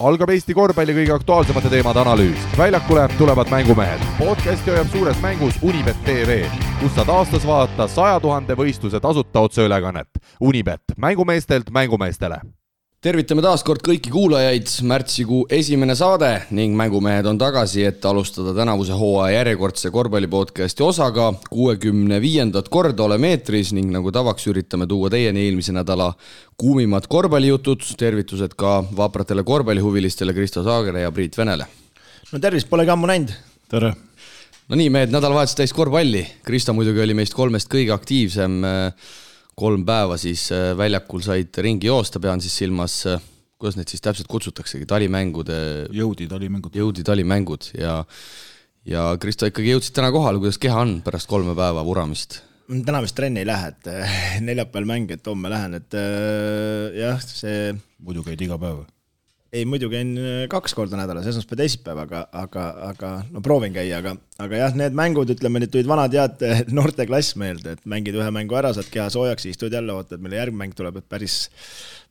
algab Eesti korvpalli kõige aktuaalsemate teemade analüüs. väljakule tulevad mängumehed. podcasti hoiab suures mängus Unibet tv, kus saad aastas vaadata saja tuhande võistluse tasuta otseülekannet. Unibet, mängumeestelt mängumeestele tervitame taas kord kõiki kuulajaid, märtsikuu esimene saade ning Mängumehed on tagasi, et alustada tänavuse hooaja järjekordse korvpallipodcasti osaga. kuuekümne viiendat korda oleme eetris ning nagu tavaks üritame tuua teieni eelmise nädala kuumimad korvpallijutud. tervitused ka vapratele korvpallihuvilistele Kristo Saagere ja Priit Venele. no tervist, polegi ammu näinud. tere. no nii, mehed, nädalavahetus täis korvpalli. Kristo muidugi oli meist kolmest kõige aktiivsem kolm päeva siis äh, väljakul said ringi joosta, pean siis silmas, äh, kuidas neid siis täpselt kutsutaksegi, talimängude. jõudi talimängud. jõudi talimängud ja, ja Kristo ikkagi jõudsid täna kohale, kuidas keha on pärast kolme päeva vuramist? täna vist trenni ei lähe, et äh, neljapäeval mäng, et homme lähen, et jah, see. muidu käid iga päev? Ei, muidu käin äh, kaks korda nädalas, esmaspäev, teisipäev, aga, aga, aga no proovin käia, aga, aga jah, need mängud, ütleme, need tulid vanad head noorteklass meelde, et mängid ühe mängu ära, saad keha soojaks, istud jälle, ootad, millal järgmine mäng tuleb, et päris,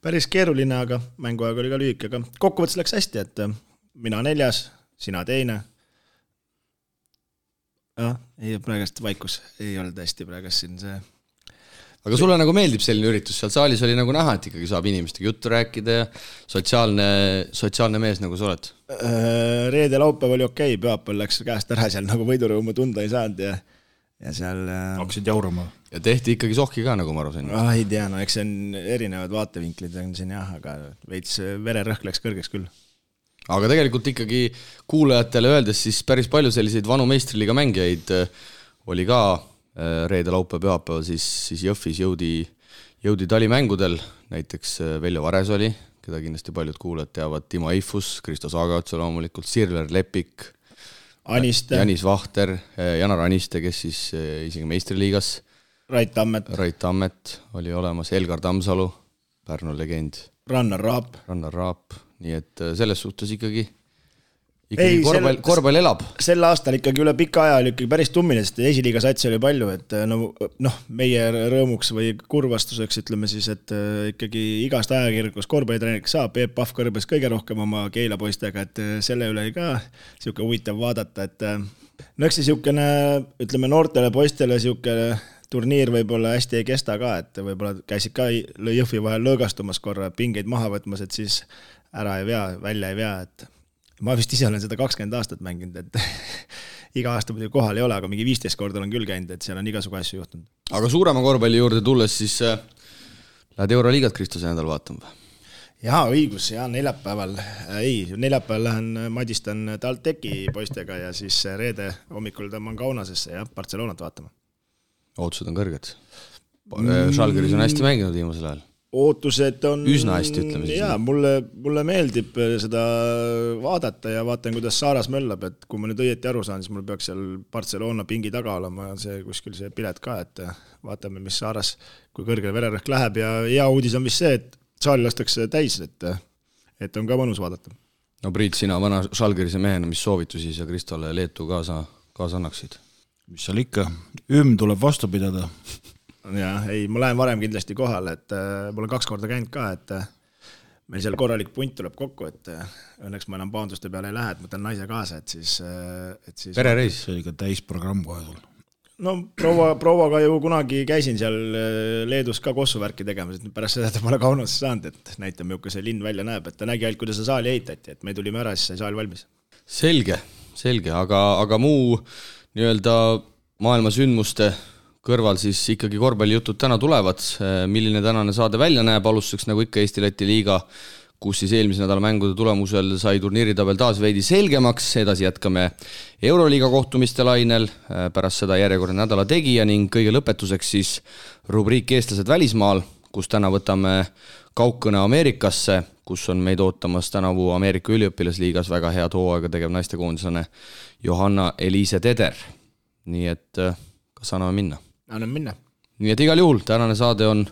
päris keeruline, aga mänguaeg oli ka lühike, aga kokkuvõttes läks hästi, et äh, mina neljas, sina teine. jah, ei, praegust vaikus ei olnud hästi praegust siin see aga sulle nagu meeldib selline üritus, seal saalis oli nagu näha, et ikkagi saab inimestega juttu rääkida ja sotsiaalne, sotsiaalne mees, nagu sa oled? Äh, reede-laupäev oli okei okay,, pühapäeval läks käest ära, seal nagu võidurõõmu tunda ei saanud ja ja seal äh, hakkasid jaurama? ja tehti ikkagi sohki ka, nagu ma aru sain? ah ei tea, no eks see on erinevad vaatevinklid on siin jah, aga veits vererõhk läks kõrgeks küll. aga tegelikult ikkagi kuulajatele öeldes siis päris palju selliseid vanu meistriliiga mängijaid äh, oli ka Äh, reede, laupäev, pühapäeval siis, siis Jõhvis jõudi, jõudi talimängudel, näiteks äh, Veljo Vares oli, keda kindlasti paljud kuulajad teavad, Timo Eifus, Kristo Saagaotsa loomulikult, Sirler Lepik. Janis Vahter, äh, Janar Aniste, kes siis isegi meistriliigas. Rait Tammet. Rait Tammet oli olemas, Elgar Tammsalu, Pärnu legend. Rannar Raap. Rannar Raap, nii et selles suhtes ikkagi ikkagi ei, korvpall, korvpall elab. sel aastal ikkagi üle pika aja oli ikkagi päris tummine, sest esiliiga satsi oli palju, et äh, no noh, meie rõõmuks või kurvastuseks ütleme siis, et äh, ikkagi igast ajakirjanikust korvpallitreeneriks saab, Peep Pahv kõrbes kõige rohkem oma Keila poistega, et äh, selle üle oli ka niisugune huvitav vaadata, et no eks see niisugune, ütleme noortele poistele niisugune turniir võib-olla hästi ei kesta ka, et võib-olla käisid ka Jõhvi vahel lõõgastumas korra, pingeid maha võtmas, et siis ära ei vea, välja ei vea, et ma vist ise olen seda kakskümmend aastat mänginud, et iga aasta muidugi kohal ei ole, aga mingi viisteist korda olen küll käinud, et seal on igasugu asju juhtunud. aga suurema korvpalli juurde tulles, siis äh, lähed Euroliigat Kristo see nädal vaatama või? jaa, õigus, jaa, neljapäeval, äh, ei, neljapäeval lähen äh, madistan TalTechi poistega ja siis äh, reede hommikul tõmban Kaunasesse jah, Barcelonat vaatama. ootused on kõrged. Žalgiris on hästi mänginud viimasel ajal ootused on üsna hästi, ütleme siis. jaa, mulle, mulle meeldib seda vaadata ja vaatan, kuidas Saaras möllab, et kui ma nüüd õieti aru saan, siis mul peaks seal Barcelona pingi taga olema see kuskil see pilet ka, et vaatame, mis Saaras, kui kõrgele vererõhk läheb ja hea uudis on vist see, et saali lastakse täis, et et on ka mõnus vaadata. no Priit, sina vana Žalgirise mehena, mis soovitusi sa Kristole Leetu kaasa, kaasa annaksid? mis seal ikka, hümn tuleb vastu pidada jah, ei, ma lähen varem kindlasti kohale, et äh, ma olen kaks korda käinud ka, et äh, meil seal korralik punt tuleb kokku, et äh, õnneks ma enam paanduste peale ei lähe, et võtan naise kaasa, et siis, et siis. perereis. see oli ikka täisprogramm kohe sul. no proua, prouaga ju kunagi käisin seal Leedus ka kossuvärki tegemas, et pärast seda ta pole Kaunasse saanud, et näitan, milline see linn välja näeb, et ta nägi ainult, kuidas seda saali ehitati, et me tulime ära, siis sai saal valmis. selge, selge, aga, aga muu nii-öelda maailma sündmuste kõrval siis ikkagi korvpallijutud täna tulevad. milline tänane saade välja näeb, alustuseks nagu ikka Eesti-Läti liiga, kus siis eelmise nädala mängude tulemusel sai turniiritabel taas veidi selgemaks, edasi jätkame Euroliiga kohtumiste lainel, pärast seda järjekordne nädala tegija ning kõige lõpetuseks siis rubriik Eestlased välismaal, kus täna võtame kaugkõne Ameerikasse, kus on meid ootamas tänavu Ameerika üliõpilasliigas väga head hooaega tegev naistekoondislane Johanna Eliise Teder. nii et kas anname minna? Anname minna. nii et igal juhul tänane saade on,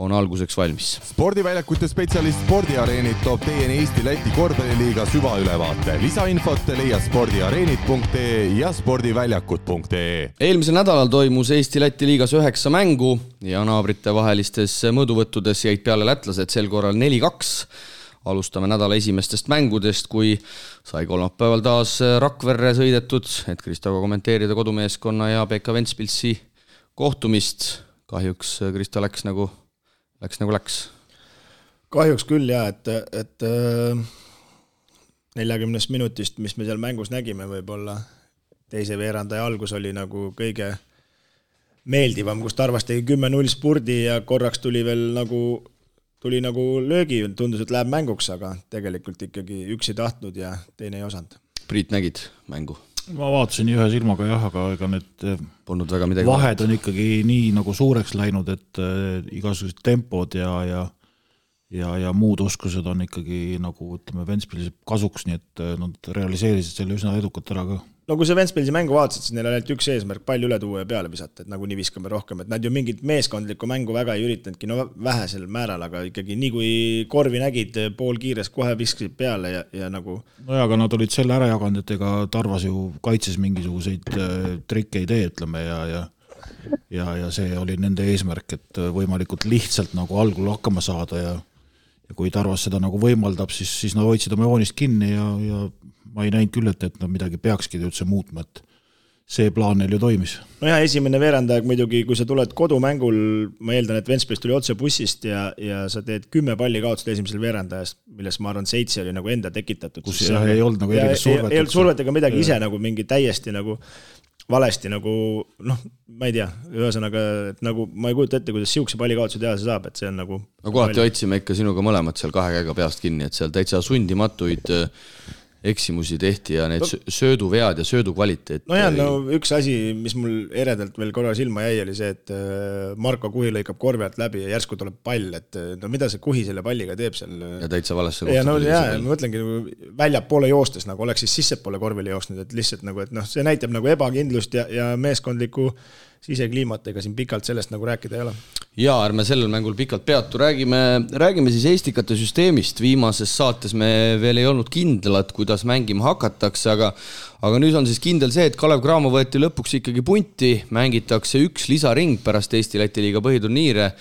on alguseks valmis. spordiväljakute spetsialist Spordiareenid toob teieni Eesti-Läti korvpalliliiga süvaülevaate. lisainfot leiad spordiareenid.ee ja spordiväljakud.ee. eelmisel nädalal toimus Eesti-Läti liigas üheksa mängu ja naabritevahelistes mõõduvõttudes jäid peale lätlased sel korral neli-kaks alustame nädala esimestest mängudest, kui sai kolmapäeval taas Rakverre sõidetud, et Kristoga kommenteerida kodumeeskonna ja BK Ventspilsi kohtumist. kahjuks Kristo läks nagu, läks nagu läks. kahjuks küll jaa, et, et äh, neljakümnest minutist, mis me seal mängus nägime, võib-olla teise veerandaja algus oli nagu kõige meeldivam, kus Tarvas tegi kümme-null spurdi ja korraks tuli veel nagu, tuli nagu löögi, tundus, et läheb mänguks, aga tegelikult ikkagi üks ei tahtnud ja teine ei osanud. Priit, nägid mängu? Ma vaatasin ühe silmaga jah, aga ega need eh, polnud väga midagi vahed on ikkagi nii nagu suureks läinud, et äh, igasugused tempod ja, ja ja, ja muud oskused on ikkagi nagu ütleme, Ventspilis kasuks, nii et nad realiseerisid selle üsna edukalt ära ka no kui sa Ventspilsi mängu vaatasid, siis neil oli ainult üks eesmärk, pall üle tuua ja peale visata, et nagunii viskame rohkem, et nad ju mingit meeskondlikku mängu väga ei üritanudki, no vähesel määral, aga ikkagi nii kui korvi nägid, poolkiires kohe viskasid peale ja, ja nagu nojah, aga nad olid selle ära jaganud, et ega Tarvas ju kaitses mingisuguseid äh, trikke ei tee, ütleme, ja, ja ja, ja see oli nende eesmärk, et võimalikult lihtsalt nagu algul hakkama saada ja ja kui Tarvas seda nagu võimaldab, siis, siis nad hoidsid oma joonist kinni ja, ja ma ei näinud küll, et, et nad midagi peakski üldse muutma, et see plaan neil ju toimis. nojah, esimene veerandaeg muidugi, kui sa tuled kodumängul, ma eeldan, et Ventspils tuli otse bussist ja, ja sa teed kümme palli kaotust esimesel veerandajas, millest ma arvan, seitse oli nagu enda tekitatud. kus jah, ei olnud nagu erilist survet. ei olnud survet ega midagi, ise nagu mingi täiesti nagu valesti nagu noh, ma ei tea, ühesõnaga, et nagu ma ei kujuta ette, kuidas sihukese pallikaotuse teha saab, et see on nagu no kohati hoidsime ikka sinuga mõlemad seal kahe käega peast kinni, et seal täitsa sundimatuid eksimusi tehti ja need no, sööduvead ja söödu kvaliteet. nojah, no üks asi, mis mul eredalt veel korra silma jäi, oli see, et äh, Marko Kuhi lõikab korvi alt läbi ja järsku tuleb pall, et äh, no mida see Kuhi selle palliga teeb seal. ja täitsa valesse kohta. ja no jaa, ma mõtlengi nagu väljapoole joostes nagu oleks siis sissepoole korvile jooksnud, et lihtsalt nagu, et noh, see näitab nagu ebakindlust ja, ja meeskondlikku sisekliimat, ega siin pikalt sellest nagu rääkida ei ole. jaa, ärme sellel mängul pikalt peatu, räägime, räägime siis Estikate süsteemist, viimases saates me veel ei olnud kindlad, kuidas mängima hakatakse, aga aga nüüd on siis kindel see, et Kalev Cramo võeti lõpuks ikkagi punti, mängitakse üks lisaring pärast Eesti-Läti liiga põhiturniire,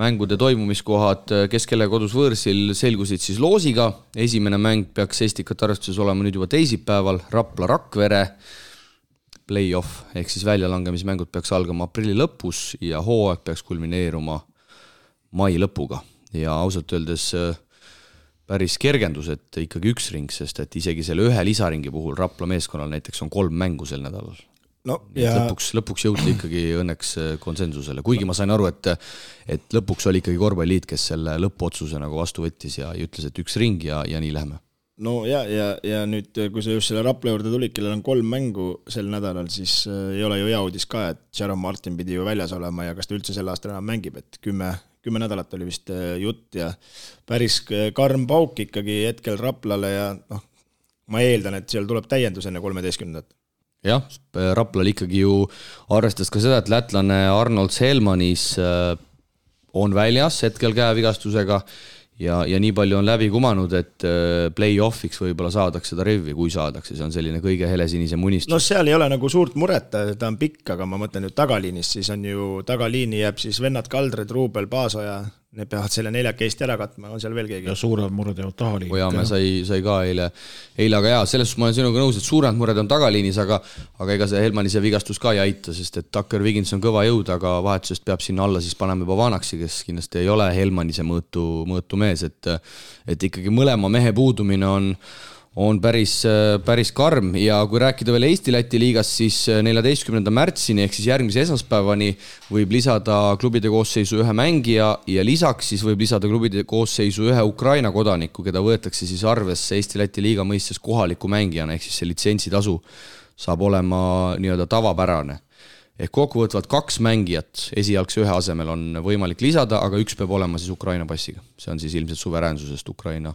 mängude toimumiskohad kes kelle kodus võõrsil selgusid siis loosiga, esimene mäng peaks Estikate arvestuses olema nüüd juba teisipäeval, Rapla-Rakvere play-off ehk siis väljalangemismängud peaks algama aprilli lõpus ja hooaeg peaks kulmineeruma mai lõpuga. Ja ausalt öeldes äh, päris kergendus, et ikkagi üks ring, sest et isegi selle ühe lisaringi puhul Rapla meeskonnal näiteks on kolm mängu sel nädalal. no ja lõpuks, lõpuks jõuti ikkagi õnneks äh, konsensusele, kuigi ma sain aru, et et lõpuks oli ikkagi korvpalliliit, kes selle lõppotsuse nagu vastu võttis ja, ja ütles, et üks ring ja, ja nii läheme no ja, ja, ja nüüd, kui sa just selle Rapla juurde tulid, kellel on kolm mängu sel nädalal, siis äh, ei ole ju hea uudis ka, et Jerome Martin pidi ju väljas olema ja kas ta üldse sel aastal enam mängib, et kümme, kümme nädalat oli vist äh, jutt ja päris äh, karm pauk ikkagi hetkel Raplale ja noh, ma eeldan, et seal tuleb täiendus enne kolmeteistkümnendat. Jah, Raplal ikkagi ju arvestas ka seda, et lätlane Arnold Selmanis on väljas hetkel käevigastusega ja, ja nii palju on läbi kumanud, et äh, play-off'iks võib-olla saadakse ta revvi, kui saadakse, see on selline kõige helesinise munistus. no seal ei ole nagu suurt muret, ta on pikk, aga ma mõtlen nüüd tagaliinis, siis on ju, tagaliini jääb siis vennad Kaldred, Ruubel, Paasoja, need peavad selle neljakesti ära katma, on seal veel keegi? ja suuremad mured jäävad tagaliini. Ojamäe sai, sai ka eile, eile, aga jaa, selles suhtes ma olen sinuga nõus, et suuremad mured on tagaliinis, aga aga ega see Helmanise vigastus ka ei aita, sest et Tucker Wiggins on kõva jõud, aga vahetusest peab sinna alla siis panema juba Vanaksi, kes kindlasti ei ole Helmanise mõõtu, mõõtu mees, et et ikkagi mõlema mehe puudumine on on päris, päris karm. Ja kui rääkida veel Eesti-Läti liigast, siis neljateistkümnenda märtsini ehk siis järgmise esmaspäevani võib lisada klubide koosseisu ühe mängija ja lisaks siis võib lisada klubide koosseisu ühe Ukraina kodaniku, keda võetakse siis arvesse Eesti-Läti liiga mõistes kohaliku mängijana, ehk siis see litsentsitasu saab olema nii-öelda tavapärane. Ehk kokkuvõtvalt kaks mängijat esialgse ühe asemel on võimalik lisada, aga üks peab olema siis Ukraina passiga. see on siis ilmselt suveräänsusest Ukraina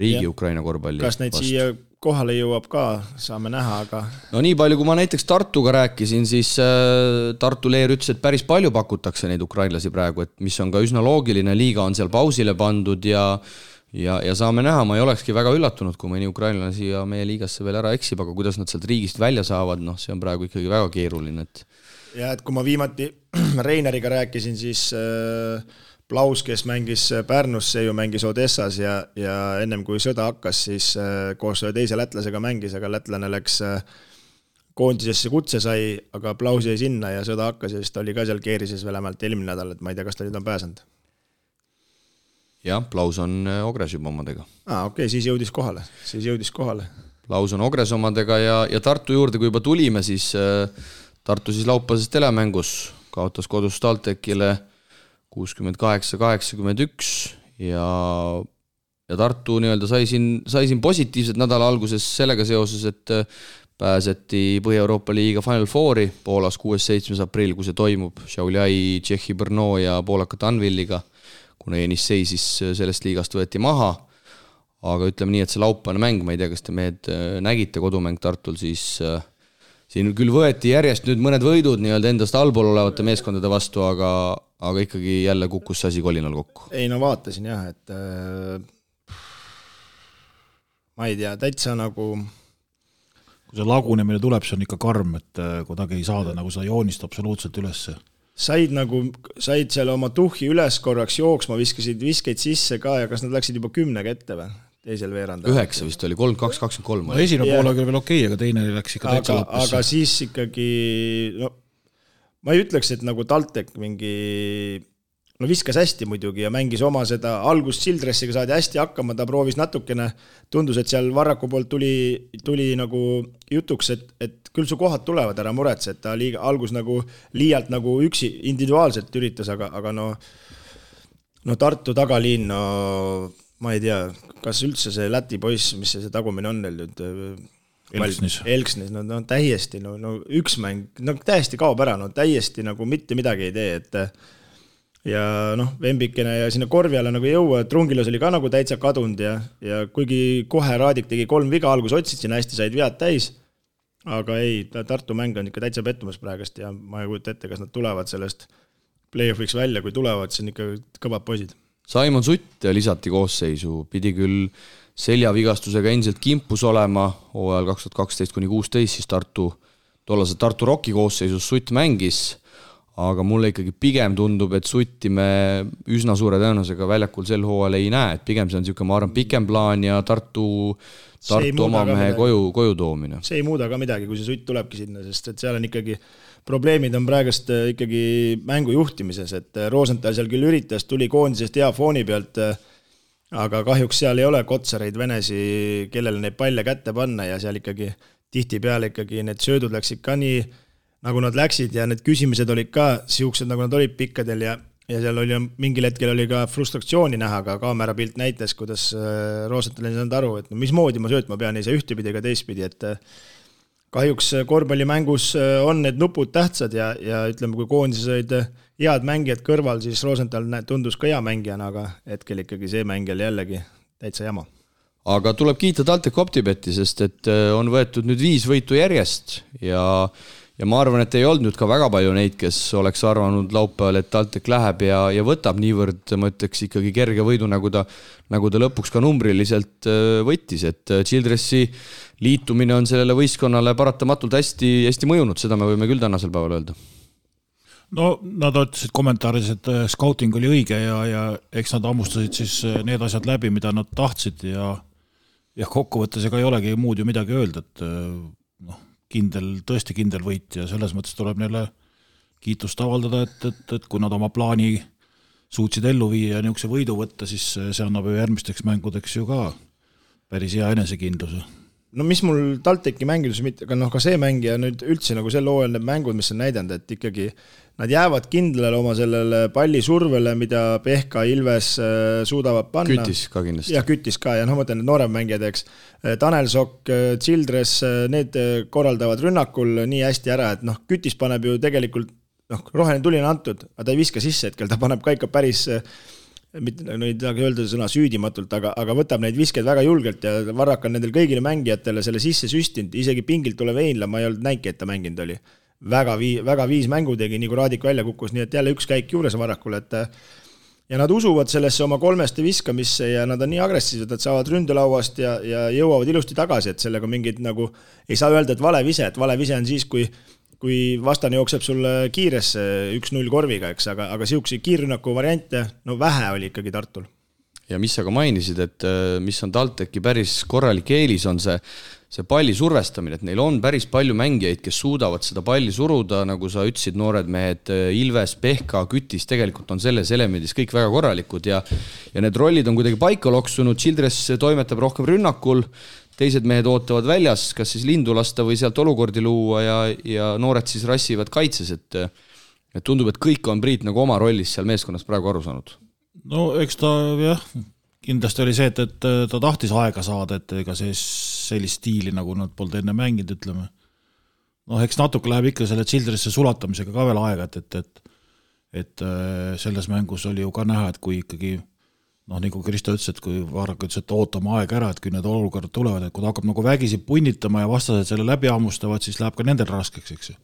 riigi ja. Ukraina korvpalli. kas neid vastu. siia kohale jõuab ka, saame näha, aga. no nii palju, kui ma näiteks Tartuga rääkisin, siis äh, Tartu Leer ütles, et päris palju pakutakse neid ukrainlasi praegu, et mis on ka üsna loogiline, liiga on seal pausile pandud ja ja, ja saame näha, ma ei olekski väga üllatunud, kui mõni ukrainlane siia meie liigasse veel ära eksib, aga kuidas nad sealt riigist välja saavad, noh, see on praegu ikkagi väga keeruline, et. ja et kui ma viimati Reineriga rääkisin, siis äh, Plaus, kes mängis Pärnus, see ju mängis Odessas ja, ja ennem kui sõda hakkas, siis äh, koos ühe teise lätlasega mängis, aga lätlane läks äh, koondisesse kutse sai, aga Plaus jäi sinna ja sõda hakkas ja siis ta oli ka seal keerises vähemalt eelmine nädal, et ma ei tea, kas ta nüüd on pääsenud. jah, Plaus on äh, Ogres juba omadega. aa, okei okay,, siis jõudis kohale, siis jõudis kohale. Plaus on Ogres omadega ja, ja Tartu juurde, kui juba tulime, siis äh, Tartu siis laupäevases telemängus kaotas kodus TalTechile kuuskümmend kaheksa, kaheksakümmend üks ja, ja Tartu nii-öelda sai siin, sai siin positiivset nädala alguses sellega seoses, et äh, pääseti Põhja-Euroopa liiga Final Fouri Poolas kuues-seitsmes aprill, kui see toimub, Šiauliai, Tšehhi Brno ja poolakate Anvilliga, kuna Jenissei siis äh, sellest liigast võeti maha, aga ütleme nii, et see laupäevane mäng, ma ei tea, kas te mehed äh, nägite, kodumäng Tartul, siis siin küll võeti järjest nüüd mõned võidud nii-öelda endast allpool olevate meeskondade vastu, aga, aga ikkagi jälle kukkus see asi kolinal kokku. ei no vaatasin jah, et äh, ma ei tea, täitsa nagu kui see lagunemine tuleb, see on ikka karm, et äh, kuidagi ei saada nagu seda joonist absoluutselt ülesse. said nagu, said seal oma tuhhi üles korraks jooksma, viskasid viskeid sisse ka ja kas nad läksid juba kümnega ette või? Teisel veerandil. üheksa vist oli, kolm, kaks, kakskümmend kolm. no esimene yeah. pool oli veel okei okay,, aga teine läks ikka täitsa lõpus. aga siis ikkagi, no ma ei ütleks, et nagu TalTech mingi no viskas hästi muidugi ja mängis oma seda, algust Sildressiga saadi hästi hakkama, ta proovis natukene, tundus, et seal Varraku poolt tuli, tuli nagu jutuks, et, et küll su kohad tulevad, ära muretse, et ta liiga, algus nagu liialt nagu üksi, individuaalselt üritas, aga, aga no no Tartu tagaliin, no ma ei tea, kas üldse see Läti poiss, mis see, see tagumine on neil nüüd? Elksnis. Elksnis, no, no täiesti, no, no üks mäng, no täiesti kaob ära, no täiesti nagu mitte midagi ei tee, et ja noh, Vembikene ja sinna korvi alla nagu ei jõua, et Rungilas oli ka nagu täitsa kadunud ja, ja kuigi kohe Raadik tegi kolm viga, alguses otsid sinna hästi, said vead täis, aga ei, Tartu mäng on ikka täitsa pettumus praegust ja ma ei kujuta ette, kas nad tulevad sellest play-off'iks välja, kui tulevad, siis on ikka kõvad poisid Simon Sutt lisati koosseisu, pidi küll seljavigastusega endiselt kimpus olema hooajal kaks tuhat kaksteist kuni kuusteist, siis Tartu, tollase Tartu Rocki koosseisus Sutt mängis, aga mulle ikkagi pigem tundub, et Sutti me üsna suure tõenäosusega väljakul sel hooajal ei näe, et pigem see on niisugune, ma arvan, pikem plaan ja Tartu, Tartu oma mehe koju, koju toomine. see ei muuda ka midagi, kui see Sutt tulebki sinna, sest et seal on ikkagi probleemid on praegust äh, ikkagi mängu juhtimises, et äh, Rosenthal seal küll üritas, tuli koondisest hea fooni pealt, äh, aga kahjuks seal ei ole kotsareid, venesi, kellele neid palle kätte panna ja seal ikkagi tihtipeale ikkagi need söödud läksid ka nii, nagu nad läksid ja need küsimused olid ka siuksed, nagu nad olid pikkadel ja ja seal oli, mingil hetkel oli ka frustratsiooni näha, ka kaamerapilt näitas, kuidas Rosenthal ei saanud aru, et no mismoodi ma söötma pean, ei saa ühtepidi ega teistpidi, et kahjuks äh, korvpallimängus äh, on need nupud tähtsad ja, ja ütleme, kui koondises olid äh, head mängijad kõrval, siis Rosenthal tundus ka hea mängijana, aga hetkel ikkagi see mäng oli jällegi täitsa jama. aga tuleb kiita TalTechi OpTibeti, sest et on võetud nüüd viis võitu järjest ja ja ma arvan, et ei olnud ka väga palju neid, kes oleks arvanud laupäeval, et TalTech läheb ja, ja võtab niivõrd, ma ütleks ikkagi kerge võidu, nagu ta, nagu ta lõpuks ka numbriliselt võttis, et Childressi liitumine on sellele võistkonnale paratamatult hästi, hästi mõjunud, seda me võime küll tänasel päeval öelda. No nad ütlesid kommentaaris, et äh, scouting oli õige ja, ja eks nad hammustasid siis äh, need asjad läbi, mida nad tahtsid ja jah, kokkuvõttes ega ei olegi muud ju midagi öelda, et äh, noh, kindel, tõesti kindel võit ja selles mõttes tuleb neile kiitust avaldada, et, et, et kui nad oma plaani suutsid ellu viia ja niisuguse võidu võtta, siis see annab ju järgmisteks mängudeks ju ka päris hea enesekindluse no mis mul TalTechi mängides mitte, aga noh, ka see mäng ja nüüd üldse nagu sel hooajal need mängud, mis on näidanud, et ikkagi nad jäävad kindlale oma sellele pallisurvele, mida Pehka, Ilves äh, suudavad panna. kütis ka kindlasti. jah, kütis ka ja noh, ma mõtlen, need noorem mängijad, eks. Äh, Tanel Sokk, äh, Childress, need korraldavad rünnakul nii hästi ära, et noh, kütis paneb ju tegelikult noh, roheline tuli on antud, aga ta ei viska sisse hetkel, ta paneb ka ikka päris mitte, no ei tahagi öelda sõna süüdimatult, aga, aga võtab neid viskeid väga julgelt ja Varrak on nendele kõigile mängijatele selle sisse süstinud, isegi pingilt tulev Einla, ma ei olnud näinudki, et ta mänginud oli. väga vii-, väga viis mängu tegi, nii kui Raadik välja kukkus, nii et jälle üks käik juures Varrakul, et ja nad usuvad sellesse oma kolmeste viskamisse ja nad on nii agressiivsed, et saavad ründelauast ja, ja jõuavad ilusti tagasi, et sellega mingit nagu ei saa öelda, et vale vise, et vale vise on siis, kui kui vastane jookseb sulle kiiresse üks-null korviga, eks, aga, aga sihukeseid kiirrünnaku variante, no vähe oli ikkagi Tartul. ja mis sa ka mainisid, et äh, mis on TalTechi päris korralik eelis, on see, see palli survestamine, et neil on päris palju mängijaid, kes suudavad seda palli suruda, nagu sa ütlesid, noored mehed, äh, Ilves, Pehka, Kütis, tegelikult on selles elemendis kõik väga korralikud ja ja need rollid on kuidagi paika loksunud, Childress toimetab rohkem rünnakul, teised mehed ootavad väljas, kas siis lindu lasta või sealt olukordi luua ja, ja noored siis rassivad kaitses, et et tundub, et kõik on Priit nagu oma rollis seal meeskonnas praegu aru saanud. no eks ta jah, kindlasti oli see, et, et ta tahtis aega saada, et ega see sellist stiili, nagu nad polnud enne mänginud, ütleme. noh, eks natuke läheb ikka selle Childresse sulatamisega ka veel aega, et, et, et et selles mängus oli ju ka näha, et kui ikkagi noh, nagu Kristo ütles, et kui Varrak ütles, et ootame aega ära, et kui need olukorrad tulevad, et kui ta hakkab nagu vägisi punnitama ja vastased selle läbi hammustavad, siis läheb ka nendel raskeks, eks ju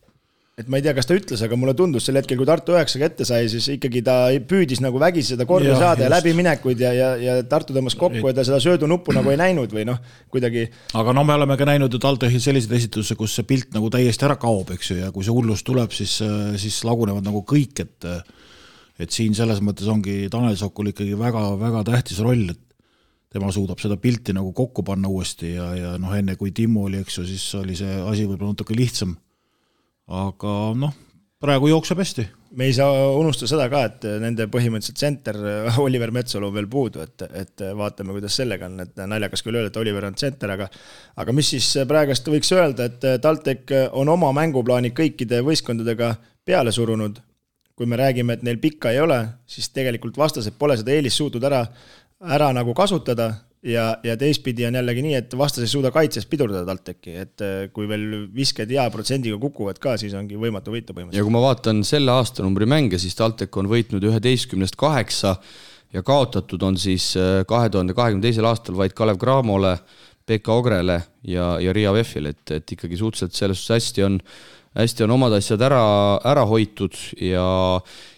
et ma ei tea, kas ta ütles, aga mulle tundus sel hetkel, kui Tartu üheksaga ette sai, siis ikkagi ta püüdis nagu vägisi seda korvi ja, saada ja läbiminekuid ja, ja, ja Tartu tõmbas kokku ja ta seda söödunuppu nagu ei näinud või noh, kuidagi. aga no me oleme ka näinud ju TalTechil selliseid esitusi, kus see pilt nagu täiesti ära kaob, eks ju, ja kui see hullus tuleb, siis, siis lagunevad nagu kõik, et et siin selles mõttes ongi Tanel Sokul ikkagi väga-väga tähtis roll, et tema suudab seda pilti nagu kokku panna uuesti ja, ja noh, enne kui Timmu oli, eks ju, siis oli see asi võib-olla natuke lihtsam. aga noh, praegu jookseb hästi. me ei saa unustada seda ka, et nende põhimõtteliselt tsenter Oliver Metsalu veel puudu, et, et vaatame, kuidas sellega on, et naljakas küll öelda, et Oliver on tsenter, aga aga mis siis praegast võiks öelda, et TalTech on oma mänguplaani kõikide võistkondadega peale surunud kui me räägime, et neil pikka ei ole, siis tegelikult vastased pole seda eelist suutnud ära, ära nagu kasutada ja, ja teistpidi on jällegi nii, et vastas ei suuda kaitses pidurdada TalTechi, et äh, kui veel visked hea protsendiga kukuvad ka, siis ongi võimatu võita põhimõtteliselt. ja kui ma vaatan selle aastanumbri mänge, siis TalTech on võitnud üheteistkümnest kaheksa ja kaotatud on siis äh, kahe tuhande kahekümne teisel aastal vaid Kalev Cramole, Pekka Ogrele ja, ja Riia VEF-ile, et, et ikkagi suhteliselt selles suhtes hästi on hästi on omad asjad ära, ära hoitud ja,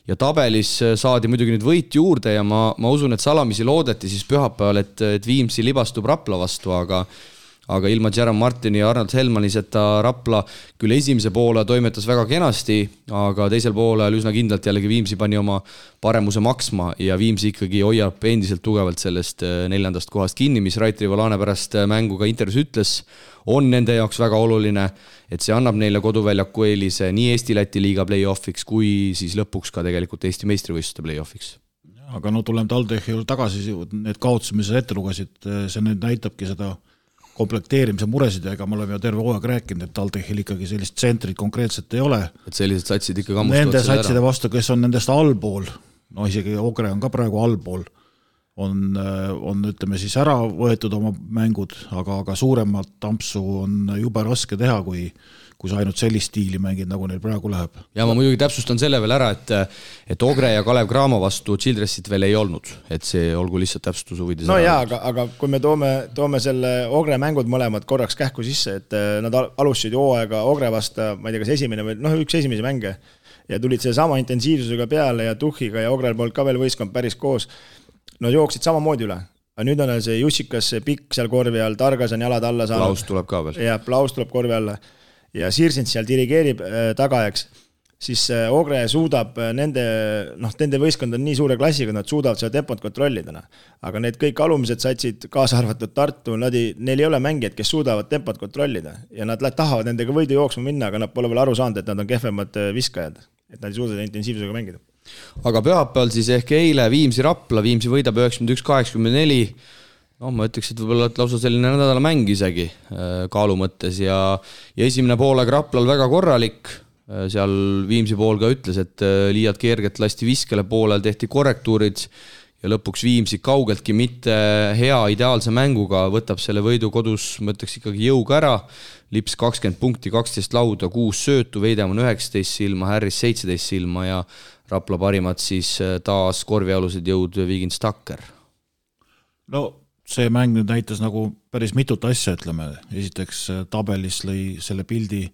ja tabelis saadi muidugi nüüd võit juurde ja ma, ma usun, et salamisi loodeti siis pühapäeval, et, et Viimsi libastub Rapla vastu, aga aga ilma Jerome Martini ja Arnold Helmaniseta Rapla küll esimese poole toimetas väga kenasti, aga teisel poolel üsna kindlalt jällegi Viimsi pani oma paremuse maksma ja Viimsi ikkagi hoiab endiselt tugevalt sellest eh, neljandast kohast kinni, mis Rait Rivolane pärast eh, mängu ka intervjuus ütles, on nende jaoks väga oluline, et see annab neile koduväljaku eelise nii Eesti-Läti liiga play-off'iks kui siis lõpuks ka tegelikult Eesti meistrivõistluste play-off'iks. Aga no tuleme TalTechi juurde tagasi, need kaotused, mis sa ette lugesid, eh, see nüüd näitabki seda komplekteerimise muresid ja ega me oleme ju terve hooaeg rääkinud, et TalTechil ikkagi sellist tsentrit konkreetselt ei ole. et sellised satsid ikka kammustavad Nende satside vastu, kes on nendest allpool, no isegi Ogre on ka praegu allpool, on, on ütleme siis ära võetud oma mängud, aga, aga suuremat tampsu on jube raske teha, kui kui sa ainult sellist stiili mängid, nagu neil praegu läheb. ja ma muidugi täpsustan selle veel ära, et et Ogre ja Kalev Cramo vastu Childressit veel ei olnud, et see olgu lihtsalt täpsustuse huvides. no jaa, aga, aga kui me toome, toome selle Ogre mängud mõlemad korraks kähku sisse, et äh, nad alustasid hooaega Ogre vastu, ma ei tea, kas esimene või noh, üks esimesi mänge ja tulid sellesama intensiivsusega peale ja Tuhhiga ja Ogrel polnud ka veel võistkond päris koos. no jooksid samamoodi üle, aga nüüd on see Jussikas, see pikk seal korvi all, Targas on jalad alla saanud. Plaus tuleb ka veel. jah, Plaus tuleb korvi alla ja Sirsint seal dirigeerib äh, taga, eks, siis äh, Ogre suudab äh, nende, noh, nende võistkond on nii suure klassiga, nad suudavad seda tempot kontrollida, noh. aga need kõik alumised satsid, kaasa arvatud Tartu, nad ei, neil ei ole mängijaid, kes suudavad tempot kontrollida ja nad tahavad nendega võidu jooksma minna, aga nad pole veel aru saanud, et nad on kehvemad viskajad. et nad ei suuda intensiivsusega mängida. aga pühapäeval siis ehk eile Viimsi Rapla, Viimsi võidab üheksakümmend üks, kaheksakümmend neli noh, ma ütleks, et võib-olla lausa selline nädalamäng isegi äh, kaalu mõttes ja, ja esimene poolaeg Raplal väga korralik, äh, seal Viimsi pool ka ütles, et äh, liialt kergelt lasti viskele, poolel tehti korrektuurid ja lõpuks Viimsi kaugeltki mitte hea ideaalse mänguga võtab selle võidu kodus, ma ütleks ikkagi jõuga ära. Lips kakskümmend punkti, kaksteist lauda, kuus söötu, Veidemann üheksateist silma, Harris seitseteist silma ja Rapla parimad siis taas korvialused jõud Vigin Stakker. no see mäng nüüd näitas nagu päris mitut asja, ütleme, esiteks äh, tabelis lõi selle pildi,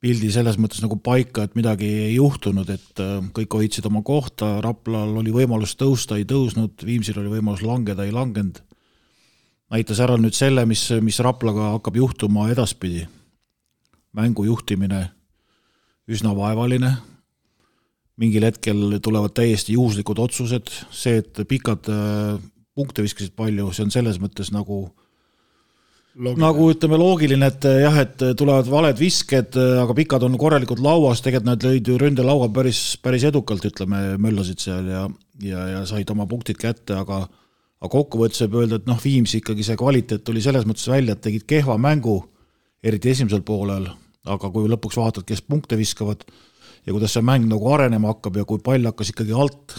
pildi selles mõttes nagu paika, et midagi ei juhtunud, et äh, kõik hoidsid oma kohta, Raplal oli võimalus tõusta, ei tõusnud, Viimsil oli võimalus langeda, ei langenud. näitas ära nüüd selle, mis, mis Raplaga hakkab juhtuma edaspidi. mängu juhtimine, üsna vaevaline. mingil hetkel tulevad täiesti juhuslikud otsused, see, et pikad äh, punkte viskasid palju, see on selles mõttes nagu Loogiline. nagu ütleme, loogiline, et äh, jah, et tulevad valed visked, aga pikad on korralikult lauas, tegelikult nad lõid ju ründelauga päris, päris edukalt, ütleme, möllasid seal ja, ja, ja said oma punktid kätte, aga aga kokkuvõttes võib öelda, et noh, Viimsi ikkagi see kvaliteet tuli selles mõttes välja, et tegid kehva mängu, eriti esimesel poolel, aga kui lõpuks vaatad, kes punkte viskavad ja kuidas see mäng nagu arenema hakkab ja kui pall hakkas ikkagi alt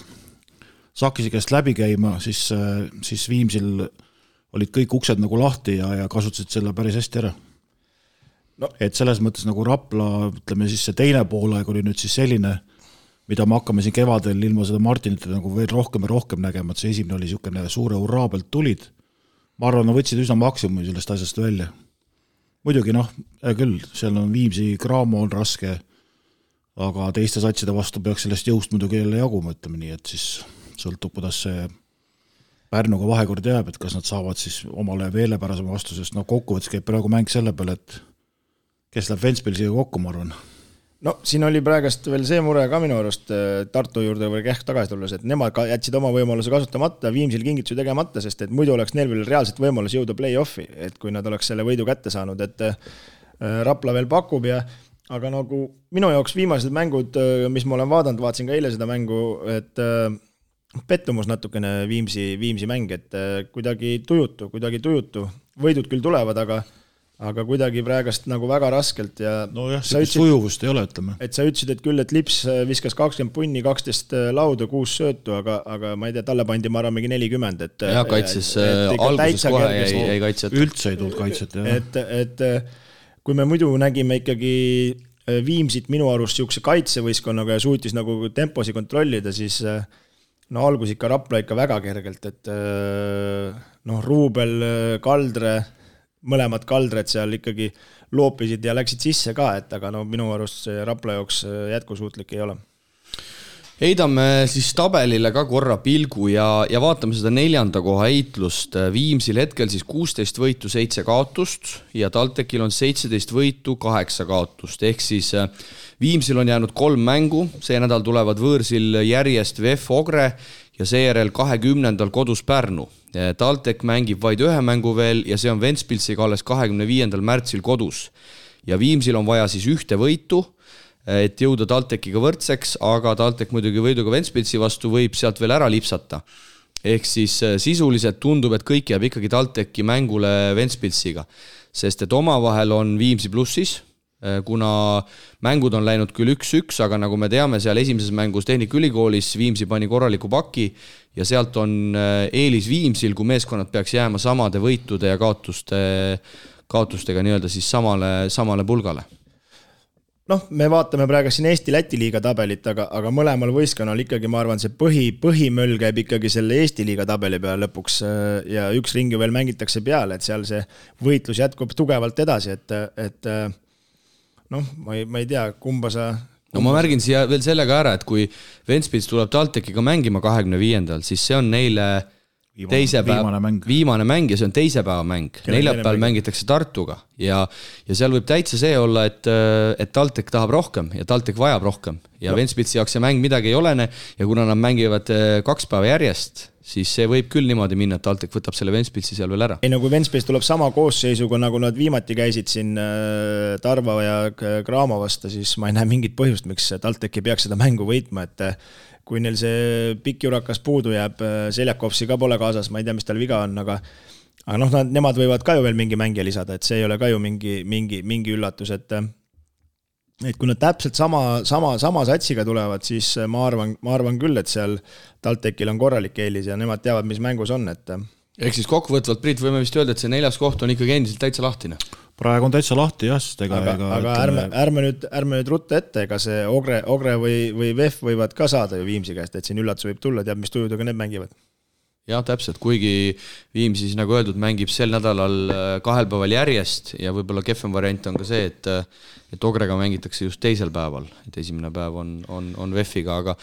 Sakise käest läbi käima, siis, siis Viimsil olid kõik uksed nagu lahti ja, ja kasutasid selle päris hästi ära no.. et selles mõttes nagu Rapla, ütleme siis see teine poolaeg oli nüüd siis selline, mida me hakkame siin kevadel ilma seda Martinit nagu veel rohkem ja rohkem nägema, et see esimene oli niisugune suure hurraa pealt tulid. ma arvan, nad võtsid üsna maksimumi sellest asjast välja muidugi noh, hea küll, seal on Viimsi Graamo on raske, aga teiste satside vastu peaks sellest jõust muidugi jälle jaguma, ütleme nii, et siis sõltub, kuidas see Pärnuga vahekord jääb, et kas nad saavad siis omale veelepärasema vastu, sest noh, kokkuvõttes käib praegu mäng selle peale, et kes läheb Ventspilsiga kokku, ma arvan. No siin oli praegust veel see mure ka minu arust äh, Tartu juurde või Kähk tagasi tulles, et nemad ka jätsid oma võimaluse kasutamata, Viimsil kingitusi tegemata, sest et muidu oleks neil veel reaalselt võimalus jõuda play-off'i, et kui nad oleks selle võidu kätte saanud, et äh, Rapla veel pakub ja aga nagu minu jaoks viimased mängud, äh, mis ma olen vaadanud, vaatasin ka eile seda mängu, et pettumus natukene Viimsi, Viimsi mäng, et kuidagi tujutu, kuidagi tujutu, võidud küll tulevad, aga aga kuidagi praegast nagu väga raskelt ja nojah, sellist sujuvust ei ole, ütleme. et sa ütlesid, et küll, et Lips äh, viskas kakskümmend punni, kaksteist äh, lauda, kuus söötu, aga, aga ma ei tea, talle pandi, ma arvan, mingi nelikümmend, et jah, kaitses alguses kohe jäi, jäi kaitset. üldse ei tulnud kaitset, jah. et, et kui me muidu nägime ikkagi äh, Viimsit minu arust niisuguse kaitsevõistkonnaga ja suutis nagu temposi kontrollida, siis no algus ikka Rapla ikka väga kergelt, et noh, Ruubel, Kaldre mõlemad kaldred seal ikkagi loopisid ja läksid sisse ka, et aga no minu arust see Rapla jaoks äh, jätkusuutlik ei ole heidame siis tabelile ka korra pilgu ja, ja vaatame seda neljanda koha heitlust. Viimsil hetkel siis kuusteist võitu, seitse kaotust ja TalTechil on seitseteist võitu, kaheksa kaotust, ehk siis äh, Viimsil on jäänud kolm mängu, see nädal tulevad võõrsil järjest VEF Ogre ja seejärel kahekümnendal kodus Pärnu. TalTech mängib vaid ühe mängu veel ja see on Ventspilsiga alles kahekümne viiendal märtsil kodus. ja Viimsil on vaja siis ühte võitu, et jõuda TalTechiga võrdseks, aga TalTech muidugi võiduga Ventspilsi vastu võib sealt veel ära lipsata. ehk siis äh, sisuliselt tundub, et kõik jääb ikkagi TalTechi mängule Ventspilsiga, sest et omavahel on Viimsi plussis kuna mängud on läinud küll üks-üks, aga nagu me teame, seal esimeses mängus Tehnikaülikoolis Viimsi pani korraliku paki ja sealt on äh, eelis Viimsil, kui meeskonnad peaks jääma samade võitude ja kaotuste, kaotustega nii-öelda siis samale, samale pulgale. Noh, me vaatame praegu siin Eesti-Läti liiga tabelit, aga, aga mõlemal võistkonnal ikkagi, ma arvan, see põhi, põhimöll käib ikkagi selle Eesti liiga tabeli peale lõpuks äh, ja üks ring ju veel mängitakse peale, et seal see võitlus jätkub tugevalt edasi, et, et noh, ma ei, ma ei tea, kumba sa no ma märgin siia veel selle ka ära, et kui Ventspils tuleb TalTechiga mängima kahekümne viiendal, siis see on neile viimane, teise päeva, viimane mäng ja see on teise päeva mäng. neljapäeval mängitakse Tartuga ja, ja seal võib täitsa see olla, et, et TalTech tahab rohkem ja TalTech vajab rohkem ja. Ventspilsi jaoks see mäng midagi ei olene ja kuna nad mängivad eh, kaks päeva järjest siis see võib küll niimoodi minna, et TalTech võtab selle Ventspilsi seal veel ära. ei no kui Ventspils tuleb sama koosseisuga, nagu nad viimati käisid siin äh, Tarva ja Graamo vastu, siis ma ei näe mingit põhjust, miks TalTech ei peaks seda mängu võitma, et äh, kui neil see pikk jurakas puudu jääb, äh, Seljakovsi ka pole kaasas, ma ei tea, mis tal viga on, aga aga noh, nad, nemad võivad ka ju veel mingi mängija lisada, et see ei ole ka ju mingi, mingi, mingi üllatus, et et kui nad täpselt sama, sama, sama satsiga tulevad, siis ma arvan, ma arvan küll, et seal TalTechil on korralik eelis ja nemad teavad, mis mängus on, et. Ehk siis kokkuvõtvalt, Priit, võime vist öelda, et see neljas koht on ikkagi endiselt täitsa lahtine? praegu on täitsa lahti jah, sest ega, aga, ega aga ärme, ärme nüüd, ärme nüüd rutta ette, ega see Ogre, Ogre või, või VEF võivad ka saada ju Viimsi käest, et siin üllatus võib tulla, teab, mis tujudega need mängivad. Jah, täpselt, kuigi Viimsi siis nagu öeldud, mängib sel nädalal äh, kahel päeval järjest ja võib-olla kehvem variant on ka see, et äh, et Ogrega mängitakse just teisel päeval, et esimene päev on, on, on VEF-iga, aga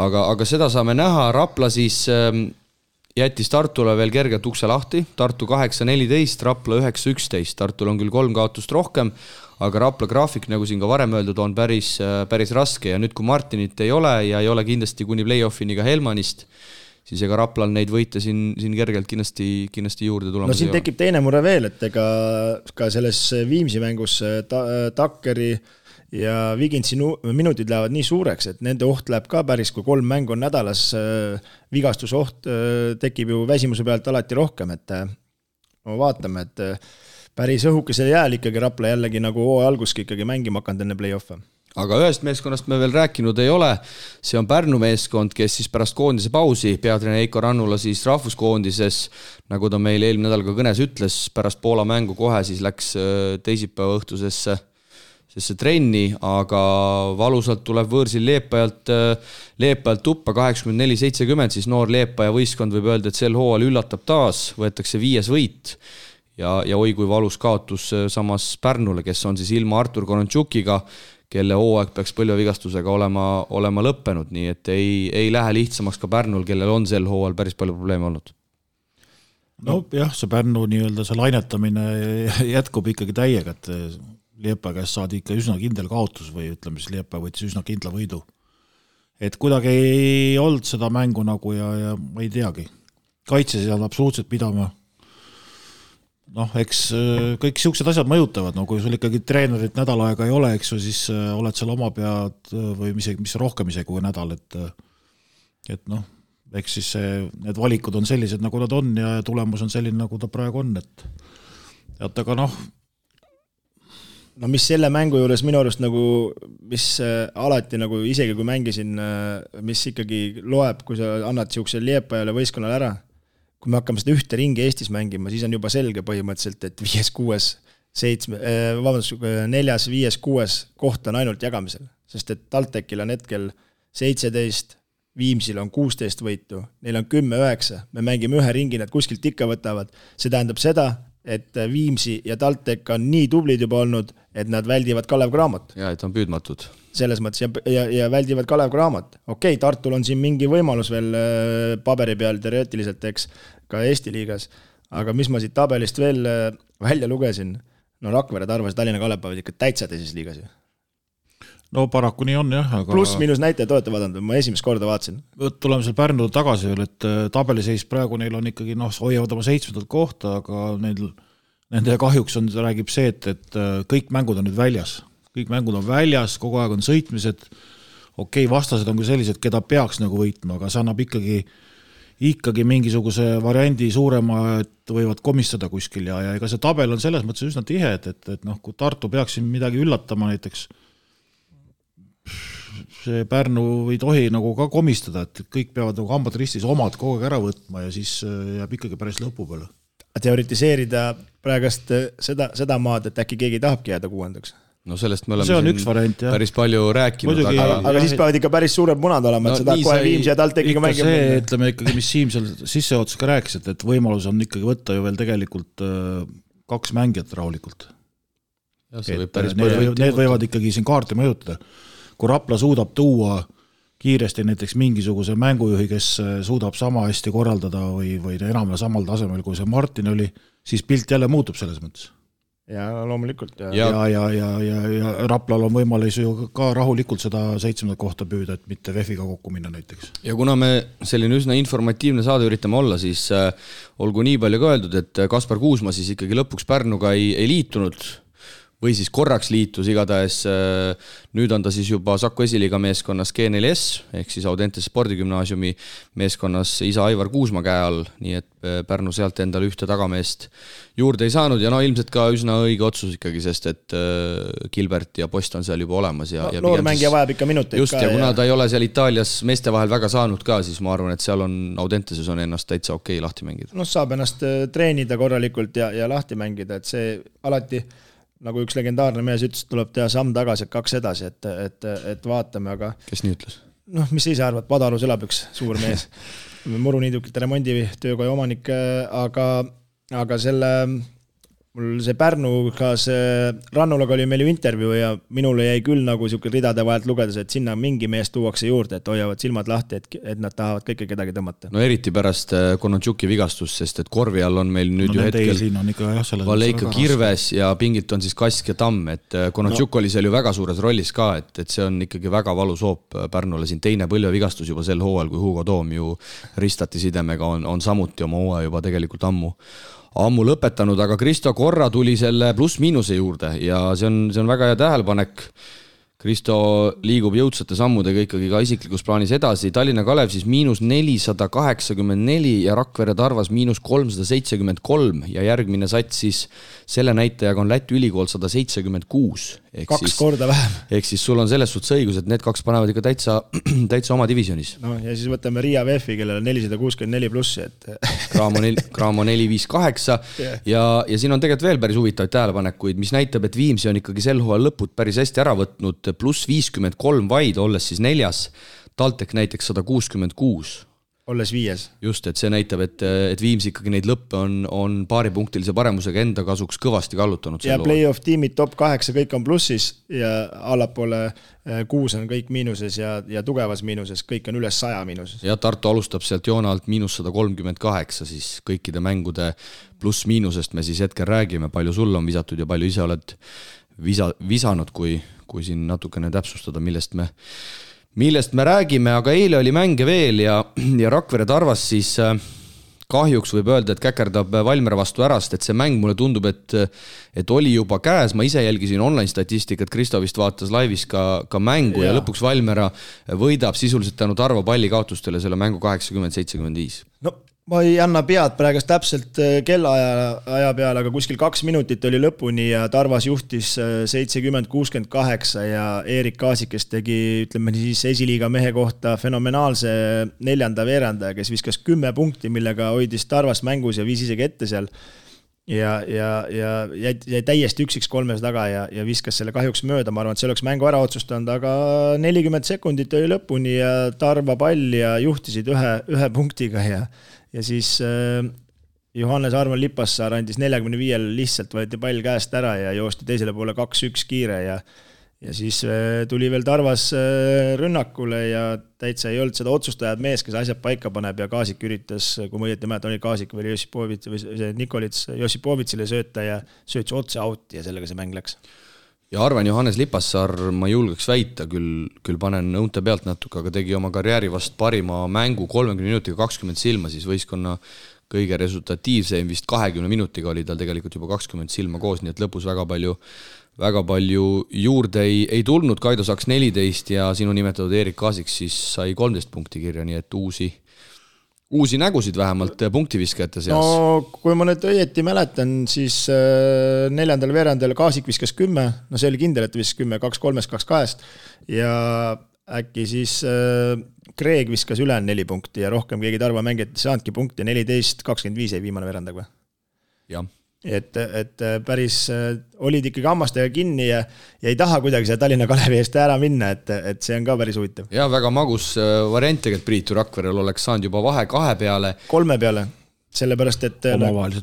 aga, aga seda saame näha, Rapla siis ähm, jättis Tartule veel kergelt ukse lahti, Tartu kaheksa, neliteist, Rapla üheksa, üksteist, Tartul on küll kolm kaotust rohkem, aga Rapla graafik, nagu siin ka varem öeldud, on päris, päris raske. Ja nüüd, kui Martinit ei ole ja ei ole kindlasti kuni play-off'ini ka Helmanist, siis ega Raplal neid võite siin, siin kergelt kindlasti, kindlasti juurde tulemas no siin tekib teine mure veel, et ega ka selles Viimsi mängus ta, Takkeri äh, ja Vigintsi minutid lähevad nii suureks, et nende oht läheb ka päris, kui kolm mängu on nädalas, äh, vigastusoht äh, tekib ju väsimuse pealt alati rohkem, et äh, no vaatame, et päris õhukesel jääl ikkagi Rapla jällegi nagu hooaja alguski ikkagi mängima hakanud enne play-off'e. Aga ühest meeskonnast me veel rääkinud ei ole, see on Pärnu meeskond, kes siis pärast koondise pausi, peatreener Heiko Rannula siis rahvuskoondises, nagu ta meil eelmine nädal ka kõnes ütles, pärast Poola mängu kohe siis läks teisipäeva õhtusesse sellesse trenni, aga valusalt tuleb võõrsil Leepajalt, Leepajalt tuppa kaheksakümmend neli, seitsekümmend, siis noor Leepaja võistkond võib öelda, et sel hooajal üllatab taas, võetakse viies võit. Ja, ja oi kui valus kaotus samas Pärnule, kes on siis ilma Artur Korontšukiga, kelle hooaeg peaks põlvevigastusega olema, olema lõppenud, nii et ei, ei lähe lihtsamaks ka Pärnul, kellel on sel hooajal päris palju probleeme olnud. Nojah, see Pärnu nii-öelda see lainetamine jätkub ikkagi täiega, et Liepa käest saadi ikka üsna kindel kaotus või ütleme siis Liepa võttis üsna kindla võidu. et kuidagi ei olnud seda mängu nagu ja, ja ma ei teagi, kaitses ei saanud absoluutselt pidama. noh, eks äh, kõik siuksed asjad mõjutavad, no kui sul ikkagi treenerit nädal aega ei ole, eks ju, siis äh, oled seal oma pead äh, või isegi, mis rohkem isegi kui nädal, et et noh, eks siis see, need valikud on sellised, nagu nad on ja tulemus on selline, nagu ta praegu on, et et aga noh, no mis selle mängu juures minu arust nagu, mis äh, alati nagu isegi kui mängisin, äh, mis ikkagi loeb, kui sa annad niisugusele Liepajale võistkonnale ära, kui me hakkame seda ühte ringi Eestis mängima, siis on juba selge põhimõtteliselt, et viies, kuues, seitsme, äh, vabandust, neljas, viies, kuues koht on ainult jagamisel. sest et TalTechil on hetkel seitseteist, Viimsil on kuusteist võitu, neil on kümme, üheksa, me mängime ühe ringi, nad kuskilt ikka võtavad, see tähendab seda, et Viimsi ja TalTech on nii tublid juba olnud, et nad väldivad Kalev Cramot. ja, et on püüdmatud. selles mõttes ja, ja, ja väldivad Kalev Cramot. okei okay,, Tartul on siin mingi võimalus veel äh, paberi peal teoreetiliselt, eks, ka Eesti liigas, aga mis ma siit tabelist veel äh, välja lugesin, no Rakvere, Tarvas Tallinna Kalev peavad ikka täitsa teises liigas ju no paraku nii on jah, aga pluss-miinus näitajad olete vaadanud, ma esimest korda vaatasin. tuleme seal Pärnule tagasi veel, et äh, tabeliseis praegu neil on ikkagi noh, hoiavad oma seitsmendat kohta, aga neil, nende kahjuks on, räägib see, et, et äh, kõik mängud on nüüd väljas. kõik mängud on väljas, kogu aeg on sõitmised, okei okay,, vastased on küll sellised, keda peaks nagu võitma, aga see annab ikkagi ikkagi mingisuguse variandi suurema, et võivad komistada kuskil ja, ja ega see tabel on selles mõttes üsna tihe, et, et, et noh, kui Tartu peaks siin midagi üllatama näiteks Pärnu ei tohi nagu ka komistada, et kõik peavad nagu hambad ristis omad kogu aeg ära võtma ja siis äh, jääb ikkagi päris lõpu peale. teoritiseerida praegust äh, seda, seda maad, et äkki keegi tahabki jääda kuuendaks? no sellest me oleme see on üks variant, jah. päris palju rääkinud, aga aga, aga siis peavad ikka päris suured munad olema, et no, sa tahad kohe Viimsi ja TalTechiga mängima minna. see, ütleme ikkagi, mis Siim seal sissejuhatuses ka rääkis, et, et võimalus on ikkagi võtta ju veel tegelikult äh, kaks mängijat rahulikult. need, need võivad ikkagi siin kaarti mõjutada kui Rapla suudab tuua kiiresti näiteks mingisuguse mängujuhi, kes äh, suudab sama hästi korraldada või, või enam-vähem samal tasemel, kui see Martin oli, siis pilt jälle muutub selles mõttes. ja loomulikult. ja, ja, ja, ja, ja, ja Raplal on võimalus ju ka rahulikult seda seitsmendat kohta püüda, et mitte VEF-iga kokku minna näiteks. ja kuna me selline üsna informatiivne saade üritame olla, siis äh, olgu nii palju ka öeldud, et Kaspar Kuusma siis ikkagi lõpuks Pärnuga ei, ei liitunud või siis korraks liitus, igatahes äh, nüüd on ta siis juba Saku esiliiga meeskonnas G4S ehk siis Audentese spordigümnaasiumi meeskonnas isa Aivar Kuusma käe all, nii et äh, Pärnu sealt endale ühte tagameest juurde ei saanud ja no ilmselt ka üsna õige otsus ikkagi, sest et äh, Gilbert ja Post on seal juba olemas ja no,. noor mängija vajab ikka minuteid just, ja kuna ta ei ole seal Itaalias meeste vahel väga saanud ka, siis ma arvan, et seal on Audenteses on ennast täitsa okei okay lahti mängida. noh, saab ennast treenida korralikult ja, ja lahti mängida, et see alati nagu üks legendaarne mees ütles, tuleb teha samm tagasi, kaks edasi, et, et, et vaatame, aga. kes nii ütles? noh, mis sa ise arvad, Padalus elab üks suur mees muruniidukite remonditöökoja omanik, aga, aga selle mul see Pärnuga, see Rannulaga oli meil ju intervjuu ja minule jäi küll nagu sihuke ridade vahelt lugedes, et sinna mingi mees tuuakse juurde, et hoiavad silmad lahti, et, et nad tahavad kõike kedagi tõmmata. no eriti pärast äh, Konontšuki vigastust, sest et korvi all on meil nüüd no, ju hetkel Valeika Kirves ja pingilt on siis Kask ja Tamm, et Konontšuk no. oli seal ju väga suures rollis ka, et, et see on ikkagi väga valus hoop Pärnule siin, teine põlvevigastus juba sel hooajal, kui Hugo Toom ju ristati sidemega, on, on samuti oma hooaja juba tegelikult ammu ammu lõpetanud, aga Kristo korra tuli selle pluss-miinuse juurde ja see on, see on väga hea tähelepanek. Kristo liigub jõudsate sammudega ikkagi ka isiklikus plaanis edasi, Tallinna Kalev siis miinus nelisada kaheksakümmend neli ja Rakvere Tarvas miinus kolmsada seitsekümmend kolm. Ja järgmine sats siis selle näitajaga on Läti ülikool sada seitsekümmend kuus. Kaks siis, korda vähem. ehk siis sul on selles suhtes õigus, et need kaks panevad ikka täitsa, täitsa oma divisjonis. no ja siis võtame Riia VEF-i, kellel on nelisada kuuskümmend neli plussi, et Graamo neli, Graamo neli, viis, kaheksa. Ja, ja siin on tegelikult veel päris huvitavaid tähelepanekuid, mis näitab, et Viimsi on ikkagi sel hooajal lõpud päris hästi ära võtnud, pluss viiskümmend kolm vaid, olles siis neljas. TalTech näiteks sada kuuskümmend kuus olles viies. just, et see näitab, et, et Viims ikkagi neid lõppe on, on paaripunktilise paremusega enda kasuks kõvasti kallutanud. ja play-off tiimid top kaheksa, kõik on plussis ja allapoole eh, kuus on kõik miinuses ja, ja tugevas miinuses, kõik on üles saja miinuses. ja Tartu alustab sealt joone alt miinus sada kolmkümmend kaheksa, siis kõikide mängude pluss-miinusest me siis hetkel räägime, palju sul on visatud ja palju ise oled visa, visanud, kui, kui siin natukene täpsustada, millest me millest me räägime, aga eile oli mänge veel ja, ja Rakvere Tarvas siis äh, kahjuks võib öelda, et käkerdab Valmiera vastu ära, sest et see mäng mulle tundub, et, et oli juba käes, ma ise jälgisin online statistikat, Kristo vist vaatas laivis ka, ka mängu ja, ja lõpuks Valmiera võidab sisuliselt tänu Tarvo pallikaotustele selle mängu kaheksakümmend, seitsekümmend viis. no ma ei anna pead praegust täpselt äh, kellaaja, aja peale, aga kuskil kaks minutit oli lõpuni ja Tarvas juhtis äh, seitsekümmend, kuuskümmend kaheksa ja Erik Kaasik, kes tegi, ütleme siis esiliiga mehe kohta fenomenaalse neljanda veerandaja, kes viskas kümme punkti, millega hoidis Tarvast mängus ja viis isegi ette seal. ja, ja, ja jäi, jäi täiesti üksiks kolmes taga ja, ja viskas selle kahjuks mööda, ma arvan, et see oleks mängu ära otsustanud, aga nelikümmend sekundit oli lõpuni ja Tarva pall ja juhtisid ühe, ühe punktiga ja ja siis äh, Johannes Arman Lipassaar andis neljakümne viiel, lihtsalt võeti pall käest ära ja joosti teisele poole kaks-üks kiire ja ja siis äh, tuli veel Tarvas äh, rünnakule ja täitsa ei olnud seda otsustajat mees, kes asjad paika paneb ja Kaasik üritas, kui ma õieti mäletan, oli Kaasik või Jossipovitš või see Nikolits Jossipovitšile sööta ja söötis otse out'i ja sellega see mäng läks ja arvan, Johannes Lipassaar, ma julgeks väita, küll, küll panen õunte pealt natuke, aga tegi oma karjääri vast parima mängu kolmekümne minutiga kakskümmend silma, siis võistkonna kõige resultatiivsem vist kahekümne minutiga oli tal tegelikult juba kakskümmend silma koos, nii et lõpus väga palju, väga palju juurde ei, ei tulnud, Kaido Saks neliteist ja sinu nimetatud Erik Kaasik siis sai kolmteist punkti kirja, nii et uusi uusi nägusid vähemalt punktiviskajate seas? no kui ma nüüd õieti mäletan, siis äh, neljandal veerandil Kaasik viskas kümme, no see oli kindel, et ta viskas kümme, kaks kolmest, kaks kahest ja äkki siis äh, Kreeg viskas ülejäänud neli punkti ja rohkem keegi Tarva mängijat ei saanudki punkti, neliteist, kakskümmend viis jäi viimane veerandaga või? jah et, et päris olid ikkagi hammastega kinni ja, ja ei taha kuidagi selle Tallinna Kalevi eest ära minna, et, et see on ka päris huvitav. ja väga magus äh, variant tegelikult Priit ju Rakverel oleks saanud juba vahe kahe peale. kolme peale sellepärast, et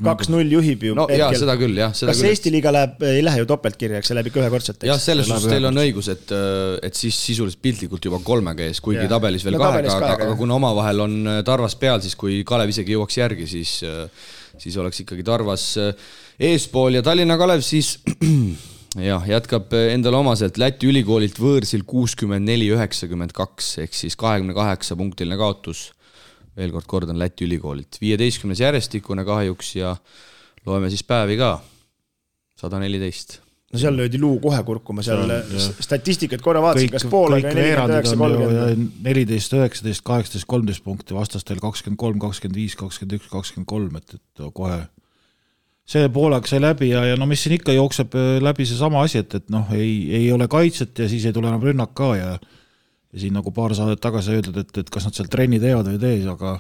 kaks-null juhib ju. no jaa, seda küll, jah. kas küll. Eesti liiga läheb, ei lähe ju topeltkirjaks, see läheb ikka ühekordselt? jah, selles suhtes teil on õigus, et, äh, et siis sisuliselt piltlikult juba kolmega ees, kuigi ja. tabelis veel no, kahega, aga, aga kuna omavahel on äh, Tarvas peal, siis kui Kalev isegi jõuaks järgi, siis, siis oleks ikkagi Tarvas eespool ja Tallinna Kalev siis jah, jätkab endale omaselt Läti ülikoolilt võõrsil kuuskümmend neli, üheksakümmend kaks ehk siis kahekümne kaheksa punktiline kaotus. veel kord kordan Läti ülikoolilt, viieteistkümnes järjestikune kahjuks ja loeme siis päevi ka, sada neliteist no seal löödi luu kohe kurkuma, seal statistikat korra vaatasin, kas pool aga nelikümmend üheksa, kolmkümmend. neliteist, üheksateist, kaheksateist, kolmteist punkti, vastastel kakskümmend kolm, kakskümmend viis, kakskümmend üks, kakskümmend kolm, et, et kohe see poolaeg sai läbi ja, ja no mis siin ikka jookseb äh, läbi seesama asi, et, et noh, ei, ei ole kaitset ja siis ei tule enam rünnak ka ja ja siin nagu paar saadet tagasi öeldud, et, et kas nad seal trenni teevad või ei tee, aga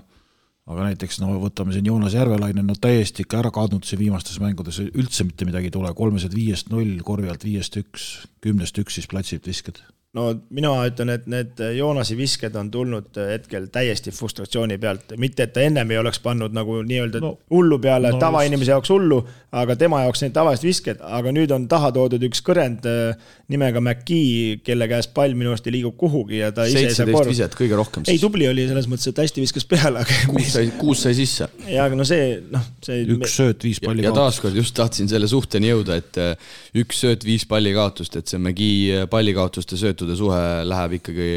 aga näiteks no võtame siin Joonas Järvelaine, no täiesti ikka ära kadunud siin viimastes mängudes, üldse mitte midagi ei tule, kolmesed viiest null, korvi alt viiest üks, kümnest üks siis platsilt viskad. No mina ütlen, et need Joonase visked on tulnud hetkel täiesti frustratsiooni pealt, mitte et ta ennem ei oleks pannud nagu nii-öelda no, hullu peale no, tavainimese jaoks hullu, aga tema jaoks need tavalised visked, aga nüüd on taha toodud üks kõrend äh, nimega McKee, kelle käest pall minu arust ei liigu kuhugi ja ta ise ei saa korv. viset kõige rohkem. ei, tubli oli selles mõttes, et hästi viskas peale, aga. kuus sai, kuus sai sisse. jaa, aga no see, noh, see. üks sööt, viis palli kaotust. ja taaskord just tahtsin selle suhteni jõuda, et äh, üks sööt, viis palli kaotust, et see McGee pallikaotuste söötu sõitude suhe läheb ikkagi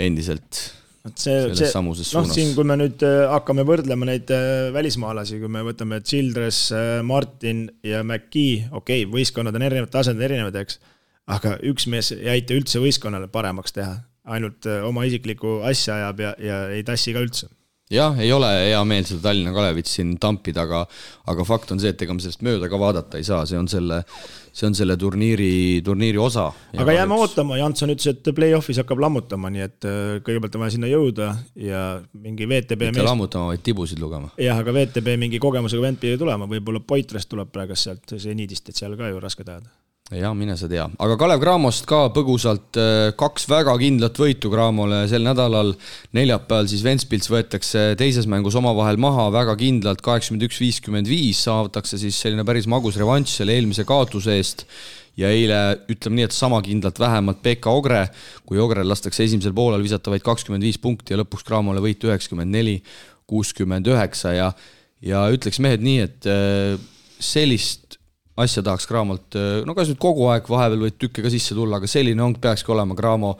endiselt see, see, noh, siin, kui me nüüd äh, hakkame võrdlema neid äh, välismaalasi, kui me võtame Childress, äh, Martin ja McKee, okei okay,, võistkonnad on erinevad, tasemed erinevad, eks. aga üks mees ei aita üldse võistkonnale paremaks teha, ainult oma isiklikku asja ajab ja, ja ei tassi ka üldse. Jah, ei ole hea meel seda Tallinna Kalevit siin tampida, aga, aga fakt on see, et ega me sellest mööda ka vaadata ei saa, see on selle, see on selle turniiri, turniiri osa. aga jääme üks... ootama, Janson ütles, et play-off'is hakkab lammutama, nii et äh, kõigepealt on vaja sinna jõuda ja mingi VTB. mitte meest... lammutama, vaid tibusid lugema. jah, aga VTB mingi kogemusega vend pidi tulema, võib-olla Poitrest tuleb praegu sealt seniidist, et seal ka ju raske tajada ja mine sa tea, aga Kalev Cramost ka põgusalt äh, kaks väga kindlat võitu Cramole sel nädalal. neljapäeval siis Ventspils võetakse teises mängus omavahel maha väga kindlalt, kaheksakümmend üks, viiskümmend viis, saavutatakse siis selline päris magus revanš selle eelmise kaotuse eest. Ja eile ütleme nii, et sama kindlalt vähemalt Pekka Ogre, kui Ogrel lastakse esimesel poolel visata vaid kakskümmend viis punkti ja lõpuks Cramole võit üheksakümmend neli, kuuskümmend üheksa. Ja ja ütleks mehed nii, et äh, sellist asja tahaks Cramolt, äh, no kas nüüd kogu aeg, vahepeal võib tükke ka sisse tulla, aga selline ongi, peakski olema Cramo,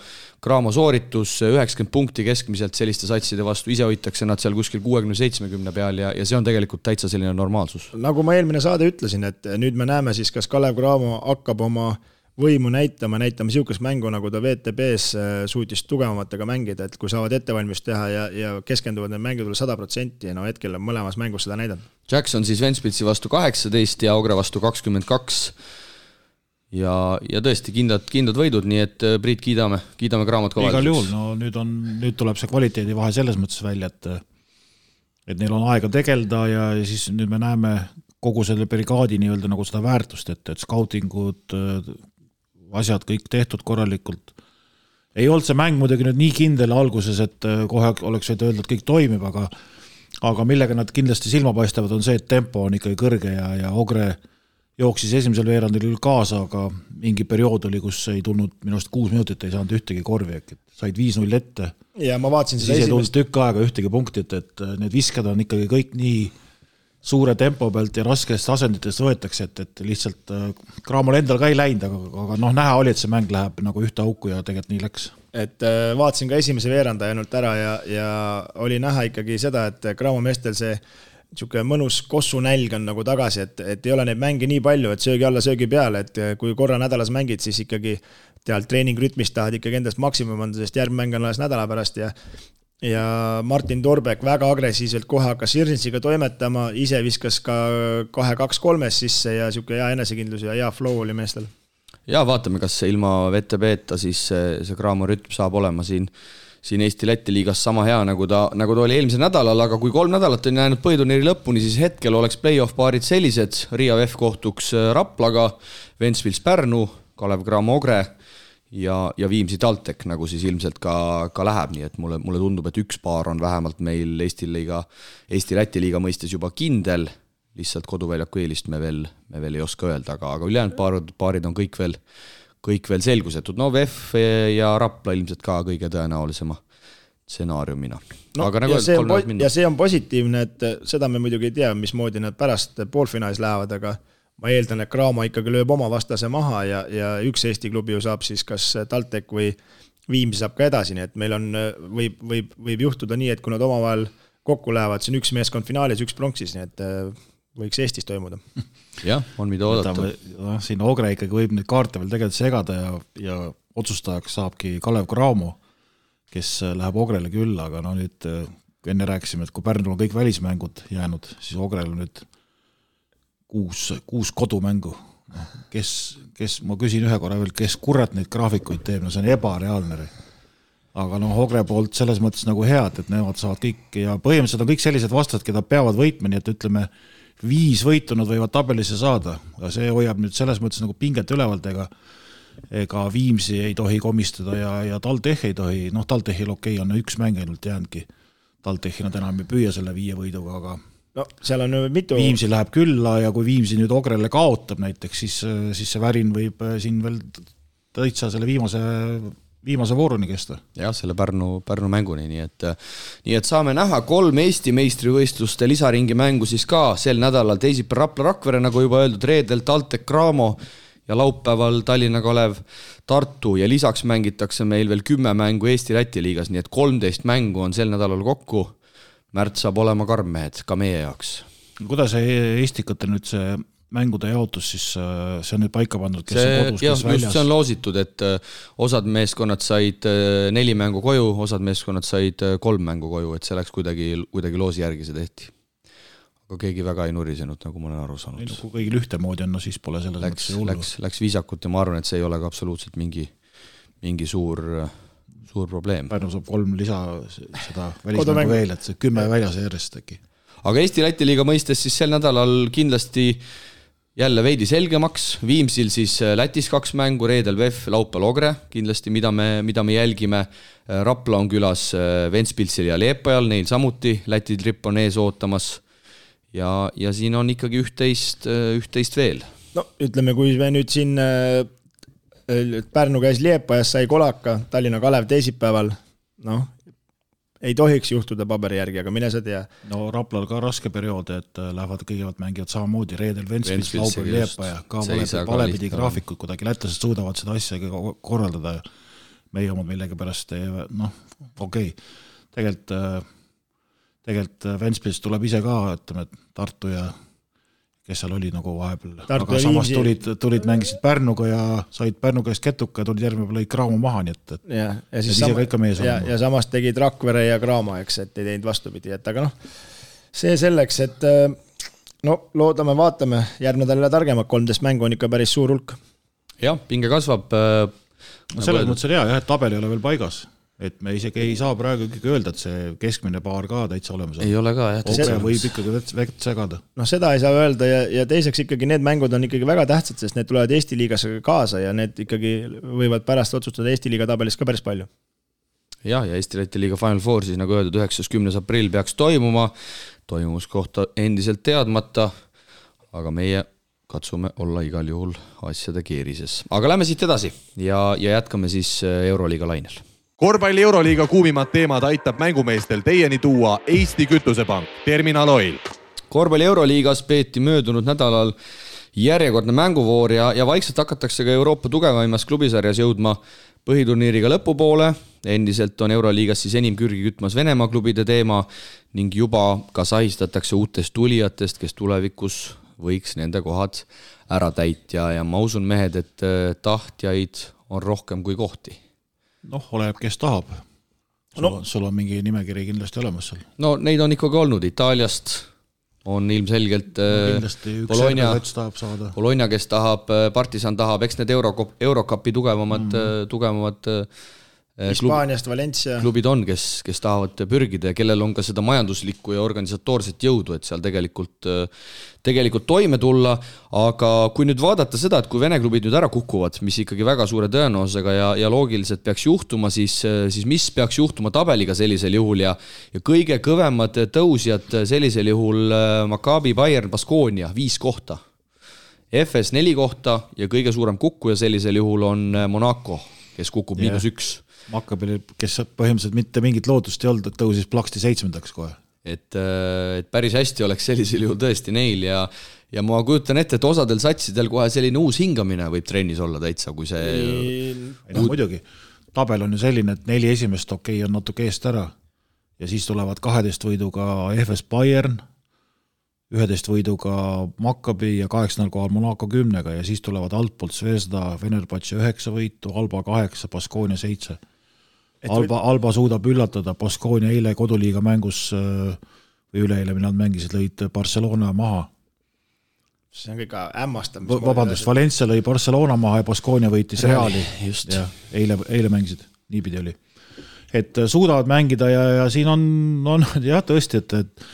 Cramo sooritus, üheksakümmend punkti keskmiselt selliste satside vastu, ise hoitakse nad seal kuskil kuuekümne, seitsmekümne peal ja, ja see on tegelikult täitsa selline normaalsus. nagu ma eelmine saade ütlesin, et nüüd me näeme siis, kas Kalev Cramo hakkab oma äh, võimu näitama, näitama niisugust mängu, nagu ta WTB-s äh, suutis tugevamatega mängida, et kui saavad ettevalmistust teha ja, ja keskenduvad need mängudele sada protsenti, no hetkel on mõlemas mängus seda näidanud. Jackson siis Ventspilsi vastu kaheksateist ja Augre vastu kakskümmend kaks. ja, ja tõesti kindlad, kindlad võidud, nii et äh, Priit, kiidame, kiidame Cramot kõvasti. igal juhul, no nüüd on, nüüd tuleb see kvaliteedivahe selles mõttes välja, et et neil on aega tegeleda ja, ja siis nüüd me näeme kogu selle brigaadi nii-öelda nagu seda väärtust, et, et skautingud, asjad kõik tehtud korralikult. ei olnud see mäng muidugi nüüd nii kindel alguses, et äh, kohe oleks võinud öelda, et kõik toimib, aga aga millega nad kindlasti silma paistavad, on see, et tempo on ikkagi kõrge ja, ja Ogre jooksis esimesel veerandil küll kaasa, aga mingi periood oli, kus ei tulnud, minu arust kuus minutit ei saanud ühtegi korvi, et said viis-null ette. ja ma vaatasin seda esimest. tükk aega ühtegi punktit, et äh, need visked on ikkagi kõik nii suure tempo pealt ja raskest asenditest võetakse, et, et lihtsalt äh, Cramol endal ka ei läinud, aga, aga noh, näha oli, et see mäng läheb nagu ühte auku ja tegelikult nii läks. et äh, vaatasin ka esimese veeranda ainult ära ja, ja oli näha ikkagi seda, et Cramo meestel see niisugune mõnus kossunälg on nagu tagasi, et, et ei ole neid mänge nii palju, et söögi alla, söögi peale, et kui korra nädalas mängid, siis ikkagi tead treeningrütmis tahad ikkagi endast maksimum anda, sest järgmine mäng on alles nädala pärast ja ja Martin Torbek väga agressiivselt kohe hakkas Sirnitsiga toimetama, ise viskas ka kahe-kaks-kolmes sisse ja niisugune hea enesekindlus ja hea flow oli meestel. ja vaatame, kas ilma VTB-ta siis see, see Graamo rütm saab olema siin, siin Eesti-Läti liigas sama hea, nagu ta, nagu ta oli eelmisel nädalal, aga kui kolm nädalat on jäänud põhiturniiri lõpuni, siis hetkel oleks play-off paarid sellised, Riia VEF kohtuks Raplaga, Ventspils Pärnu, Kalev Cramo Ogre ja, ja Viimsi TalTech nagu siis ilmselt ka, ka läheb, nii et mulle, mulle tundub, et üks paar on vähemalt meil Eesti liiga, Eesti-Läti liiga mõistes juba kindel, lihtsalt koduväljaku eelist me veel, me veel ei oska öelda, aga, aga ülejäänud paarid, paarid on kõik veel, kõik veel selgusetud, no VEF ja Rapla ilmselt ka kõige tõenäolisema stsenaariumina. No,. aga nagu öeldud, ja see on positiivne, et seda me muidugi ei tea, mismoodi nad pärast poolfinaalis lähevad, aga ma eeldan, et Cramo ikkagi lööb oma vastase maha ja, ja üks Eesti klubi ju saab siis kas TalTech või Viimsi saab ka edasi, nii et meil on, võib, võib, võib juhtuda nii, et kui nad omavahel kokku lähevad, siis on üks meeskond finaalis, üks pronksis, nii et äh, võiks Eestis toimuda. jah, on mida oodata. noh, siin Ogre ikkagi võib neid kaarte veel tegelikult segada ja, ja otsustajaks saabki Kalev Cramo, kes läheb Ogrele külla, aga no nüüd enne rääkisime, et kui Pärnul on kõik välismängud jäänud, siis Ogrel on nüüd kuus, kuus kodumängu. noh, kes, kes, ma küsin ühe korra veel, kes kurat neid graafikuid teeb, no see on ebareaalne. aga noh, Ogre poolt selles mõttes nagu head, et nemad saavad kõik ja põhimõtteliselt on kõik sellised vastased, keda peavad võitma, nii et ütleme, viis võitu nad võivad tabelisse saada, aga see hoiab nüüd selles mõttes nagu pinget ülevalt, ega ega Viimsi ei tohi komistada ja, ja TalTech ei tohi, noh, TalTechil okei okay, on üks mäng ainult jäänudki. TalTechi nad enam ei püüa selle viie võiduga, aga no seal on ju mitu Viimsi läheb külla ja kui Viimsi nüüd Ogrele kaotab näiteks, siis, siis see värin võib äh, siin veel täitsa selle viimase, viimase vooruni kesta. jah, selle Pärnu, Pärnu mänguni, nii et, nii et saame näha kolm Eesti meistrivõistluste lisaringi mängu siis ka sel nädalal, teisipäeval Rapla Rakvere, nagu juba öeldud, reedel TalTech Cramo ja laupäeval Tallinna Kalev Tartu. Ja lisaks mängitakse meil veel kümme mängu Eesti-Läti liigas, nii et kolmteist mängu on sel nädalal kokku Märt saab olema karm mehed ka meie jaoks. kuidas see Estikatel nüüd see mängude jaotus siis, äh, see on nüüd paika pandud, kes see, on kodus, kes väljas? see on loositud, et äh, osad meeskonnad said äh, neli mängu koju, osad meeskonnad said kolm mängu koju, et see läks kuidagi, kuidagi loosi järgi see tehti. aga keegi väga ei nurisenud, nagu ma olen aru saanud. ei no kui kõigil ühtemoodi on, no siis pole selles mõttes hullu. Läks, läks viisakalt ja ma arvan, et see ei ole ka absoluutselt mingi, mingi suur suur probleem. Pärnu saab kolm lisa seda välismängu veel, et see kümme väljas järjest äkki. aga Eesti-Läti liiga mõistes siis sel nädalal kindlasti jälle veidi selgemaks, Viimsil siis äh, Lätis kaks mängu, reedel VEF, laupäeval Ogre kindlasti, mida me, mida me jälgime. Äh, Rapla on külas äh, Ventspilsil ja Liepajal, neil samuti Läti tripp on ees ootamas. ja, ja siin on ikkagi üht-teist, üht-teist veel. no ütleme, kui me nüüd siin Pärnu käis Liepajas, sai kolaka, Tallinna Kalev teisipäeval, noh, ei tohiks juhtuda paberi järgi, aga mine sa tea. no Raplal ka raske periood, et äh, lähevad kõigepealt mängivad samamoodi reedel Ventspils, laupäeval Liepaja, ka valepidi, valepidi graafikud kuidagi, lätlased suudavad seda asja korraldada. meie omad millegipärast ei, noh, okei okay., tegelikult, äh, tegelikult äh, Ventspils tuleb ise ka, ütleme, Tartu ja kes seal oli nagu vahepeal, aga samas tulid, tulid, mängisid Pärnuga ja said Pärnu käest ketuka ja tulid järgmine päev lõid Graamo maha, nii et, et ja, ja siis sama, ja, ja samas tegid Rakvere ja Graamo, eks, et ei teinud vastupidi, et aga noh, see selleks, et äh, no loodame, vaatame, järgmine nädal jälle targemad, kolmteist mängu on ikka päris suur hulk. jah, pinge kasvab. Äh, no selles mõttes on hea jah, et tabel ei ole veel paigas et me isegi ei saa praegu ikkagi öelda, et see keskmine paar ka täitsa olemas on. ei ole ka jah. Ope võib ikkagi vett, segada. noh, seda ei saa öelda ja, ja teiseks ikkagi need mängud on ikkagi väga tähtsad, sest need tulevad Eesti liigas kaasa ja need ikkagi võivad pärast otsustada Eesti liiga tabelis ka päris palju. jah, ja Eesti-Läti liiga Final Four siis nagu öeldud, üheksas, kümnes aprill peaks toimuma, toimumiskohta endiselt teadmata, aga meie katsume olla igal juhul asjade keerises. aga lähme siit edasi ja, ja jätkame siis Euroliiga lainel korvpalli Euroliiga kuumimad teemad aitab mängumeestel teieni tuua Eesti Kütusepank, Terminal Oil. korvpalli Euroliigas peeti möödunud nädalal järjekordne mänguvoor ja, ja vaikselt hakatakse ka Euroopa tugevaimas klubisarjas jõudma põhiturniiriga lõpupoole. endiselt on Euroliigas siis enim kürgi kütmas Venemaa klubide teema ning juba ka sahistatakse uutest tulijatest, kes tulevikus võiks nende kohad ära täitja ja ma usun, mehed, et eh, tahtjaid on rohkem kui kohti noh, oleneb, kes tahab. sul no., sul on mingi nimekiri kindlasti olemas seal? no neid on ikkagi olnud, Itaaliast on ilmselgelt no, äh, Bologna. Bologna, kes tahab, äh, Partisan tahab, eks need euro, eurokapi tugevamad mm., tugevamad Äh, Hispaaniast Valencia. klubid on, kes, kes tahavad pürgida ja kellel on ka seda majanduslikku ja organisatoorset jõudu, et seal tegelikult, äh, tegelikult toime tulla, aga kui nüüd vaadata seda, et kui Vene klubid nüüd ära kukuvad, mis ikkagi väga suure tõenäosusega ja, ja loogiliselt peaks juhtuma, siis, äh, siis mis peaks juhtuma tabeliga sellisel juhul ja ja kõige kõvemad tõusjad sellisel juhul Maccabi, Bayern, Baskonia, viis kohta. FS neli kohta ja kõige suurem kukkuja sellisel juhul on Monaco, kes kukub yeah. miinus üks Makkabil, kes põhimõtteliselt mitte mingit lootust ei olnud, tõusis plaksti seitsmendaks kohe. et, äh, et päris hästi oleks sellisel juhul tõesti neil ja ja ma kujutan ette, et osadel satsidel kohe selline uus hingamine võib trennis olla täitsa, kui see ei no muidugi, tabel on ju selline, et neli esimest okei okay, on natuke eest ära ja siis tulevad kaheteist võiduga FS Bayern, üheteist võiduga Maccabi ja kaheksandal kohal Monaco kümnega ja siis tulevad altpoolt Zvezda, Fenerbahce üheksa võitu, Alba kaheksa, Baskonia seitse Alba, Alba suudab üllatada, Baskonia eile koduliiga mängus äh, või üleeile, millal nad mängisid, lõid Barcelona maha. see on ikka hämmastav. vabandust, Valencia lõi Barcelona maha ja Baskonia võitis Reali. jah, eile, eile mängisid, niipidi oli. et äh, suudavad mängida ja, ja siin on, on jah, tõesti, et, et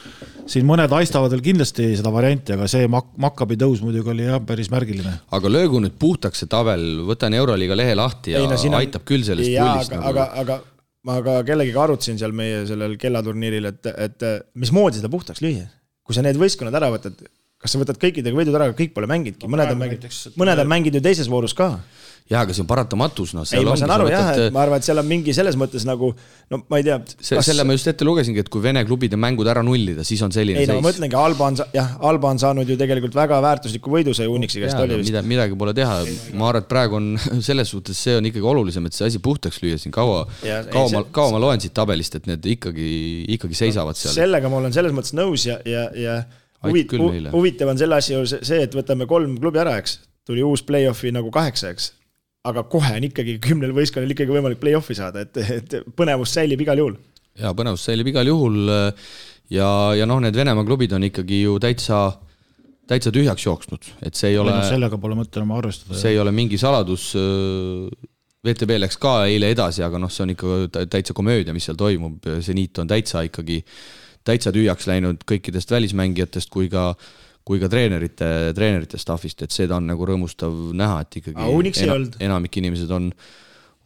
siin mõned haistavad veel kindlasti seda varianti, aga see mak-, Maccabi tõus muidugi oli jah, päris märgiline. aga löögu nüüd puhtaks see tabel, võtan Euroliiga lehe lahti ja ei, no, on, aitab küll sellest pullist. aga nagu..., aga, aga ma ka kellegiga arutasin seal meie sellel kellaturniiril, et, et mismoodi seda puhtaks lüüa. kui sa need võistkonnad ära võtad, kas sa võtad kõikidega võidud ära, kõik pole mänginudki, mõned on mänginud, mõned on mänginud ju teises voorus ka jah, aga see on paratamatus, noh. ei, ma saan aru jah, et ma arvan, et seal on mingi selles mõttes nagu no ma ei tea kas.... selle ma just ette lugesingi, et kui Vene klubide mängud ära nullida, siis on selline ei no ma mõtlengi, Alba on, jah, Alba on saanud ju tegelikult väga väärtusliku võidu see Unixi käest oli vist. midagi, midagi pole teha, ma arvan, et praegu on selles suhtes, see on ikkagi olulisem, et see asi puhtaks lüüa siin kaua, kaua ma, kaua ma loen siit tabelist, et need ikkagi, ikkagi seisavad seal. sellega ma olen selles mõttes nõus ja, ja, ja huvit-, huvitav on selle asja juures see, et võtame kolm klubi ära, eks, tuli uus play-off'i nagu kaheksa, eks aga kohe on ikkagi kümnel võistkonnal ikkagi võimalik play-off'i saada, et, et põnevus säilib igal juhul. jaa, põnevus säilib igal juhul ja, ja noh, need Venemaa klubid on ikkagi ju täitsa, täitsa tühjaks jooksnud, et see ei ole no, sellega pole mõtet enam arvestada. see ei ole mingi saladus, VTB läks ka eile edasi, aga noh, see on ikka täitsa komöödia, mis seal toimub, seniit on täitsa ikkagi, täitsa tühjaks läinud kõikidest välismängijatest kui ka äh, kui ka treenerite, treenerite staff'ist, et seda on nagu rõõmustav näha, et ikkagi enam, enamik inimesed on,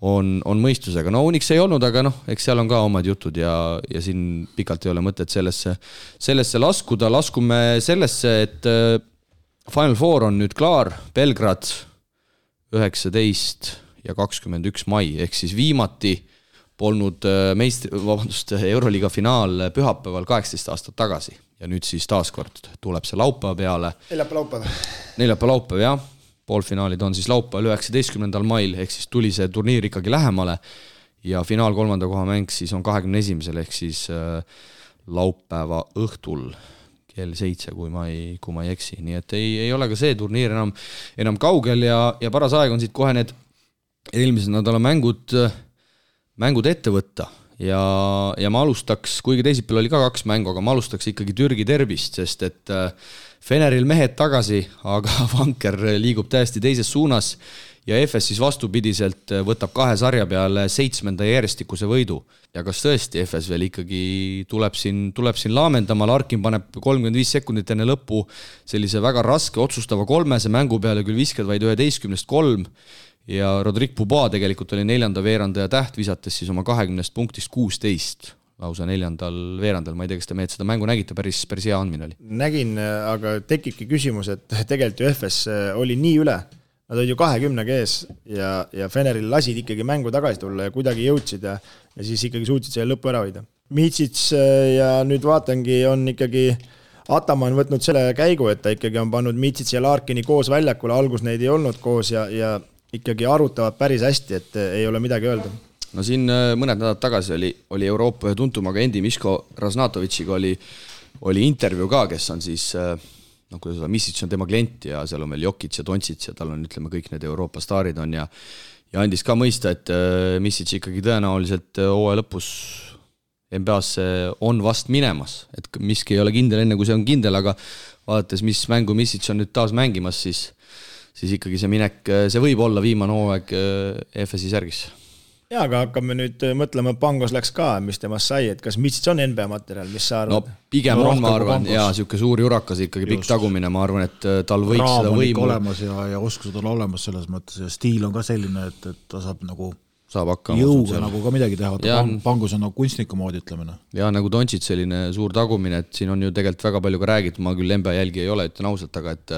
on, on mõistusega, no Unix ei olnud, aga noh, eks seal on ka omad jutud ja, ja siin pikalt ei ole mõtet sellesse, sellesse laskuda, laskume sellesse, et äh, Final Four on nüüd klaar, Belgrad üheksateist ja kakskümmend üks mai, ehk siis viimati polnud äh, meistri, vabandust, Euroliiga finaal pühapäeval kaheksateist aastat tagasi ja nüüd siis taaskord tuleb see laupäeva peale. neljapäev-laupäev. neljapäev-laupäev jah, poolfinaalid on siis laupäeval, üheksateistkümnendal mail, ehk siis tuli see turniir ikkagi lähemale ja finaal kolmanda koha mäng siis on kahekümne esimesel, ehk siis äh, laupäeva õhtul kell seitse, kui ma ei, kui ma ei eksi, nii et ei, ei ole ka see turniir enam, enam kaugel ja, ja paras aeg on siit kohe need eelmise nädala mängud, mängud ette võtta ja, ja ma alustaks, kuigi teisipäeval oli ka kaks mängu, aga ma alustaks ikkagi Türgi derbist, sest et äh, Feneril mehed tagasi, aga vanker liigub täiesti teises suunas ja EFS siis vastupidiselt äh, võtab kahe sarja peale seitsmenda järjestikuse võidu. ja kas tõesti EFS veel ikkagi tuleb siin, tuleb siin laamendama, Larkin paneb kolmkümmend viis sekundit enne lõppu sellise väga raske otsustava kolmese mängu peale, küll viskad vaid üheteistkümnest kolm ja Rodrik Puba tegelikult oli neljanda veerandaja täht, visates siis oma kahekümnest punktist kuusteist lausa neljandal veerandal, ma ei tea, kas te mehed seda mängu nägite, päris, päris hea andmine oli. nägin, aga tekibki küsimus, et tegelikult ju FS oli nii üle, nad olid ju kahekümnega ees ja, ja Feneril lasid ikkagi mängu tagasi tulla ja kuidagi jõudsid ja, ja siis ikkagi suutsid selle lõpu ära hoida. Mitsits ja nüüd vaatangi, on ikkagi Ataman võtnud selle käigu, et ta ikkagi on pannud Mitsitsi ja Larkini koos väljakule, algus neid ei olnud koos ja, ja ikkagi arutavad päris hästi, et eh, ei ole midagi öelda. no siin eh, mõned nädalad tagasi oli, oli Euroopa ühe tuntuma agendi Miško Raznatovitšiga oli, oli intervjuu ka, kes on siis eh, noh, kuidas öelda, Misic on tema klient ja seal on veel Jokic ja Doncic ja tal on, ütleme, kõik need Euroopa staarid on ja ja andis ka mõista, et Misic ikkagi tõenäoliselt hooaja lõpus NBA-sse on vast minemas, et miski ei ole kindel, enne kui see on kindel, aga vaadates, mis mängu Misic on nüüd taas mängimas, siis siis ikkagi see minek, see võib olla viimane hooaeg EFS-i äh, särgis. jaa, aga hakkame nüüd äh, mõtlema, Pangos läks ka, mis temast sai, et kas Mitsits on NBA materjal, mis sa arvad? no pigem no, on, ma arvan, jaa, niisugune suur jurakas ikkagi, pikk tagumine, ma arvan, et äh, tal võiks Raam seda võimu olemas ja, ja oskused on olemas selles mõttes ja stiil on ka selline, et, et ta saab nagu saab hakkama. jõuga nagu ka midagi teha, vaata pang, pangus on nagu kunstniku moodi, ütleme noh. ja nagu Dontšit selline suur tagumine, et siin on ju tegelikult väga palju ka räägitud, ma küll NBA jälgi ei ole, ütlen ausalt, aga et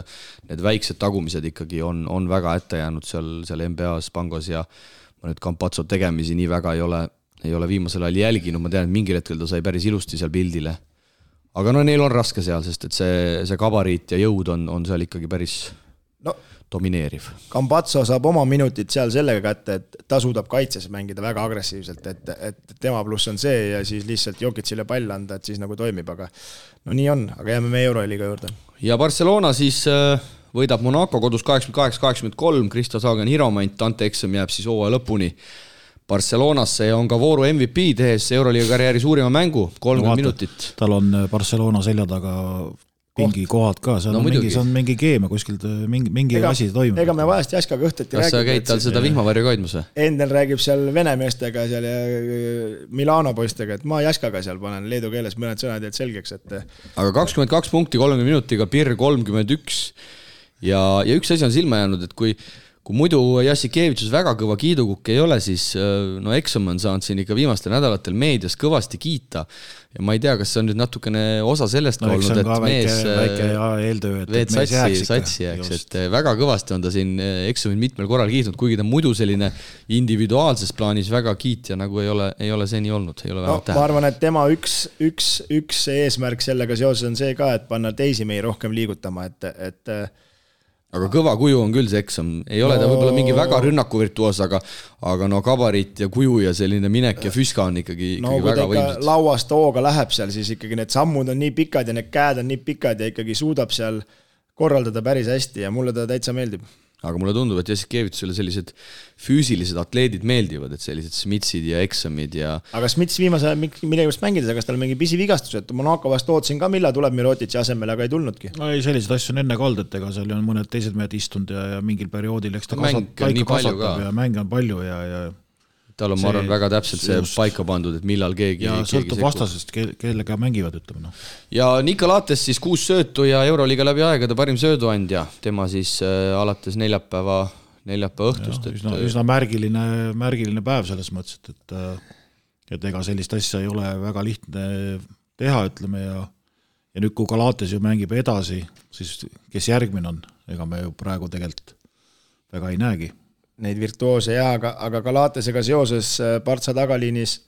need väiksed tagumised ikkagi on, on väga ette jäänud seal, seal NBA-s pangos ja ma nüüd Campazzo tegemisi nii väga ei ole, ei ole viimasel ajal jälginud, ma tean, et mingil hetkel ta sai päris ilusti seal pildile. aga no neil on raske seal, sest et see, see gabariit ja jõud on, on seal ikkagi päris no domineeriv. Kambatso saab oma minutid seal sellega kätte, et ta suudab kaitses mängida väga agressiivselt, et, et tema pluss on see ja siis lihtsalt Jokicile pall anda, et siis nagu toimib, aga no nii on, aga jääme meie Euroliiga juurde. ja Barcelona siis äh, võidab Monaco kodus kaheksakümmend kaheksa, kaheksakümmend kolm, Kristo Saagen Hiromant, Ante Eksam jääb siis hooaja lõpuni Barcelonasse ja on ka vooru MVP, tehes Euroliiga karjääri suurima mängu, kolmkümmend no, minutit. tal on Barcelona selja taga pingikohad ka, seal No on mingi, muidugi. see on mingi keemia kuskilt, mingi, mingi ega, asi toimub. ega me vahest Jaskaga õhtuti kas sa käid tal seda vihmavarju kaidmas või? Endel räägib seal vene meestega seal ja äh, Milano poistega, et ma Jaskaga seal panen leedu keeles mõned sõnad jäid selgeks, et aga kakskümmend kaks punkti kolmekümne minutiga, Pirr kolmkümmend üks ja, ja üks asi on silma jäänud, et kui kui muidu Jassikevitšus väga kõva kiidukukk ei ole, siis äh, no Exum on saanud siin ikka viimastel nädalatel meedias kõvasti kiita ja ma ei tea, kas see on nüüd natukene osa sellest no ka olnud, ka et väike mees, väike ja eeltöö, et, et mees jääks ikka. satsi jääks, et äh, väga kõvasti on ta siin äh, Exumit mitmel korral kiitnud, kuigi ta muidu selline individuaalses plaanis väga kiitja nagu ei ole, ei ole seni olnud, ei ole no vähemalt ma tähele. arvan, et tema üks, üks, üks eesmärk sellega seoses on see ka, et panna teisi mehi rohkem liigutama, et, et äh, aga kõva kuju on küll see Exum, ei ole ta No- võib-olla mingi väga rünnakuvirtuoos, aga aga no gabariit ja kuju ja selline minek ja füska on ikkagi, no ikkagi ta väga võimsad. lauast hooga läheb seal, siis ikkagi need sammud on nii pikad ja need käed on nii pikad ja ikkagi suudab seal korraldada päris hästi ja mulle ta täitsa meeldib. Aga mulle tundub, et Jassikevitsusele sellised füüsilised atleedid meeldivad, et sellised Smitsid ja Exumid ja aga Smits viimase ajal mik- millegipärast mängides, kas tal on mingi pisivigastus, et Monaco vast ootasin ka, millal tuleb Mirotitši asemele, aga ei tulnudki. no ei, selliseid asju on enne ka olnud, et ega seal on mõned teised mehed istunud ja, ja mingil perioodil, eks ta Mänge kasvat- on nii paika palju kasvatab ka. ja mänge on palju ja, ja tal on, ma arvan, väga täpselt see just. paika pandud, et millal keegi ja sõltub vastasest, kellega mängivad, ütleme noh. ja Nikolates siis kuus söötu ja Euroliiga läbi aegade parim sööduandja, tema siis äh, alates neljapäeva, neljapäeva õhtust, üsna, üsna märgiline, märgiline päev selles mõttes, et, et et ega sellist asja ei ole väga lihtne teha, ütleme ja ja nüüd, kui Galates ju mängib edasi, siis kes järgmine on, ega me ju praegu tegelikult väga ei näegi. Neid virtuoose jaa, aga, aga Galatesega seoses äh, Partsa tagaliinis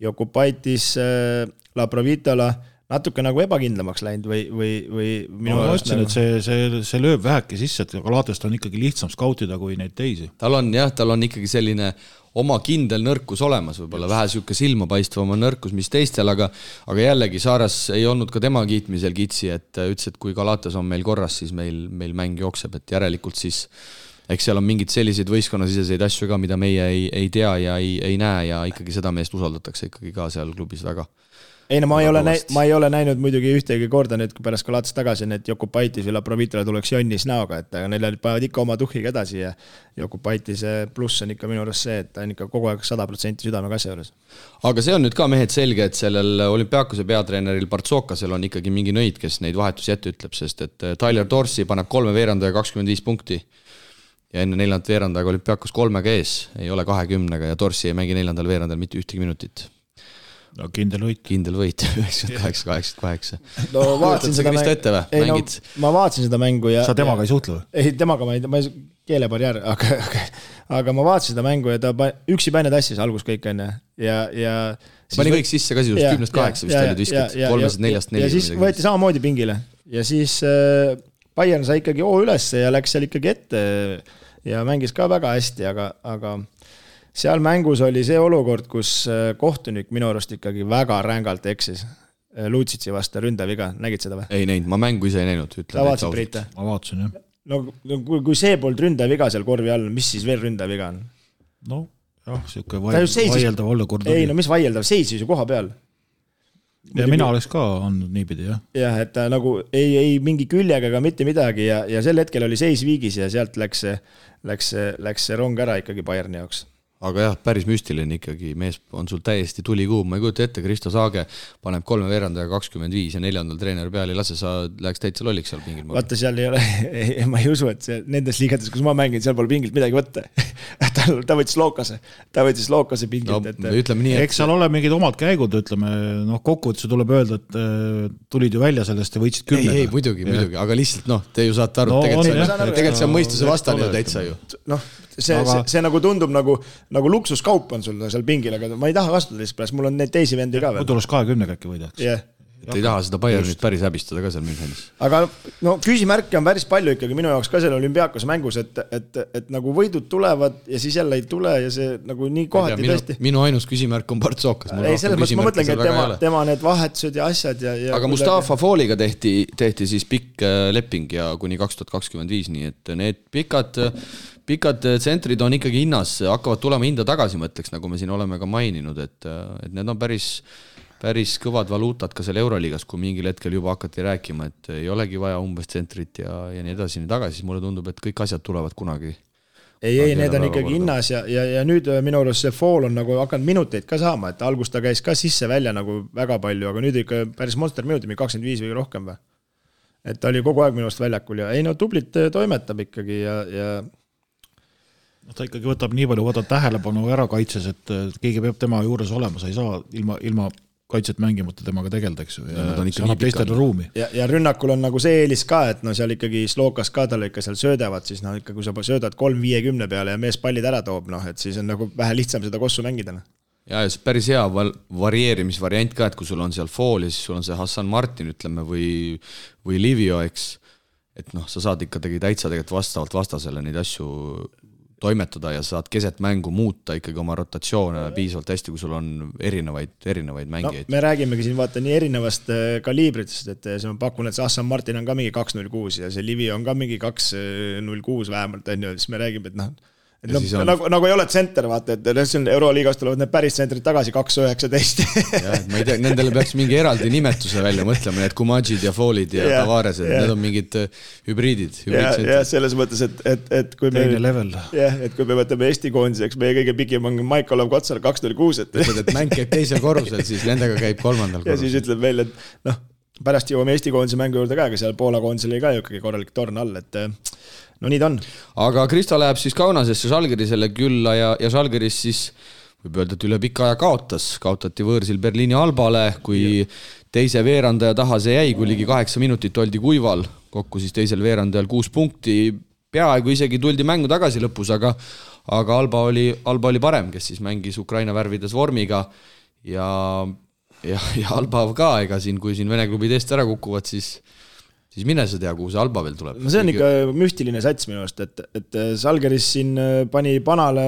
Jokubaitis, Laprovitola natuke nagu ebakindlamaks läinud või, või, või minu ma arust ütlesin, nagu et see, see, see lööb väheke sisse, et Galatest on ikkagi lihtsam skautida kui neid teisi. tal on jah, tal on ikkagi selline oma kindel nõrkus olemas, võib-olla vähe sihuke silmapaistvam on nõrkus, mis teistel, aga aga jällegi Saaras ei olnud ka tema kiitmisel kitsi, et äh, ütles, et kui Galatas on meil korras, siis meil, meil mäng jookseb, et järelikult siis eks seal on mingeid selliseid võistkonnasiseseid asju ka, mida meie ei, ei tea ja ei, ei näe ja ikkagi seda meest usaldatakse ikkagi ka seal klubis väga. ei no ma ei ole näinud ma ei ole näinud muidugi ühtegi korda nüüd, kui pärast Galatast tagasi need Jokubaitis või Laprovitola tuleks jonnis näoga, et aga neil panevad ikka oma tuhhiga edasi ja Jokubaitise pluss on ikka minu arust see, et ta on ikka kogu aeg sada protsenti südamega asja juures. aga see on nüüd ka mehed selge, et sellel olümpiaakose peatreeneril Partsokasel on ikkagi mingi nõid, kes neid vahetusi ette ütleb, sest et äh, Tyler Dorsey paneb kolme veerandaja kakskümmend viis punkti ja enne neljandat veerandajaga olümpiaakos kolmega ees, ei ole kahekümnega ja Dorsey ei mängi neljandal veerandajal mitte ühtegi minutit. no kindel võit. kindel võit, üheksakümmend kaheksa, kaheksakümmend kaheksa. no vaatasin sa seda Kristo ette või? ei no Mängid? ma vaatasin seda mängu ja sa temaga ei suhtle või? ei, temaga ma ei, ma ei, keelebarjäär, aga, aga, aga ma vaatasin seda mängu ja ta üksi Päine tassis algus kõik onju ja, ja. pani kõik sisse ka sisuliselt kümnest kaheksa vist olid viskad, kolmesed neljast neli. ja siis võeti samamoodi pingile ja siis äh, Bayern sai ikkagi hoo ülesse ja läks seal ikkagi ette ja mängis ka väga hästi, aga, aga seal mängus oli see olukord, kus äh, kohtunik minu arust ikkagi väga rängalt eksis. Lutsitsi vastu ründaviga, nägid seda või? ei näinud, ma mängu ise ei näinud, sa ütlen vaatasid, Priit ma vaatasin jah. no, kui, kui see polnud ründaviga seal korvi all, mis siis veel ründaviga on? no jah, sihuke vaieldav olukord ei no mis vaieldav, seisis ju koha peal. Ja mina oleks ka andnud niipidi jah. jah, et ta nagu ei, ei mingi küljega ega mitte midagi ja, ja sel hetkel oli seis viigis ja sealt läks see, läks see, läks see rong ära ikkagi Bayerni jaoks. Aga jah, päris müstiline ikkagi, mees on sul täiesti tulikuum, ma ei kujuta ette, Kristo Saage paneb kolme veerandaja kakskümmend viis ja neljandal treener peale ei lase, sa läheks täitsa lolliks seal mingil moel. vaata, seal ei ole, ma ei usu, et see nendes liigades, kus ma mängin, seal pole pingilt midagi võtta. ta, ta võttis lookase, ta võttis lookase no pingilt, et ütleme nii, et eks seal ole mingid omad käigud, ütleme noh, kokkuvõttes tuleb öelda, et äh, tulid ju välja sellest ja võitsid ei, kümnega. ei muidugi, muidugi, aga lihtsalt noh, te ju saate aru No no,, tegelikult see on, mõistuse vastane ju täitsa ju. noh, see Aga-, see, see nagu tundub nagu, nagu luksuskaup on sul seal pingil, aga ma ei taha kasutada lihtsalt mul on neid teisi vendi ka veel. muidu oleks kahekümnega äkki võidaks. jah, et ei taha seda Bayernit päris häbistada ka seal Münchenis. aga no küsimärke on päris palju ikkagi minu jaoks ka selle olümpiaakose mängus, et, et, et nagu võidud tulevad ja siis jälle ei tule ja see nagu nii kohati minu tõesti,. minu ainus küsimärk on Bart Sookas. ei, selles mõttes ma mõtlengi, et tema, tema need vahetused ja asjad ja, ja. aga Mustafa Fooliga tehti, tehti siis pikk äh, leping ja kuni kaks tuhat kakskümmend viis, nii et need pikad, pikad tsentrid on ikkagi hinnas, hakkavad tulema hinda tagasi, ma ütleks, nagu me siin oleme ka maininud, et, et need on päris, päris kõvad valuutad ka seal Euroliigas, kui mingil hetkel juba hakati rääkima, et ei olegi vaja umbes tsentrit ja, ja nii edasi, nii tagasi, siis mulle tundub, et kõik asjad tulevad kunagi. ei, ei, need on ikkagi hinnas ja, ja, ja nüüd äh, minu arust see Fall on nagu hakanud minuteid ka saama, et alguses ta käis ka sisse-välja nagu väga palju, aga nüüd ikka päris monster minuti, mingi kakskümmend viis või rohkem või? et ta oli kogu aeg minu arust väljakul ja ei no tublit äh, toimetab ikkagi ja, ja noh, ta ikkagi võtab nii palju, võtab tähelepanu ära kaitses, et keegi peab tema juures olema, sa ei saa ilma, ilma kaitset mängimata temaga tegeleda, eks ju, ja see annab teistele ruumi. ja, ja rünnakul on nagu see eelis ka, et no seal ikkagi Slokas ka talle ikka seal söödavad, siis noh, ikka kui sa söödad kolm viiekümne peale ja mees pallid ära toob, noh, et siis on nagu vähe lihtsam seda kossu mängida, noh. Ja, ja see päris hea val-, varieerimisvariant ka, et kui sul on seal Fall ja siis sul on see Hassan Martin, ütleme, või, või Livio, eks, et noh, sa saad ikkagi täitsa tegelikult vastavalt vastasele neid asju toimetada ja saad keset mängu muuta ikkagi oma rotatsioone piisavalt hästi, kui sul on erinevaid, erinevaid mängijaid no,. me räägimegi siin vaata nii erinevast äh, kaliibritest, et see ma pakun, et see Assan Martin on ka mingi kaks null kuus ja see Livi on ka mingi kaks null kuus vähemalt, on ju, siis me räägime, et noh et noh, on... nagu, nagu ei ole tsenter, vaata, et noh, siin Euroliigast tulevad need päris tsentrid tagasi, kaks üheksateist. jah, et ma ei tea, nendele peaks mingi eraldi nimetuse välja mõtlema, need Kumadžid ja Foolid ja, ja Tavaresed, need on mingid äh, hübriidid, hübriid. jah, selles mõttes, et, et, et kui me. teine level. jah, et kui me võtame Eesti koondiseks, meie kõige pikim on Maik-Olev Kotsar, kaks null kuus, et. ütled, et mäng käib teisel korrusel, siis nendega käib kolmandal korrusel. ja siis ütleb veel, et noh, pärast jõuame Eesti koondise mängu juurde ka, aga seal Poola koondisel oli ka ju ikkagi korralik torn all, et no nii ta on. aga Krista läheb siis Kaunasesse Žalgirisele külla ja, ja Žalgiris siis võib öelda, et üle pika aja kaotas, kaotati võõrsil Berliini Albale, kui ja. teise veerandaja taha see jäi, kui ligi kaheksa minutit oldi kuival, kokku siis teisel veerandajal kuus punkti, peaaegu isegi tuldi mängu tagasi lõpus, aga aga Alba oli, Alba oli parem, kes siis mängis Ukraina värvides vormiga ja ja, ja Alba ka, ega siin, kui siin Vene klubid eest ära kukuvad, siis siis mine sa tea, kuhu see Alba veel tuleb. no see on ikka müstiline sats minu arust, et, et Salgeris siin äh, pani Panale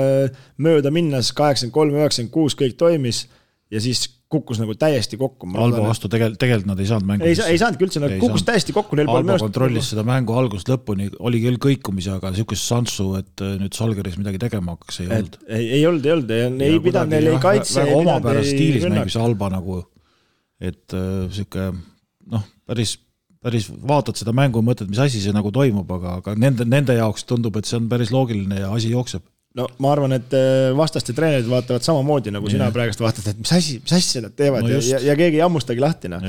mööda minnes kaheksakümmend kolm, üheksakümmend kuus, kõik toimis ja siis kukkus nagu täiesti kokku. Alba vastu tegelikult, tegelikult nad ei saanud mängu. ei, ei saanudki üldse, nad kukkus saanud. täiesti kokku, neil arust. kontrollis seda mängu algusest lõpuni, oli küll kõikumisi, aga sihukest šanssu, et äh, nüüd Salgeris midagi tegema hakkaks, ei olnud. ei, ei olnud, ei olnud, ei pidanud, neil ei kaitse. väga omapärases stiilis mängis Alba nagu, et äh, sihuke noh, päris päris vaatad seda mängu, mõtled, mis asi see nagu toimub, aga, aga nende, nende jaoks tundub, et see on päris loogiline ja asi jookseb. No ma arvan, et äh, vastaste treenerid vaatavad samamoodi, nagu sina praegust vaatad, et mis asi, mis asja nad teevad no ja, ja, ja keegi ei hammustagi lahti, noh.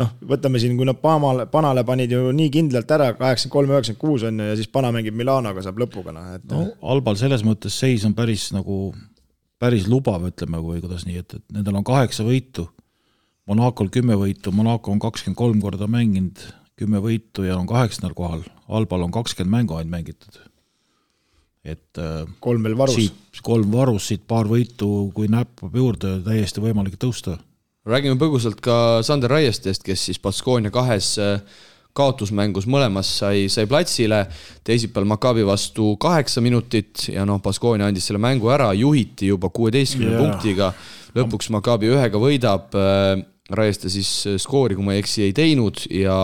noh, võtame siin, kui nad Panale, Panale panid ju nii kindlalt ära, kaheksakümmend kolm, üheksakümmend kuus on ju, ja siis Pana mängib Milanoga, saab lõpuga, noh, et. no Albal selles mõttes seis on päris nagu, päris lubav, ütleme, või kuidas nii, et, et nendel on kaheksa võitu Monacol kümme võitu, Monaco on kakskümmend kolm korda mänginud, kümme võitu ja on kaheksandal kohal, Albal on kakskümmend mängu ainult mängitud. Et äh, kolm veel varus. kolm varus, siit paar võitu, kui näppab juurde, täiesti võimalik tõusta. räägime põgusalt ka Sander Raiestest, kes siis Baskonia kahes äh, kaotusmängus mõlemas sai, sai platsile, teisipäeval Maccabi vastu kaheksa minutit ja noh, Baskonia andis selle mängu ära, juhiti juba kuueteistkümne yeah. punktiga, lõpuks Maccabi ühega võidab äh, Raieste siis skoori, kui ma ei eksi, ei teinud ja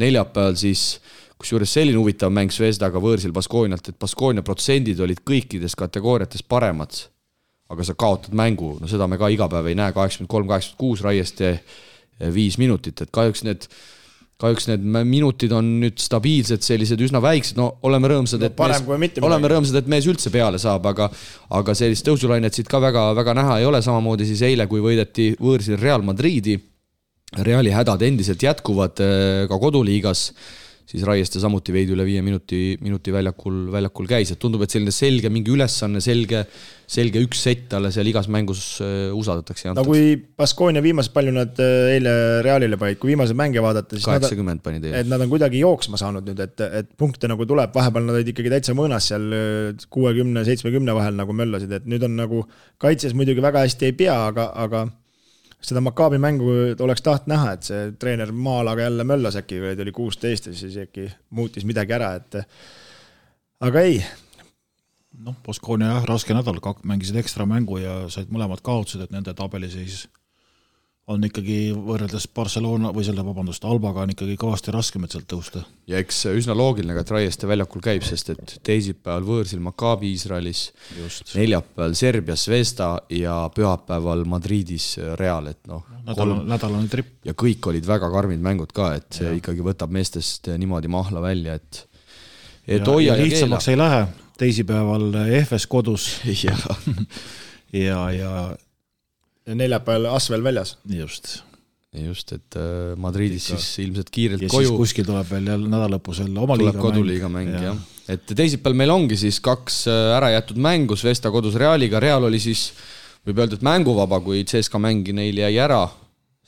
neljapäeval siis kusjuures selline huvitav mäng Zvezdaga võõrsil Baskoonialt, et Baskoonia protsendid olid kõikides kategooriates paremad. aga sa kaotad mängu, no seda me ka iga päev ei näe, kaheksakümmend kolm, kaheksakümmend kuus Raieste äh, viis minutit, et kahjuks need kahjuks need minutid on nüüd stabiilsed, sellised üsna väiksed, no oleme rõõmsad, et no, mees, oleme rõõmsad, et mees üldse peale saab, aga aga sellist tõusulainet siit ka väga, väga näha ei ole, samamoodi siis eile, kui võideti võõrsil Real Madridi. Reali hädad endiselt jätkuvad eh, ka koduliigas siis Raieste samuti veidi üle viie minuti, minuti väljakul, väljakul käis, et tundub, et selline selge mingi ülesanne, selge, selge üks sett talle seal igas mängus äh, usaldatakse. no kui Baskonia viimased, palju nad äh, eile Realile panid, kui viimaseid mänge vaadata, siis kaheksakümmend panid eile. et nad on kuidagi jooksma saanud nüüd, et, et punkte nagu tuleb, vahepeal nad olid ikkagi täitsa mõõnas seal äh, kuuekümne, seitsmekümne vahel nagu möllasid, et nüüd on nagu kaitses muidugi väga hästi ei pea, aga, aga seda Maccabi mängu oleks tahtnud näha, et see treener Maalaga jälle möllas äkki, kui oli kuusteist ja siis äkki muutis midagi ära, et aga ei. noh, Baskonia jah, raske nädal, mängisid ekstra mängu ja said mõlemad kaotused, et nende tabeliseis on ikkagi võrreldes Barcelona või selle, vabandust, Albaga on ikkagi kõvasti raskem, et sealt tõusta. ja eks üsna loogiline ka, et Raieste väljakul käib, sest et teisipäeval võõrsil Maccabi Iisraelis, neljapäeval Serbias Vesta ja pühapäeval Madridis Real, et noh, nädal, nädalane tripp. ja kõik olid väga karmid mängud ka, et see ja. ikkagi võtab meestest niimoodi mahla välja, et et hoia ja, ja lihtsamaks keela. ei lähe, teisipäeval EFS kodus ja, ja, ja ja neljapäeval Asvel väljas. just. just, et äh, Madridis Ikka. siis ilmselt kiirelt ja koju. kuskil tuleb veel jälle nädala lõpus jälle oma tuleb koduliiga mäng, mäng, jah. et teisipäeval meil ongi siis kaks äh, ära jäetud mängu, Svesta kodus Realiga, Real oli siis võib öelda, et mänguvaba, kui CSKA mäng neil jäi ära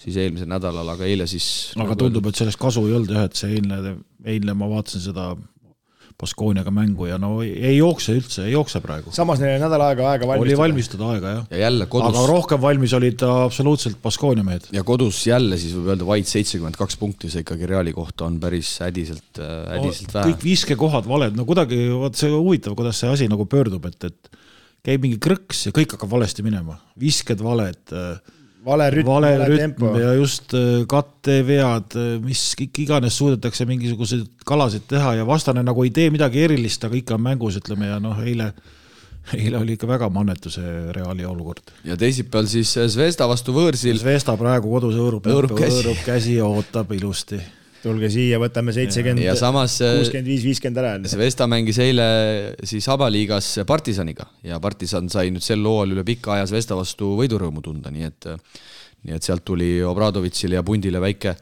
siis eelmisel nädalal, aga eile siis aga nagu tundub, et sellest kasu ei olnud jah, et see eilne, eilne ma vaatasin seda Baskooniaga mängu ja no ei jookse üldse, ei jookse praegu. samas neil oli nädal aega aega valmistada. oli valmistada aega, jah. ja jälle kodus. aga rohkem valmis olid absoluutselt Baskoonia mehed. ja kodus jälle siis võib öelda vaid seitsekümmend kaks punkti, see ikkagi Reali kohta on päris hädiselt, äh, hädiselt vähe. kõik viskekohad valed, no kuidagi, vot see huvitav, kuidas see asi nagu pöördub, et, et käib mingi krõks ja kõik hakkab valesti minema, visked valed äh, vale rütm, vale, vale rütm ja just äh, kattevead, äh, mis kõik iganes suudetakse mingisuguseid kalasid teha ja vastane nagu ei tee midagi erilist, aga ikka on mängus, ütleme, ja noh, eile eile oli ikka väga mannetu see Reali olukord. ja teisipäeval siis Zvezda vastu võõrsil. Zvezda praegu kodus hõõrub, hõõrub käsi, käsi ja ootab ilusti tulge siia, võtame seitsekümmend, kuuskümmend viis, viiskümmend ära. Zvesta mängis eile siis Abaliigas Partisaniga ja Partisan sai nüüd sel hooajal üle pika aja Zvesta vastu võidurõõmu tunda, nii et nii et sealt tuli Obradovitšile ja Pundile väike,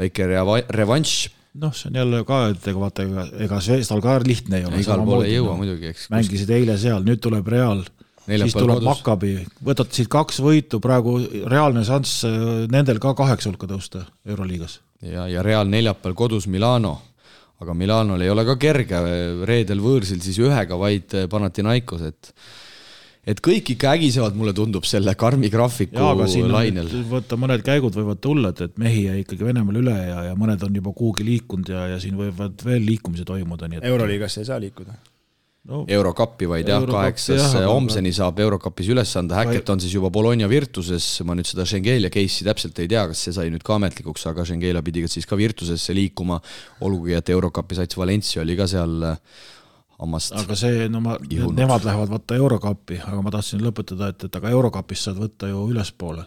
väike reva-, revanšš noh, see on jälle ka, et ega vaata, ega, ega Zvezdal ka lihtne ei ole. igal pool ei jõua no. muidugi, eks. mängisid eile seal, nüüd tuleb Real, siis tuleb. Maccabi, võtad siit kaks võitu, praegu reaalne šanss äh, nendel ka kaheksa hulka tõusta Euroliigas ja, ja Real neljapäeval kodus Milano. aga Milanol ei ole ka kerge, reedel võõrsil siis ühega vaid Panathinaikos, et et kõik ikka ägisevad, mulle tundub, selle karmi graafiku ja, lainel. vaata, mõned käigud võivad tulla, et, et mehi jäi ikkagi Venemaal üle ja, ja mõned on juba kuhugi liikunud ja, ja siin võivad veel liikumisi toimuda, nii et euroliigasse ei saa liikuda no, eurokappi, vaid jah, kaheksas homseni saab eurokapis üles anda, Häkket on siis juba Bologna Virtuses, ma nüüd seda Schengelia case'i täpselt ei tea, kas see sai nüüd ka ametlikuks, aga Schengelia pidi siis ka Virtusesse liikuma, olgugi et eurokapi sats Valencia oli ka seal äh, hammast aga see, no ma, nemad lähevad vaata eurokappi, aga ma tahtsin lõpetada, et, et aga eurokapist saad võtta ju ülespoole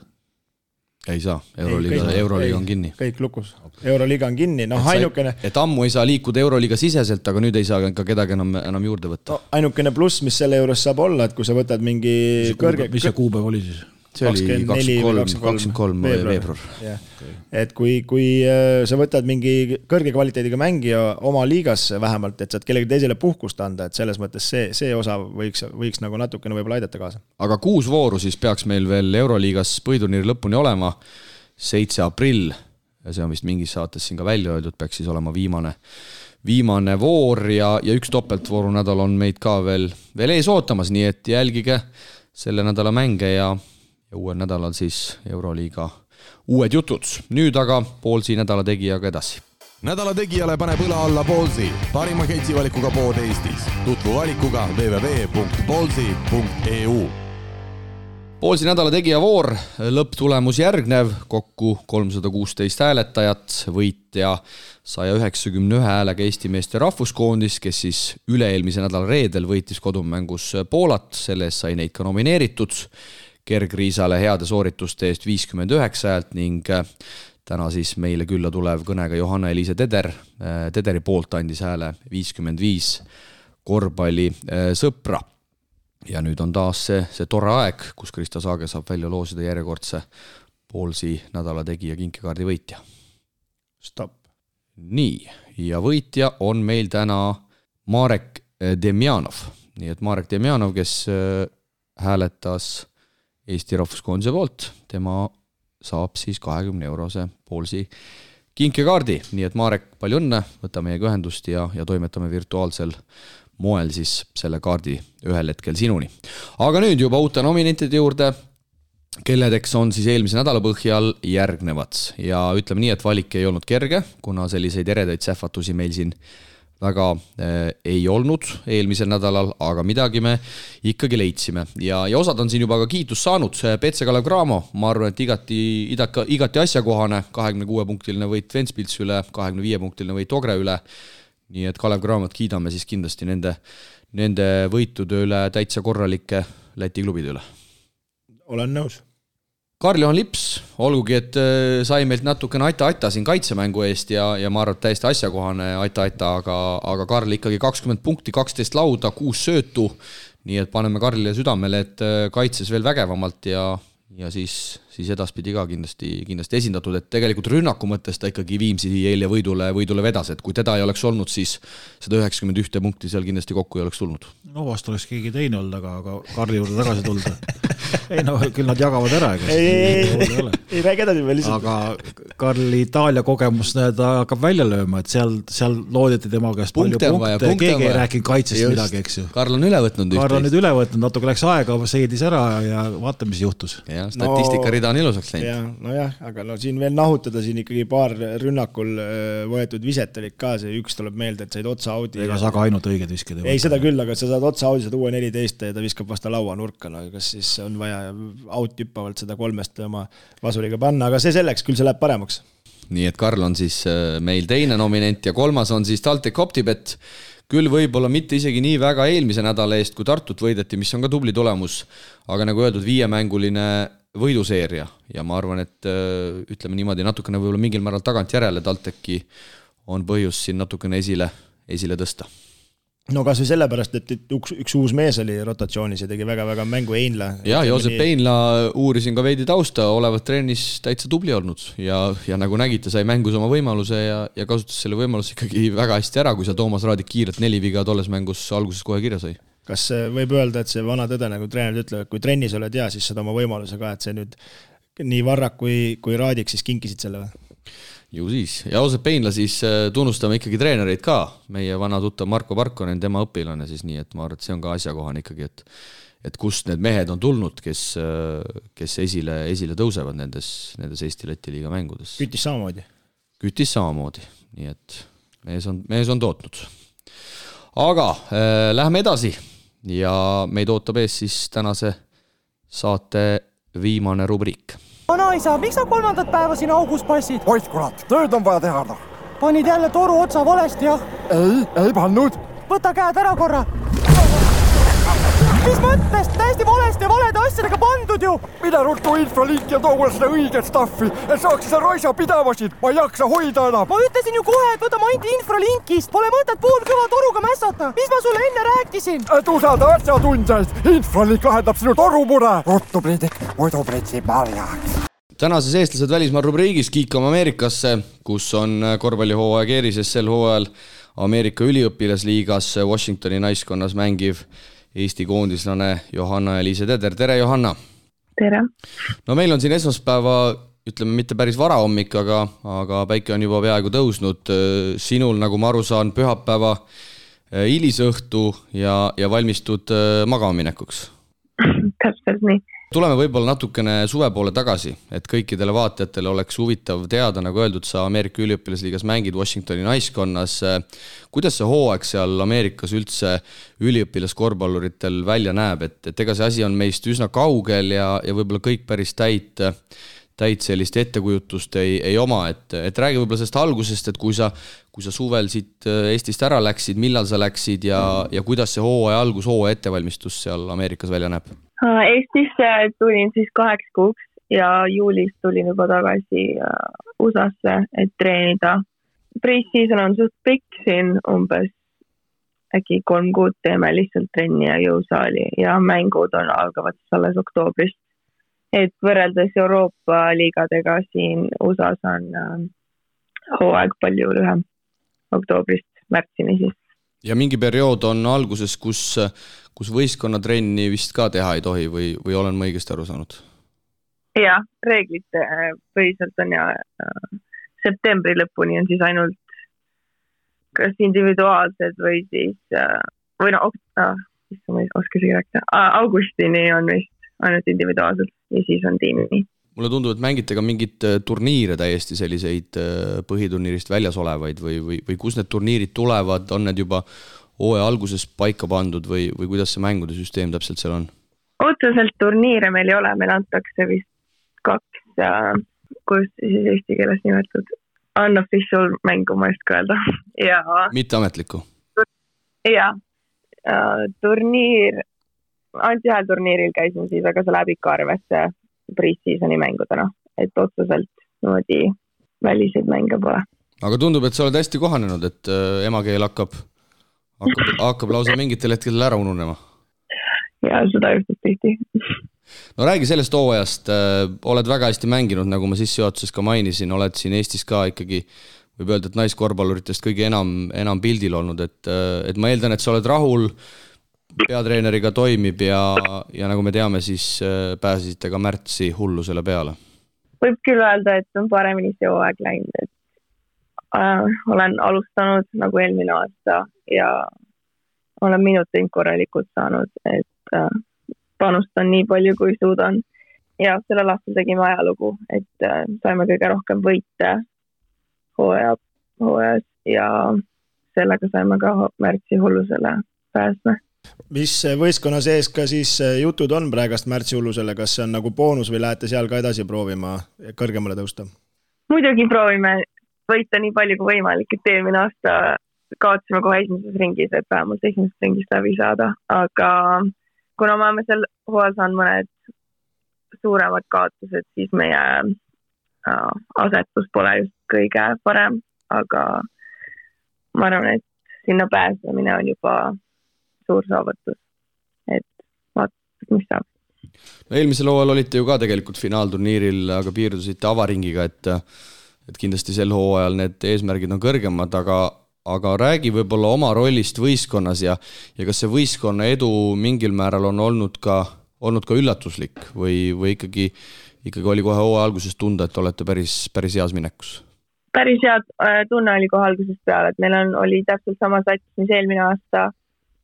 ei saa, Euroliiga, Euroliiga on kinni. kõik lukus okay., Euroliiga on kinni, noh ainukene. et ammu ei saa liikuda Euroliiga siseselt, aga nüüd ei saa ka kedagi enam, enam juurde võtta no,. ainukene pluss, mis selle juures saab olla, et kui sa võtad mingi kõrge. mis see kuupäev oli siis? See oli kakskümmend kolm, veebruar. et kui, kui äh, sa võtad mingi kõrge kvaliteediga mängija oma liigasse vähemalt, et saad kellelegi teisele puhkust anda, et selles mõttes see, see osa võiks, võiks nagu natukene võib-olla aidata kaasa. aga kuus vooru siis peaks meil veel Euroliigas põhiturniiri lõpuni olema, seitse aprill, ja see on vist mingis saates siin ka välja öeldud, peaks siis olema viimane viimane voor ja, ja üks topeltvooru nädal on meid ka veel, veel ees ootamas, nii et jälgige selle nädala mänge ja ja uuel nädalal siis Euroliiga uued jutud. nüüd aga Poolsi nädala tegijaga edasi. nädala tegijale paneb õla alla Poolsi, parima ketsivalikuga pood Eestis. tutvu valikuga www.poolsi.eu Poolsi nädala tegija voor, lõpptulemus järgnev, kokku kolmsada kuusteist hääletajat, võitja saja üheksakümne ühe häälega Eesti meeste rahvuskoondis, kes siis üle-eelmise nädala reedel võitis kodumängus Poolat, selle eest sai neid ka nomineeritud kergriisale heade soorituste eest viiskümmend üheksa häält ning äh, täna siis meile külla tulev kõnega Johanna-Eliise Teder, äh, Tederi poolt andis hääle viiskümmend viis korvpallisõpra. ja nüüd on taas see, see tore aeg, kus Krista Saage saab välja loosida järjekordse Poolsi nädala tegija kinkekaardi võitja. stopp. nii, ja võitja on meil täna Marek Demjanov, nii et Marek Demjanov, kes äh, hääletas Eesti Rahvuskoondise poolt, tema saab siis kahekümne eurose Poolsi kinkekaardi, nii et Marek, palju õnne, võta meiega ühendust ja, ja toimetame virtuaalsel moel siis selle kaardi ühel hetkel sinuni. aga nüüd juba uute nominentide juurde, kelledeks on siis eelmise nädala põhjal järgnevad. Ja ütleme nii, et valik ei olnud kerge, kuna selliseid eredaid sähvatusi meil siin väga äh, ei olnud eelmisel nädalal, aga midagi me ikkagi leidsime ja, ja osad on siin juba ka kiitust saanud. Petse Kalev Cramo, ma arvan, et igati, igati, igati asjakohane, kahekümne kuue punktiline võit Ventspilsi üle, kahekümne viie punktiline võit Ogre üle. nii et Kalev Cramot kiidame siis kindlasti nende, nende võitude üle, täitsa korralike Läti klubide üle. olen nõus Karl-Juhan Lips, olgugi et äh, sai meilt natukene aita-aita siin kaitsemängu eest ja, ja ma arvan, et täiesti asjakohane aita-aita, aga, aga Karl ikkagi kakskümmend punkti, kaksteist lauda, kuus söötu. nii et paneme Karlile südamele, et äh, kaitses veel vägevamalt ja, ja siis, siis edaspidi ka kindlasti, kindlasti esindatud, et tegelikult rünnaku mõttes ta ikkagi Viimsi eile võidule, võidule vedas, et kui teda ei oleks olnud, siis seda üheksakümmend ühte punkti seal kindlasti kokku ei oleks tulnud. no vast oleks keegi teine olnud, aga, aga Karli juurde tagasi tulda ei no küll nad jagavad ära, ega ei, ei, ei, ei räägi edasi veel lihtsalt. aga Karli Itaalia kogemus nii-öelda hakkab välja lööma, et seal, seal loodeti tema käest punkte palju punkte, keegi ei rääkinud kaitsest Just. midagi, eks ju. Karl on üle võtnud. Karl on nüüd üle võtnud, natuke läks aega, seedis ära ja vaata, mis juhtus. jah, statistikariда no, on ilusaks läinud. jah, nojah, aga no siin veel nahutada, siin ikkagi paar rünnakul äh, võetud viset olid ka, see üks tuleb meelde, et said otsa audi. ega sa ka ainult õiged viskad ei võta. ei, seda küll, aga sa saad otsa audi, saad uue neliteist ja ta viskab vastu lauanurka, no kas siis on vaja out hüppavalt seda kolmest oma vasuliga panna, aga see selleks, küll see läheb paremaks. nii et Karl on siis äh, meil teine nominent ja kolmas on siis TalTech Optibet. Küll võib-olla mitte isegi nii väga eelmise nädala eest, kui Tartut võideti, mis on ka tubli tulemus, aga nagu öeldud, viiemänguline võiduseeria. Ja ma arvan, et äh, ütleme niimoodi, natukene võib-olla mingil määral tagantjärele TalTechi on põhjust siin natukene esile, esile tõsta no kasvõi sellepärast, et, et üks, üks uus mees oli rotatsioonis ja tegi väga-väga mängu Einla. ja Joosep nii... Einla uurisin ka veidi tausta, olevat trennis täitsa tubli olnud ja, ja nagu nägite, sai mängus oma võimaluse ja, ja kasutas selle võimaluse ikkagi väga hästi ära, kui seal Toomas Raadik kiirelt neli viga tolles mängus alguses kohe kirja sai. kas võib öelda, et see vana tõde, nagu treenerid ütlevad, kui trennis oled hea, siis saad oma võimaluse ka, et see nüüd nii Varrak kui, kui Raadik siis kinkisid selle või? Ju siis ja Joosep Peinla siis äh, tunnustame ikkagi treenereid ka, meie vana tuttav Marko Parkonen, tema õpilane siis, nii et ma arvan, et see on ka asjakohane ikkagi, et et kust need mehed on tulnud, kes, äh, kes esile, esile tõusevad nendes, nendes Eesti-Läti liiga mängudes. kütis samamoodi? kütis samamoodi, nii et mees on, mees on tootnud. aga äh, läheme edasi ja meid ootab ees siis tänase saate viimane rubriik vanaisa, miks sa kolmandat päeva siin augus passid? oih kurat, tööd on vaja teha noh. panid jälle toru otsa valesti, jah? ei, ei pannud. võta käed ära korra mis mõttes, täiesti valesti ja valede asjadega pandud ju. mine ruttu infolinki ja too mulle seda õiget stuff'i, et saaks seda raisa pidama siin, ma ei jaksa hoida enam. ma ütlesin ju kohe, et võtame ainult infralinkist, pole mõtet poolkõva toruga mässata. mis ma sulle enne rääkisin? et usalda asjatundjaid, infralink lahendab sinu torumure. ruttu, Priidik, muidu pritsib marjaks tänases Eestlased välismaal rubriigis kiikame Ameerikasse, kus on korvpallihooaeg eerises sel hooajal Ameerika üliõpilasliigas Washingtoni naiskonnas mängiv Eesti koondislane Johanna-Eliise Teder, tere Johanna! tere! no meil on siin esmaspäeva ütleme, mitte päris varahommik, aga, aga päike on juba peaaegu tõusnud. sinul, nagu ma aru saan, pühapäeva eh, hilisõhtu ja, ja valmistud eh, magama minekuks täpselt nii tuleme võib-olla natukene suve poole tagasi, et kõikidele vaatajatele oleks huvitav teada, nagu öeldud, sa Ameerika üliõpilasliigas mängid Washingtoni naiskonnas. kuidas see hooaeg seal Ameerikas üldse üliõpilaskorvpalluritel välja näeb, et, et ega see asi on meist üsna kaugel ja, ja võib-olla kõik päris täit täit sellist ettekujutust ei, ei oma, et, et räägi võib-olla sellest algusest, et kui sa, kui sa suvel siit Eestist ära läksid, millal sa läksid ja, ja kuidas see hooaja algus, hooaja ettevalmistus seal Ameerikas välja näeb? Eestisse tulin siis kaheks kuuks ja juulis tulin juba tagasi äh, USA-sse, et treenida. Pre-season on suht pikk siin, umbes äkki kolm kuud teeme lihtsalt trenni ja jõusaali ja mängud on, algavad siis alles oktoobrist. et võrreldes Euroopa liigadega siin USA-s on äh, hooaeg palju lühem, oktoobrist märtsini siis. Ja mingi periood on alguses, kus kus võistkonnatrenni vist ka teha ei tohi või, või olen ma õigesti aru saanud? jah, reeglite äh, põhiselt on ja äh, septembri lõpuni on siis ainult kas individuaalsed või siis äh, või no äh,, issand, ma ei oska isegi rääkida, augustini on vist ainult individuaalselt ja siis on tiimi. Mulle tundub, et mängite ka mingeid äh, turniire täiesti selliseid äh, põhiturniirist väljas olevaid või, või, või kust need turniirid tulevad, on need juba hooaja alguses paika pandud või, või kuidas see mängude süsteem täpselt seal on? otseselt turniire meil ei ole, meile antakse vist kaks äh,, kuidas siis eesti keeles nimetatud, unofficial mängu ma ei oska öelda ja. mitteametlikku? jah äh,, turniir, ainult ühel turniiril käisin siis, aga see läheb ikka arvesse pre-season'i mängudena, et otseselt niimoodi väliseid mänge pole. aga tundub, et sa oled hästi kohanenud, et äh, emakeel hakkab, hakkab, hakkab lausa mingitel hetkedel ära ununema. ja seda juhtub tihti. no räägi sellest hooajast, äh, oled väga hästi mänginud, nagu ma sissejuhatuses ka mainisin, oled siin Eestis ka ikkagi võib öelda, et naiskorvpalluritest kõige enam, enam pildil olnud, et, äh, et ma eeldan, et sa oled rahul peatreeneriga toimib ja, ja nagu me teame, siis äh, pääsesite ka märtsi hullusele peale. võib küll öelda, et on paremini see hooaeg läinud, et äh, olen alustanud nagu eelmine aasta ja olen minuteid korralikult saanud, et äh, panustan nii palju, kui suudan. ja sellel aastal tegime ajalugu, et äh, saime kõige rohkem võite hooaja, hooajas ja sellega saime ka märtsi hullusele pääsma mis võistkonna sees ka siis äh, jutud on praegast märtsihullusele, kas see on nagu boonus või lähete seal ka edasi proovima kõrgemale tõusta? muidugi proovime võita nii palju kui võimalik, et eelmine aasta kaotasime kohe esimeses ringis, et vähemalt esimesest ringist läbi saada, aga kuna me oleme seal hooajal saanud mõned suuremad kaotused, siis meie äh, asetus pole just kõige parem, aga ma arvan, et sinna pääsemine on juba suur saavutus. et vaatame, mis saab. no eelmisel hooajal olite ju ka tegelikult finaalturniiril, aga piirdusite avaringiga, et et kindlasti sel hooajal need eesmärgid on kõrgemad, aga aga räägi võib-olla oma rollist võistkonnas ja, ja kas see võistkonna edu mingil määral on olnud ka, olnud ka üllatuslik või, või ikkagi, ikkagi oli kohe hooaja alguses tunda, et olete päris, päris heas minekus? päris hea äh, tunne oli kohe algusest peale, et meil on, oli täpselt sama sats, mis eelmine aasta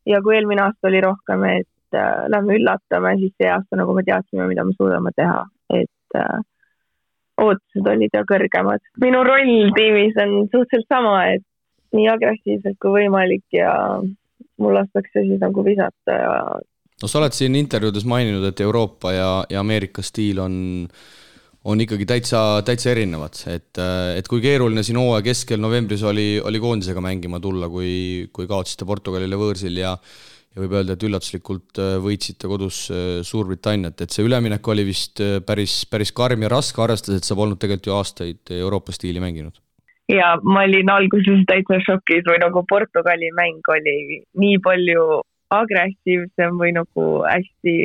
ja kui eelmine aasta oli rohkem, et äh, lähme üllatame, siis see aasta nagu me teadsime, mida me suudame teha, et äh, ootused olid ja kõrgemad. minu roll tiimis on suhteliselt sama, et nii agressiivselt kui võimalik ja mul lastakse siis nagu visata ja. no sa oled siin intervjuudes maininud, et Euroopa ja, ja Ameerika stiil on on ikkagi täitsa, täitsa erinevad, et, et kui keeruline siin hooaja keskel novembris oli, oli koondisega mängima tulla, kui, kui kaotasite Portugalile võõrsil ja ja võib öelda, et üllatuslikult äh, võitsite kodus äh, Suurbritanniat, et see üleminek oli vist äh, päris, päris karm ja raske, arvestades, et sa polnud tegelikult ju aastaid Euroopa stiili mänginud. ja ma olin alguses täitsa šokis või nagu Portugali mäng oli nii palju agressiivsem või nagu hästi,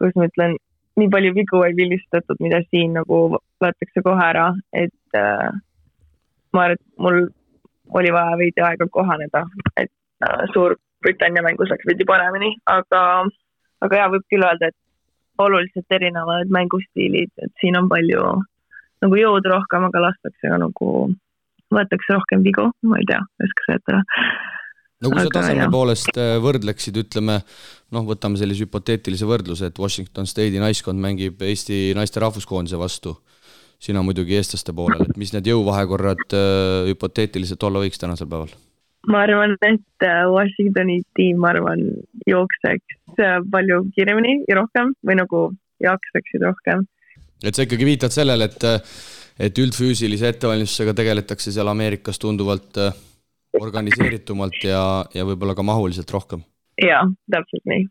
kuidas ma ütlen nii palju vigu ei vilistutatud, mida siin nagu võetakse kohe ära, et äh, ma arvan, et mul oli vaja veidi aega kohaneda, et äh, Suurbritannia mängus läks veidi paremini, aga, aga jaa, võib küll öelda, et oluliselt erinevad mängustiilid, et siin on palju nagu jõudu rohkem, aga lastakse ka nagu, võetakse rohkem vigu, ma ei tea, ei oska seletada no kui sa taseme poolest äh, võrdleksid, ütleme noh, võtame sellise hüpoteetilise võrdluse, et Washington State'i naiskond mängib Eesti naiste rahvuskoondise vastu, sina muidugi eestlaste poolel, et mis need jõuvahekorrad äh, hüpoteetiliselt olla võiks tänasel päeval? ma arvan, et äh, Washingtoni tiim, ma arvan, jookseks palju kiiremini ja rohkem või nagu jaksaksid rohkem. et sa ikkagi viitad sellele, et, et üldfüüsilise ettevalmistusega tegeletakse seal Ameerikas tunduvalt äh, organiseeritumalt ja, ja võib-olla ka mahuliselt rohkem. jaa, täpselt nii.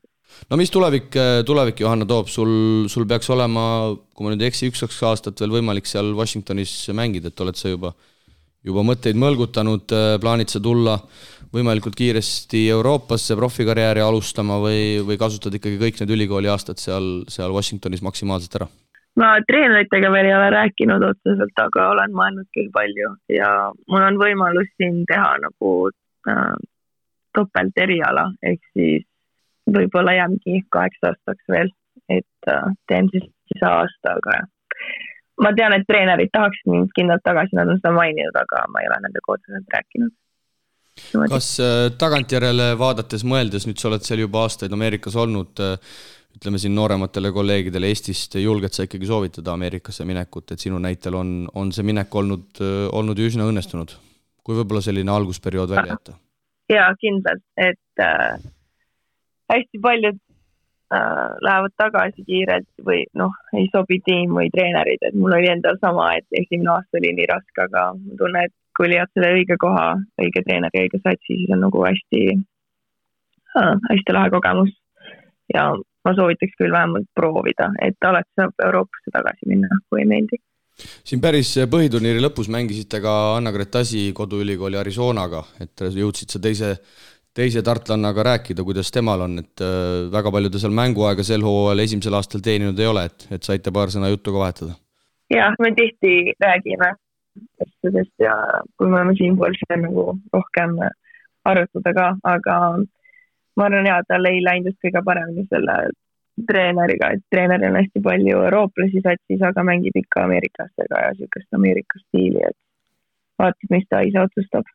no mis tulevik, tulevik, Johanna, toob, sul, sul peaks olema, kui ma nüüd ei eksi, üks-kaks aastat veel võimalik seal Washingtonis mängida, et oled sa juba, juba mõtteid mõlgutanud, plaanid sa tulla võimalikult kiiresti Euroopasse profikarjääri alustama või, või kasutad ikkagi kõik need ülikooli aastad seal, seal Washingtonis maksimaalselt ära? Ma treeneritega veel ei ole rääkinud otseselt, aga olen mõelnud küll palju ja mul on võimalus siin teha nagu äh, topelt eriala, ehk siis võib-olla jäämegi kaheks aastaks veel, et äh, teen siis, siis aasta, aga ma tean, et treenerid tahaksid mind kindlalt tagasi, nad on seda maininud, aga ma ei ole nendega otseselt rääkinud. kas äh, tagantjärele vaadates, mõeldes, nüüd sa oled seal juba aastaid Ameerikas olnud äh,, ütleme siin noorematele kolleegidele Eestist, julged sa ikkagi soovitada Ameerikasse minekut, et sinu näitel on, on see minek olnud, olnud ju üsna õnnestunud? kui võib-olla selline algusperiood välja jätta? jaa, kindlalt, et äh, hästi paljud äh, lähevad tagasi kiirelt või noh, ei sobi tiim või treenerid, et mul oli endal sama, et esimene aasta oli nii raske, aga ma tunnen, et kui leiad selle õige koha, õige treeneri, õige satsi, siis on nagu hästi äh,, hästi lahe kogemus. ja ma soovitaks küll vähemalt proovida, et alati saab Euroopasse tagasi minna, kui ei meeldi siin päris põhiturniiri lõpus mängisite ka Anna Gretasi koduülikooli Arizonaga, et jõudsid sa teise, teise tartlannaga rääkida, kuidas temal on, et äh, väga palju ta seal mänguaega sel hooajal esimesel aastal teeninud ei ole, et, et saite paar sõna juttu ka vahetada? jah, me tihti räägime asjadest ja kui me oleme siinpool, siis on nagu rohkem arutada ka, aga ma arvan ja tal ei läinud just kõige paremini selle treeneriga, et treeneril on hästi palju eurooplasi satsis, aga mängib ikka ameeriklastega ja niisugust Ameerika stiili, et vaatab, mis ta ise otsustab.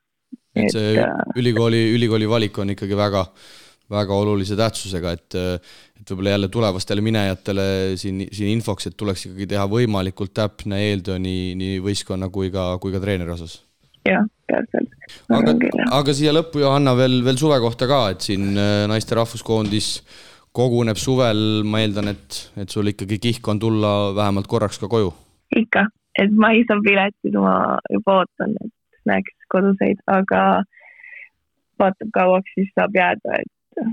et see et, äh, ülikooli, ülikooli valik on ikkagi väga, väga olulise tähtsusega, et, et võib-olla jälle tulevastele minejatele siin, siin infoks, et tuleks ikkagi teha võimalikult täpne eeltöö nii, nii võistkonna kui ka, kui ka treeneri osas. Jah, täpselt. aga, aga siia lõppu, Johanna, veel, veel suve kohta ka, et siin äh, naiste rahvuskoondis koguneb suvel, ma eeldan, et, et sul ikkagi kihk on tulla vähemalt korraks ka koju? ikka, et mais on piletid, ma juba ootan, et näeks koduseid, aga vaatab, kauaks siis saab jääda, et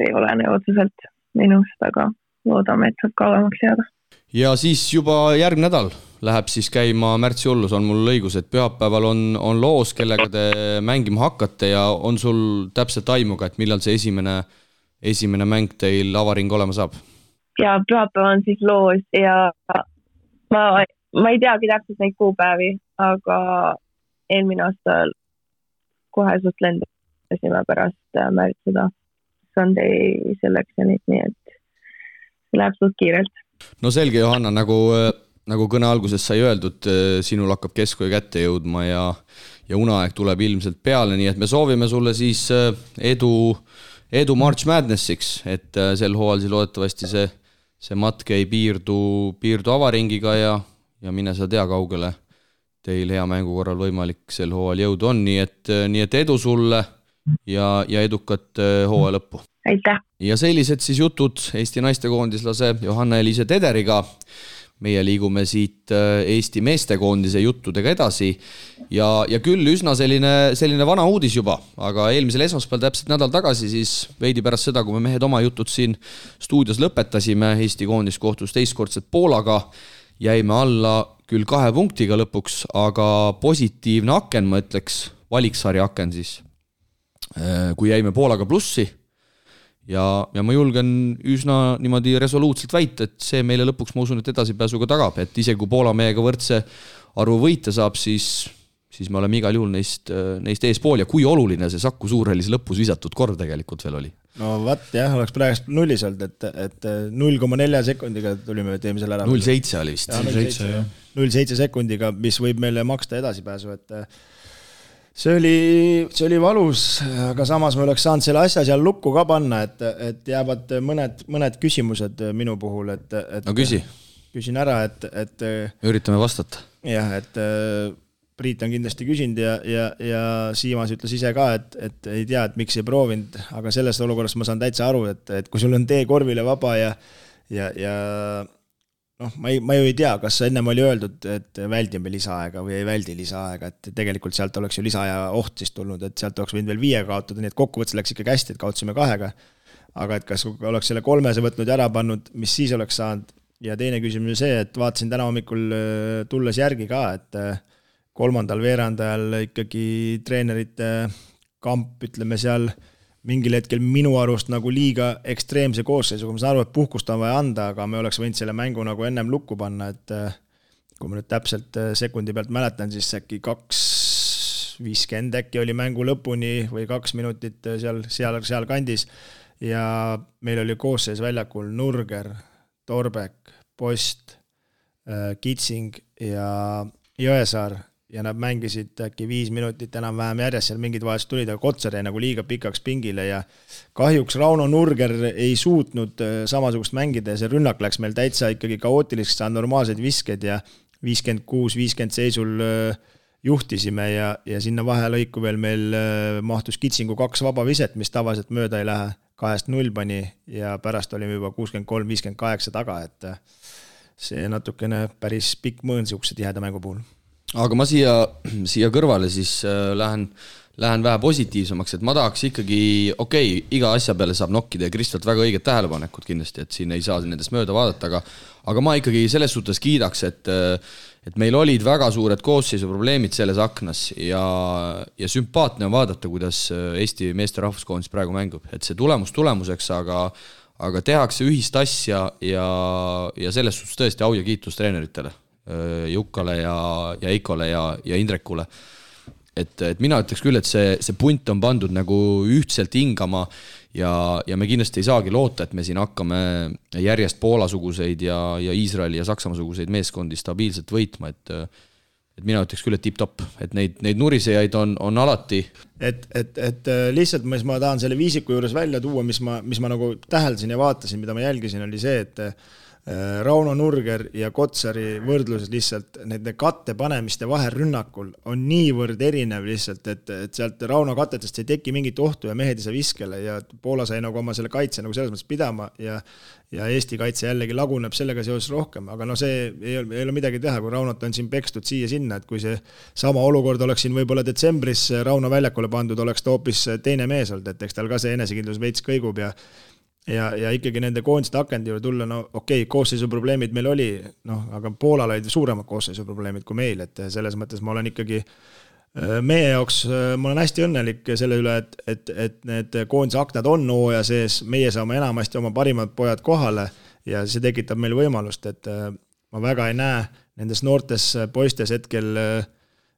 ei olene otseselt minust, aga loodame, et saab kauemaks jääda. ja siis juba järgmine nädal läheb siis käima märtsi hullus, on mul õigus, et pühapäeval on, on loos, kellega te mängima hakkate ja on sul täpselt aimu ka, et millal see esimene esimene mäng teil avaring olema saab? ja pühapäev on siis loos ja ma, ma ei teagi täpselt neid kuupäevi, aga eelmine aasta kohe suht lendasime pärast äh, Märt seda Sunday selection'it, nii et läheb suht kiirelt. no selge, Johanna, nagu, äh, nagu kõne alguses sai öeldud, äh, sinul hakkab kesköö kätte jõudma ja ja uneaeg tuleb ilmselt peale, nii et me soovime sulle siis edu äh, edu March Madnessiks, et äh, sel hooajal siis loodetavasti see, see matk ei piirdu, piirdu avaringiga ja, ja mine sa tea, kaugele teil hea mängu korral võimalik sel hooajal jõuda on, nii et, nii et edu sulle ja, ja edukat hooaja lõppu! aitäh! ja sellised siis jutud Eesti naistekoondislase Johanna-Eliise Tederiga meie liigume siit äh, Eesti meestekoondise juttudega edasi. Ja, ja küll üsna selline, selline vana uudis juba, aga eelmisel esmaspäeval, täpselt nädal tagasi, siis veidi pärast seda, kui me mehed oma jutud siin stuudios lõpetasime, Eesti koondis kohtus teistkordselt Poolaga, jäime alla küll kahe punktiga lõpuks, aga positiivne aken, ma ütleks, valiksarja aken siis, äh, kui jäime Poolaga plussi ja, ja ma julgen üsna niimoodi resoluutselt väita, et see meile lõpuks, ma usun, et edasipääsu ka tagab, et isegi kui Poola mehega võrdse arvu võite saab, siis, siis me oleme igal juhul neist, neist eespool ja kui oluline see Saku Suurhallis lõpus visatud korv tegelikult veel oli? no vot jah, oleks praegu nullis olnud, et, et null koma nelja sekundiga tulime eelmisel ära. null seitse oli vist. null seitse sekundiga, mis võib meile maksta edasipääsu, et see oli, see oli valus, aga samas ma oleks saanud selle asja seal lukku ka panna, et, et jäävad mõned, mõned küsimused minu puhul, et, et. no küsi. küsin ära, et, et. üritame vastata. jah, et Priit on kindlasti küsinud ja, ja, ja Siimas ütles ise ka, et, et ei tea, et miks ei proovinud, aga sellest olukorrast ma saan täitsa aru, et, et kui sul on tee korvile vaba ja, ja, ja noh, ma ei, ma ju ei tea, kas ennem oli öeldud, et väldime lisaaega või ei väldi lisaaega, et tegelikult sealt oleks ju lisaaja oht siis tulnud, et sealt oleks võinud veel viie kaotada, nii et kokkuvõttes läks ikkagi hästi, et kaotasime kahega. aga et kas oleks selle kolmese võtnud ja ära pannud, mis siis oleks saanud ja teine küsimus on see, et vaatasin täna hommikul äh, tulles järgi ka, et äh, kolmandal veerandajal ikkagi treenerite kamp, ütleme seal mingil hetkel minu arust nagu liiga ekstreemse koosseisuga, ma saan aru, et puhkust on vaja anda, aga me oleks võinud selle mängu nagu ennem lukku panna, et äh, kui ma nüüd täpselt äh, sekundi pealt mäletan, siis äkki kaks viiskümmend äkki oli mängu lõpuni või kaks minutit äh, seal, seal, sealkandis. ja meil oli koosseis väljakul Nurger, Torbek, Post, Kitsing ja Jõesaar ja nad mängisid äkki viis minutit enam-vähem järjest, seal mingid vahetused tulid, aga Kotsar jäi nagu liiga pikaks pingile ja kahjuks Rauno Nurger ei suutnud äh, samasugust mängida ja see rünnak läks meil täitsa ikkagi kaootiliseks, saanud normaalseid viskeid ja viiskümmend kuus, viiskümmend seisul äh, juhtisime ja, ja sinna vahelõiku veel meil äh, mahtus Kitsingu kaks vaba viset, mis tavaliselt mööda ei lähe, kahest null pani ja pärast olime juba kuuskümmend kolm, viiskümmend kaheksa taga, et see natukene päris pikk mõõn niisuguse tiheda mängu puhul. Aga ma siia, siia kõrvale siis äh, lähen, lähen vähe positiivsemaks, et ma tahaks ikkagi, okei okay,, iga asja peale saab nokkida ja Kristjalt väga õiged tähelepanekud kindlasti, et siin ei saa nendest mööda vaadata, aga aga ma ikkagi selles suhtes kiidaks, et et meil olid väga suured koosseisuprobleemid selles aknas ja, ja sümpaatne on vaadata, kuidas Eesti meeste rahvuskoondis praegu mängib, et see tulemus tulemuseks, aga aga tehakse ühist asja ja, ja selles suhtes tõesti au ja kiitus treeneritele, Jukale ja, ja Eikole ja, ja Indrekule. et, et mina ütleks küll, et see, see punt on pandud nagu ühtselt hingama ja, ja me kindlasti ei saagi loota, et me siin hakkame järjest Poola-suguseid ja, ja Iisraeli ja Saksamaa-suguseid meeskondi stabiilselt võitma, et et mina ütleks küll, et tipp-topp, et neid, neid nurisejaid on, on alati. et, et, et äh, lihtsalt, mis ma tahan selle viisiku juures välja tuua, mis ma, mis ma nagu täheldasin ja vaatasin, mida ma jälgisin, oli see, et Äh, Rauno Nurger ja Kotsari võrdluses lihtsalt nende katte panemiste vahe rünnakul on niivõrd erinev lihtsalt, et, et sealt Rauno katetest ei teki mingit ohtu ja mehed ei saa viskele ja Poola sai nagu oma selle kaitse nagu selles mõttes pidama ja ja Eesti kaitse jällegi laguneb sellega seoses rohkem, aga no see ei ole, ei ole midagi teha, kui Raunot on siin pekstud siia-sinna, et kui see sama olukord oleks siin võib-olla detsembris Rauno väljakule pandud, oleks ta hoopis teine mees olnud, et eks tal ka see enesekindlus veits kõigub ja ja, ja ikkagi nende koondiste akendi juurde tulla, no okei okay,, koosseisuprobleemid meil oli, noh, aga Poolal olid suuremad koosseisuprobleemid kui meil, et selles mõttes ma olen ikkagi äh, meie jaoks, äh, ma olen hästi õnnelik selle üle, et, et, et need koondise aknad on hooaja sees, meie saame enamasti oma parimad pojad kohale ja see tekitab meile võimalust, et äh, ma väga ei näe nendes noortes poistes hetkel äh,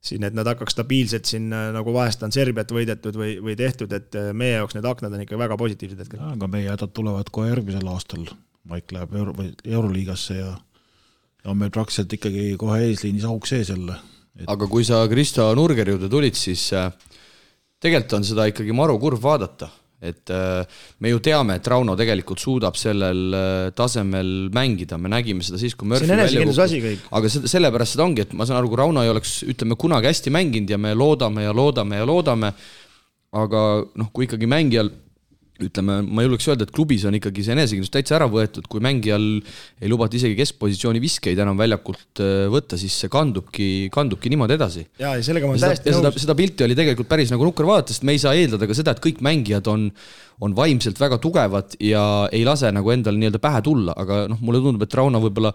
siin, et nad hakkaks stabiilselt siin nagu vahest on Serbiat võidetud või, või tehtud, et äh, meie jaoks need aknad on ikka väga positiivsed hetkel. aga meie hädad tulevad kohe järgmisel aastal, Maik läheb euro, või Euroliigasse ja ja on meil praktiliselt ikkagi kohe eesliinis auk sees jälle. Et.... aga kui sa Kristo Nurgeri juurde tulid, siis äh, tegelikult on seda ikkagi maru kurb vaadata et äh, me ju teame, et Rauno tegelikult suudab sellel äh, tasemel mängida, me nägime seda siis, kui Murphy asi kõik. aga seda, sellepärast seda ongi, et ma saan aru, kui Rauno ei oleks, ütleme, kunagi hästi mänginud ja me loodame ja loodame ja loodame, aga noh, kui ikkagi mängijal ütleme, ma julgeks öelda, et klubis on ikkagi see enesekindlus täitsa ära võetud, kui mängijal ei lubata isegi keskpositsiooni viskeid enam väljakult äh, võtta, siis see kandubki, kandubki niimoodi edasi. ja, ja sellega ma olen täiesti nõus. seda, seda pilti oli tegelikult päris nagu nukker vaadata, sest me ei saa eeldada ka seda, et kõik mängijad on, on vaimselt väga tugevad ja ei lase nagu endal nii-öelda pähe tulla, aga noh, mulle tundub, et Rauno võib-olla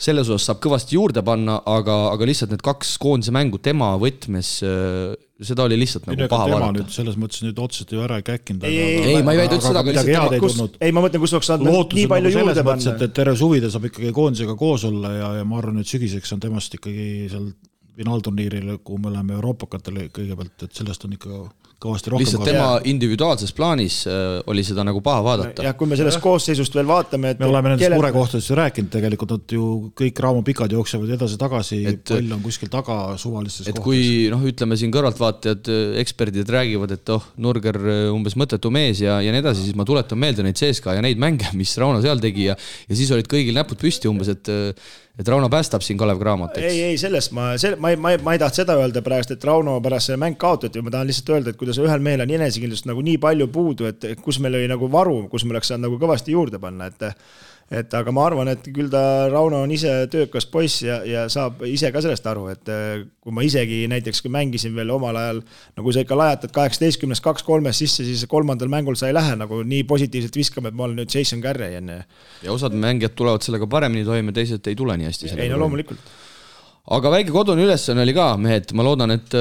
selles osas saab kõvasti juurde panna, aga, aga lihtsalt need kaks koondise mängu tema võtmes äh, seda oli lihtsalt nagu paha vaadata. selles mõttes nüüd otseselt ju ära ei käkkinud. ei, ei, ei, ma ei väida üldse seda, aga lihtsalt tema, kus, ei, ma mõtlen, kus oleks saanud nii palju juurde panna. et terve suvi ta saab ikkagi koondisega koos olla ja, ja ma arvan, et sügiseks on temast ikkagi seal finaalturniiril, kuhu me läheme Euroopakatele kõigepealt, et sellest on ikka kõvasti rohkem lihtsalt tema individuaalses plaanis äh, oli seda nagu paha vaadata. jah, kui me sellest koosseisust veel vaatame, et me oleme nendest kellel... murekohtadest ju rääkinud tegelikult, nad ju kõik raamupikad jooksevad edasi-tagasi, pall on kuskil taga suvalistes et kohtades. kui noh, ütleme siin kõrvaltvaatajad, eksperdid räägivad, et oh, Nurger äh, umbes mõttetu mees ja, ja nii edasi, siis ma tuletan meelde neid CSKA ja neid mänge, mis Rauno seal tegi ja ja siis olid kõigil näpud püsti umbes, et et Rauno päästab siin Kalev Cramot, eks? ei, ei sellest ma, see, ma ei, ma ei, ma ei tahtnud seda öelda praegu, et Rauno pärast see mäng kaotati, ma tahan lihtsalt öelda, et kuidas ühel mehel on enesekindlust nagu nii palju puudu, et kus meil oli nagu varu, kus me oleks saanud nagu kõvasti juurde panna, et et aga ma arvan, et küll ta, Rauno on ise töökas poiss ja, ja saab ise ka sellest aru, et äh, kui ma isegi näiteks, kui mängisin veel omal ajal, no kui sa ikka lajatad kaheksateistkümnes kaks-kolmes sisse, siis kolmandal mängul sa ei lähe nagu nii positiivselt viskama, et ma olen nüüd Jason Carrey onju. ja osad mängijad tulevad sellega paremini toime, teised ei tule nii hästi. ei no loomulikult aga väike kodune ülesanne oli ka, mehed, ma loodan, et,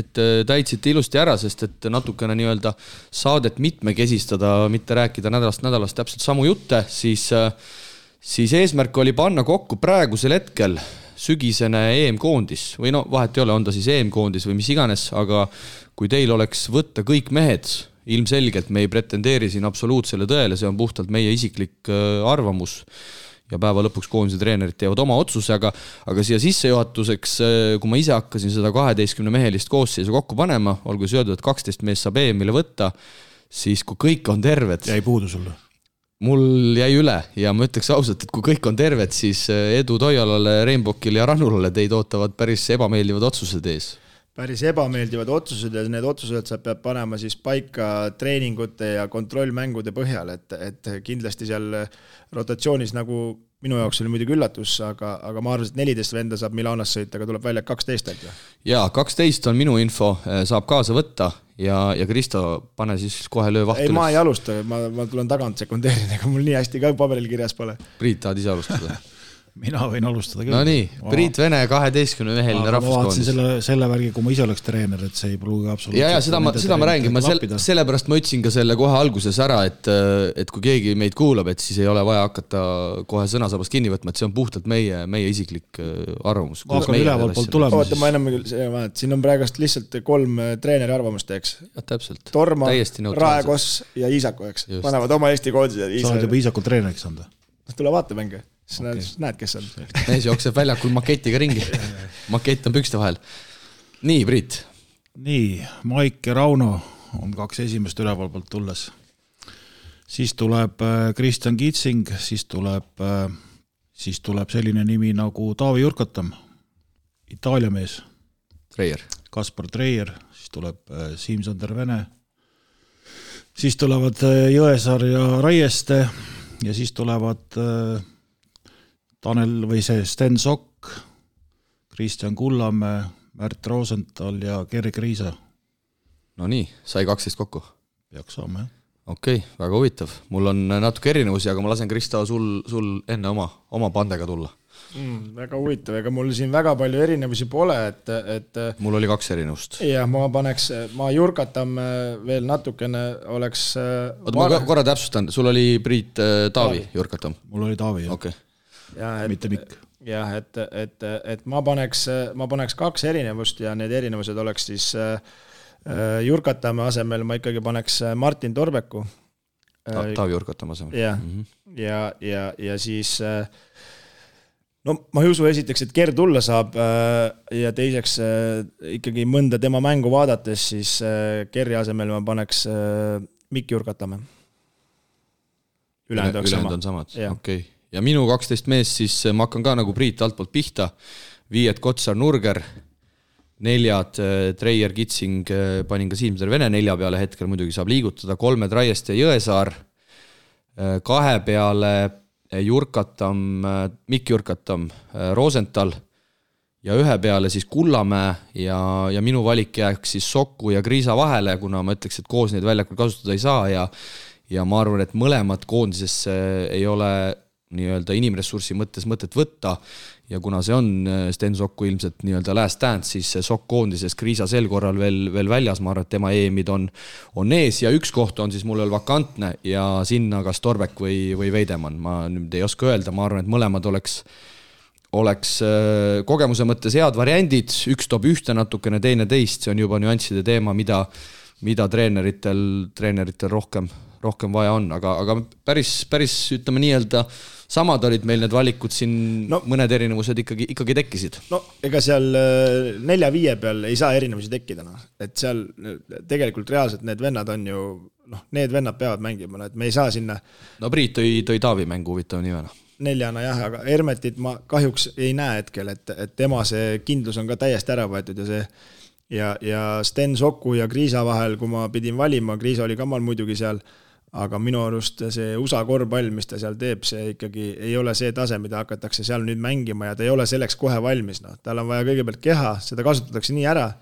et täitsite ilusti ära, sest et natukene nii-öelda saadet mitmekesistada, mitte rääkida nädalast nädalast täpselt samu jutte, siis, siis eesmärk oli panna kokku praegusel hetkel sügisene EM-koondis või no vahet ei ole, on ta siis EM-koondis või mis iganes, aga kui teil oleks võtta kõik mehed, ilmselgelt me ei pretendeeri siin absoluutsele tõele, see on puhtalt meie isiklik arvamus ja päeva lõpuks koondise treenerid teevad oma otsuse, aga aga siia sissejuhatuseks, äh, kui ma ise hakkasin seda kaheteistkümne mehelist koosseisu kokku panema, olgu siis öeldud, et kaksteist meest saab EM-ile võtta, siis kui kõik on terved. jäi puudu sulle? mul jäi üle ja ma ütleks ausalt, et kui kõik on terved, siis äh, edu Toialale, Rainbowkile ja Rannulale teid ootavad päris ebameeldivad otsused ees päris ebameeldivad otsused ja need otsused sa pead panema siis paika treeningute ja kontrollmängude põhjal, et, et kindlasti seal rotatsioonis nagu minu jaoks oli muidugi üllatus, aga, aga ma arvasin, et neliteist venda saab Milanos sõita, aga tuleb välja, et kaksteist äkki või? jaa, kaksteist on minu info, saab kaasa võtta ja, ja Kristo, pane siis kohe löö vaht üles. ei, ma ei alusta, ma, ma tulen tagant sekundeerin, ega mul nii hästi ka paberil kirjas pole. Priit, tahad ise alustada mina võin alustada küll. Nonii, Priit Vene, kaheteistkümne meheline rahvuskoondis. selle, selle värgi, kui ma ise oleks treener, et see ei pruugi absoluutselt. ja, ja seda ma, seda ma räägin, ma sel-, sellepärast ma ütlesin ka selle kohe alguses ära, et, et kui keegi meid kuulab, et siis ei ole vaja hakata kohe sõnasabast kinni võtma, et see on puhtalt meie, meie isiklik äh, arvamus. ma hakkan ülevalt poolt tulema. oota, ma ennem küll, siin on praegust lihtsalt kolm äh, treeneri arvamust, eks. jah, täpselt. Tormo, Raekoss ja Iisaku, eks. panevad oma Eesti koondise. sa oled juba Iisakul treeneriks saanud või? noh, tule vaata mänge siis okay. näed, näed, kes on. mees jookseb väljakul maketiga ringi. makett on pükste vahel. nii, Priit. nii, Maik ja Rauno on kaks esimest ülevalpoolt tulles. siis tuleb äh, Kristjan Kitsing, siis tuleb, äh, siis tuleb selline nimi nagu Taavi Jurkatam, Itaalia mees. Treier. Kaspar Treier, siis tuleb äh, Siim-Sander Vene, siis tulevad Jõesaar ja Raieste ja siis tulevad äh, Tanel või see Sten Sokk, Kristjan Kullamäe, Märt Rosenthal ja Gerg Riisa. no nii, sai kaksteist kokku? peaks saama, jah. okei okay,, väga huvitav. mul on natuke erinevusi, aga ma lasen, Krista, sul, sul enne oma, oma pandega tulla mm,. väga huvitav, ega mul siin väga palju erinevusi pole, et, et mul oli kaks erinevust. jah, ma paneks, ma Jurkatamme veel natukene oleks oota, ma korra täpsustan, sul oli Priit äh, Taavi Jurkatam? mul oli Taavi, jah okay mitte Mikk. jah, et, et, et ma paneks, ma paneks kaks erinevust ja need erinevused oleks siis äh, Jurkatamme asemel ma ikkagi paneks äh, Martin Torbeku Ta,. Taavi Jurkatamme asemel. jah -hmm. ja, ja, ja siis äh, no ma ei usu esiteks, et Ger tulla saab ja teiseks ikkagi mõnda tema mängu vaadates, siis Gerri asemel ma paneks Mikk Jurkatamme. ülejäänud oleks sama. ülejäänud on samad, okei okay ja minu kaksteist meest siis ma hakkan ka nagu Priit altpoolt pihta, viied Kotsar, Nurger, neljad äh, Treier, Kitsing, äh, panin ka Siimser Vene nelja peale, hetkel muidugi saab liigutada, kolmed Raieste Jõesaar, äh, kahe peale Jurkatam, Mikk Jurkatam, Rosenthal. Ja ühe peale siis Kullamäe ja, ja minu valik jääks siis Soku ja Kriisa vahele, kuna ma ütleks, et koos neid väljakul kasutada ei saa ja ja ma arvan, et mõlemad koondisesse ei ole nii-öelda inimressursi mõttes mõtet võtta. Ja kuna see on äh, Sten Sokku ilmselt nii-öelda last dance, siis Sokk koondises Kriisa sel korral veel, veel väljas, ma arvan, et tema EM-id on, on ees. Ja üks koht on siis mul veel vakantne ja sinna kas Torbek või, või Veidemann, ma nüüd ei oska öelda, ma arvan, et mõlemad oleks oleks äh, kogemuse mõttes head variandid, üks toob ühte natukene, teine teist, see on juba nüansside teema, mida, mida treeneritel, treeneritel rohkem, rohkem vaja on, aga, aga päris, päris ütleme nii-öelda samad olid meil need valikud siin no,, mõned erinevused ikkagi, ikkagi tekkisid. no ega seal äh, nelja-viie peal ei saa erinevusi tekkida, noh, et seal tegelikult reaalselt need vennad on ju noh, need vennad peavad mängima, no et me ei saa sinna. no Priit tõi, tõi Taavi mängu huvitava nimena neljana jah, aga Hermetit ma kahjuks ei näe hetkel, et, et tema see kindlus on ka täiesti ära võetud ja see ja, ja Sten Soku ja Kriisa vahel, kui ma pidin valima, Kriisa oli ka mal muidugi seal äh, aga minu arust see USA korvpall, mis ta seal teeb, see ikkagi ei ole see tase, mida hakatakse seal nüüd mängima ja ta ei ole selleks kohe valmis, noh, tal on vaja kõigepealt keha, seda kasutatakse nii ära.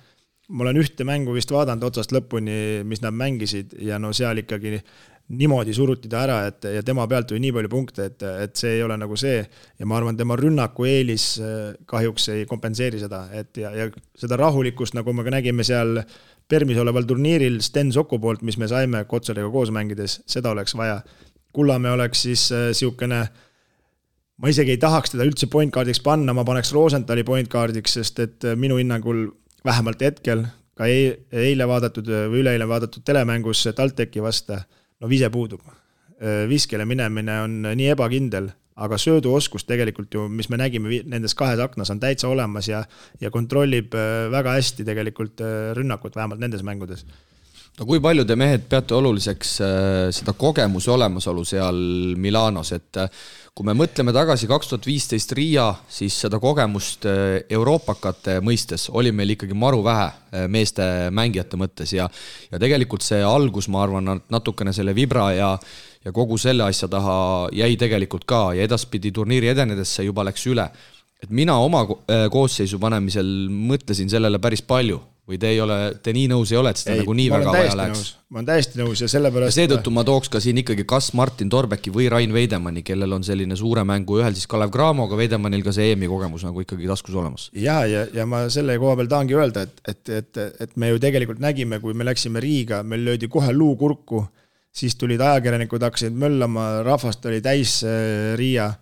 ma olen ühte mängu vist vaadanud otsast lõpuni, mis nad mängisid ja no seal ikkagi niimoodi suruti ta ära, et ja tema pealt tuli nii palju punkte, et, et see ei ole nagu see. ja ma arvan, tema rünnaku eelis eh, kahjuks ei kompenseeri seda, et ja, ja seda rahulikkust, nagu me ka nägime seal Permis oleval turniiril Sten Soku poolt, mis me saime Kotsariga koos mängides, seda oleks vaja. Kullamäe oleks siis niisugune äh, ma isegi ei tahaks teda üldse point guard'iks panna, ma paneks Rosenthali point guard'iks, sest et äh, minu hinnangul vähemalt hetkel ka eile vaadatud või üleeile vaadatud telemängus TalTechi vastu, no vise puudub. Äh, viskele minemine on nii ebakindel, aga sööduoskus tegelikult ju, mis me nägime nendes kahes aknas, on täitsa olemas ja, ja kontrollib äh, väga hästi tegelikult äh, rünnakut, vähemalt nendes mängudes. No kui palju te mehed peate oluliseks äh, seda kogemuse olemasolu seal Milanos, et kui me mõtleme tagasi kaks tuhat viisteist Riia, siis seda kogemust euroopakate mõistes oli meil ikkagi maru vähe äh, meeste mängijate mõttes ja ja tegelikult see algus, ma arvan, natukene selle Vibra ja ja kogu selle asja taha jäi tegelikult ka ja edaspidi turniiri edenedes see juba läks üle. et mina oma äh, koosseisu panemisel mõtlesin sellele päris palju või te ei ole, te nii nõus ei ole, et seda nagu nii ma olen väga vaja läheks? ma olen täiesti nõus ja ja sellepärast seetõttu ma tooks ka siin ikkagi kas Martin Torbeki või Rain Veidemanni, kellel on selline suure mängu, ühel siis Kalev Cramoga, Veidemannil ka see EM-i kogemus nagu ikkagi taskus olemas. ja, ja, ja ma selle koha peal tahangi öelda, et, et, et, et me ju tegelikult nägime, kui me läksime Riiga, meil löödi kohe luu kurku, siis tulid ajakirjanikud, hakkasid möllama, rahvast oli täis äh, Riia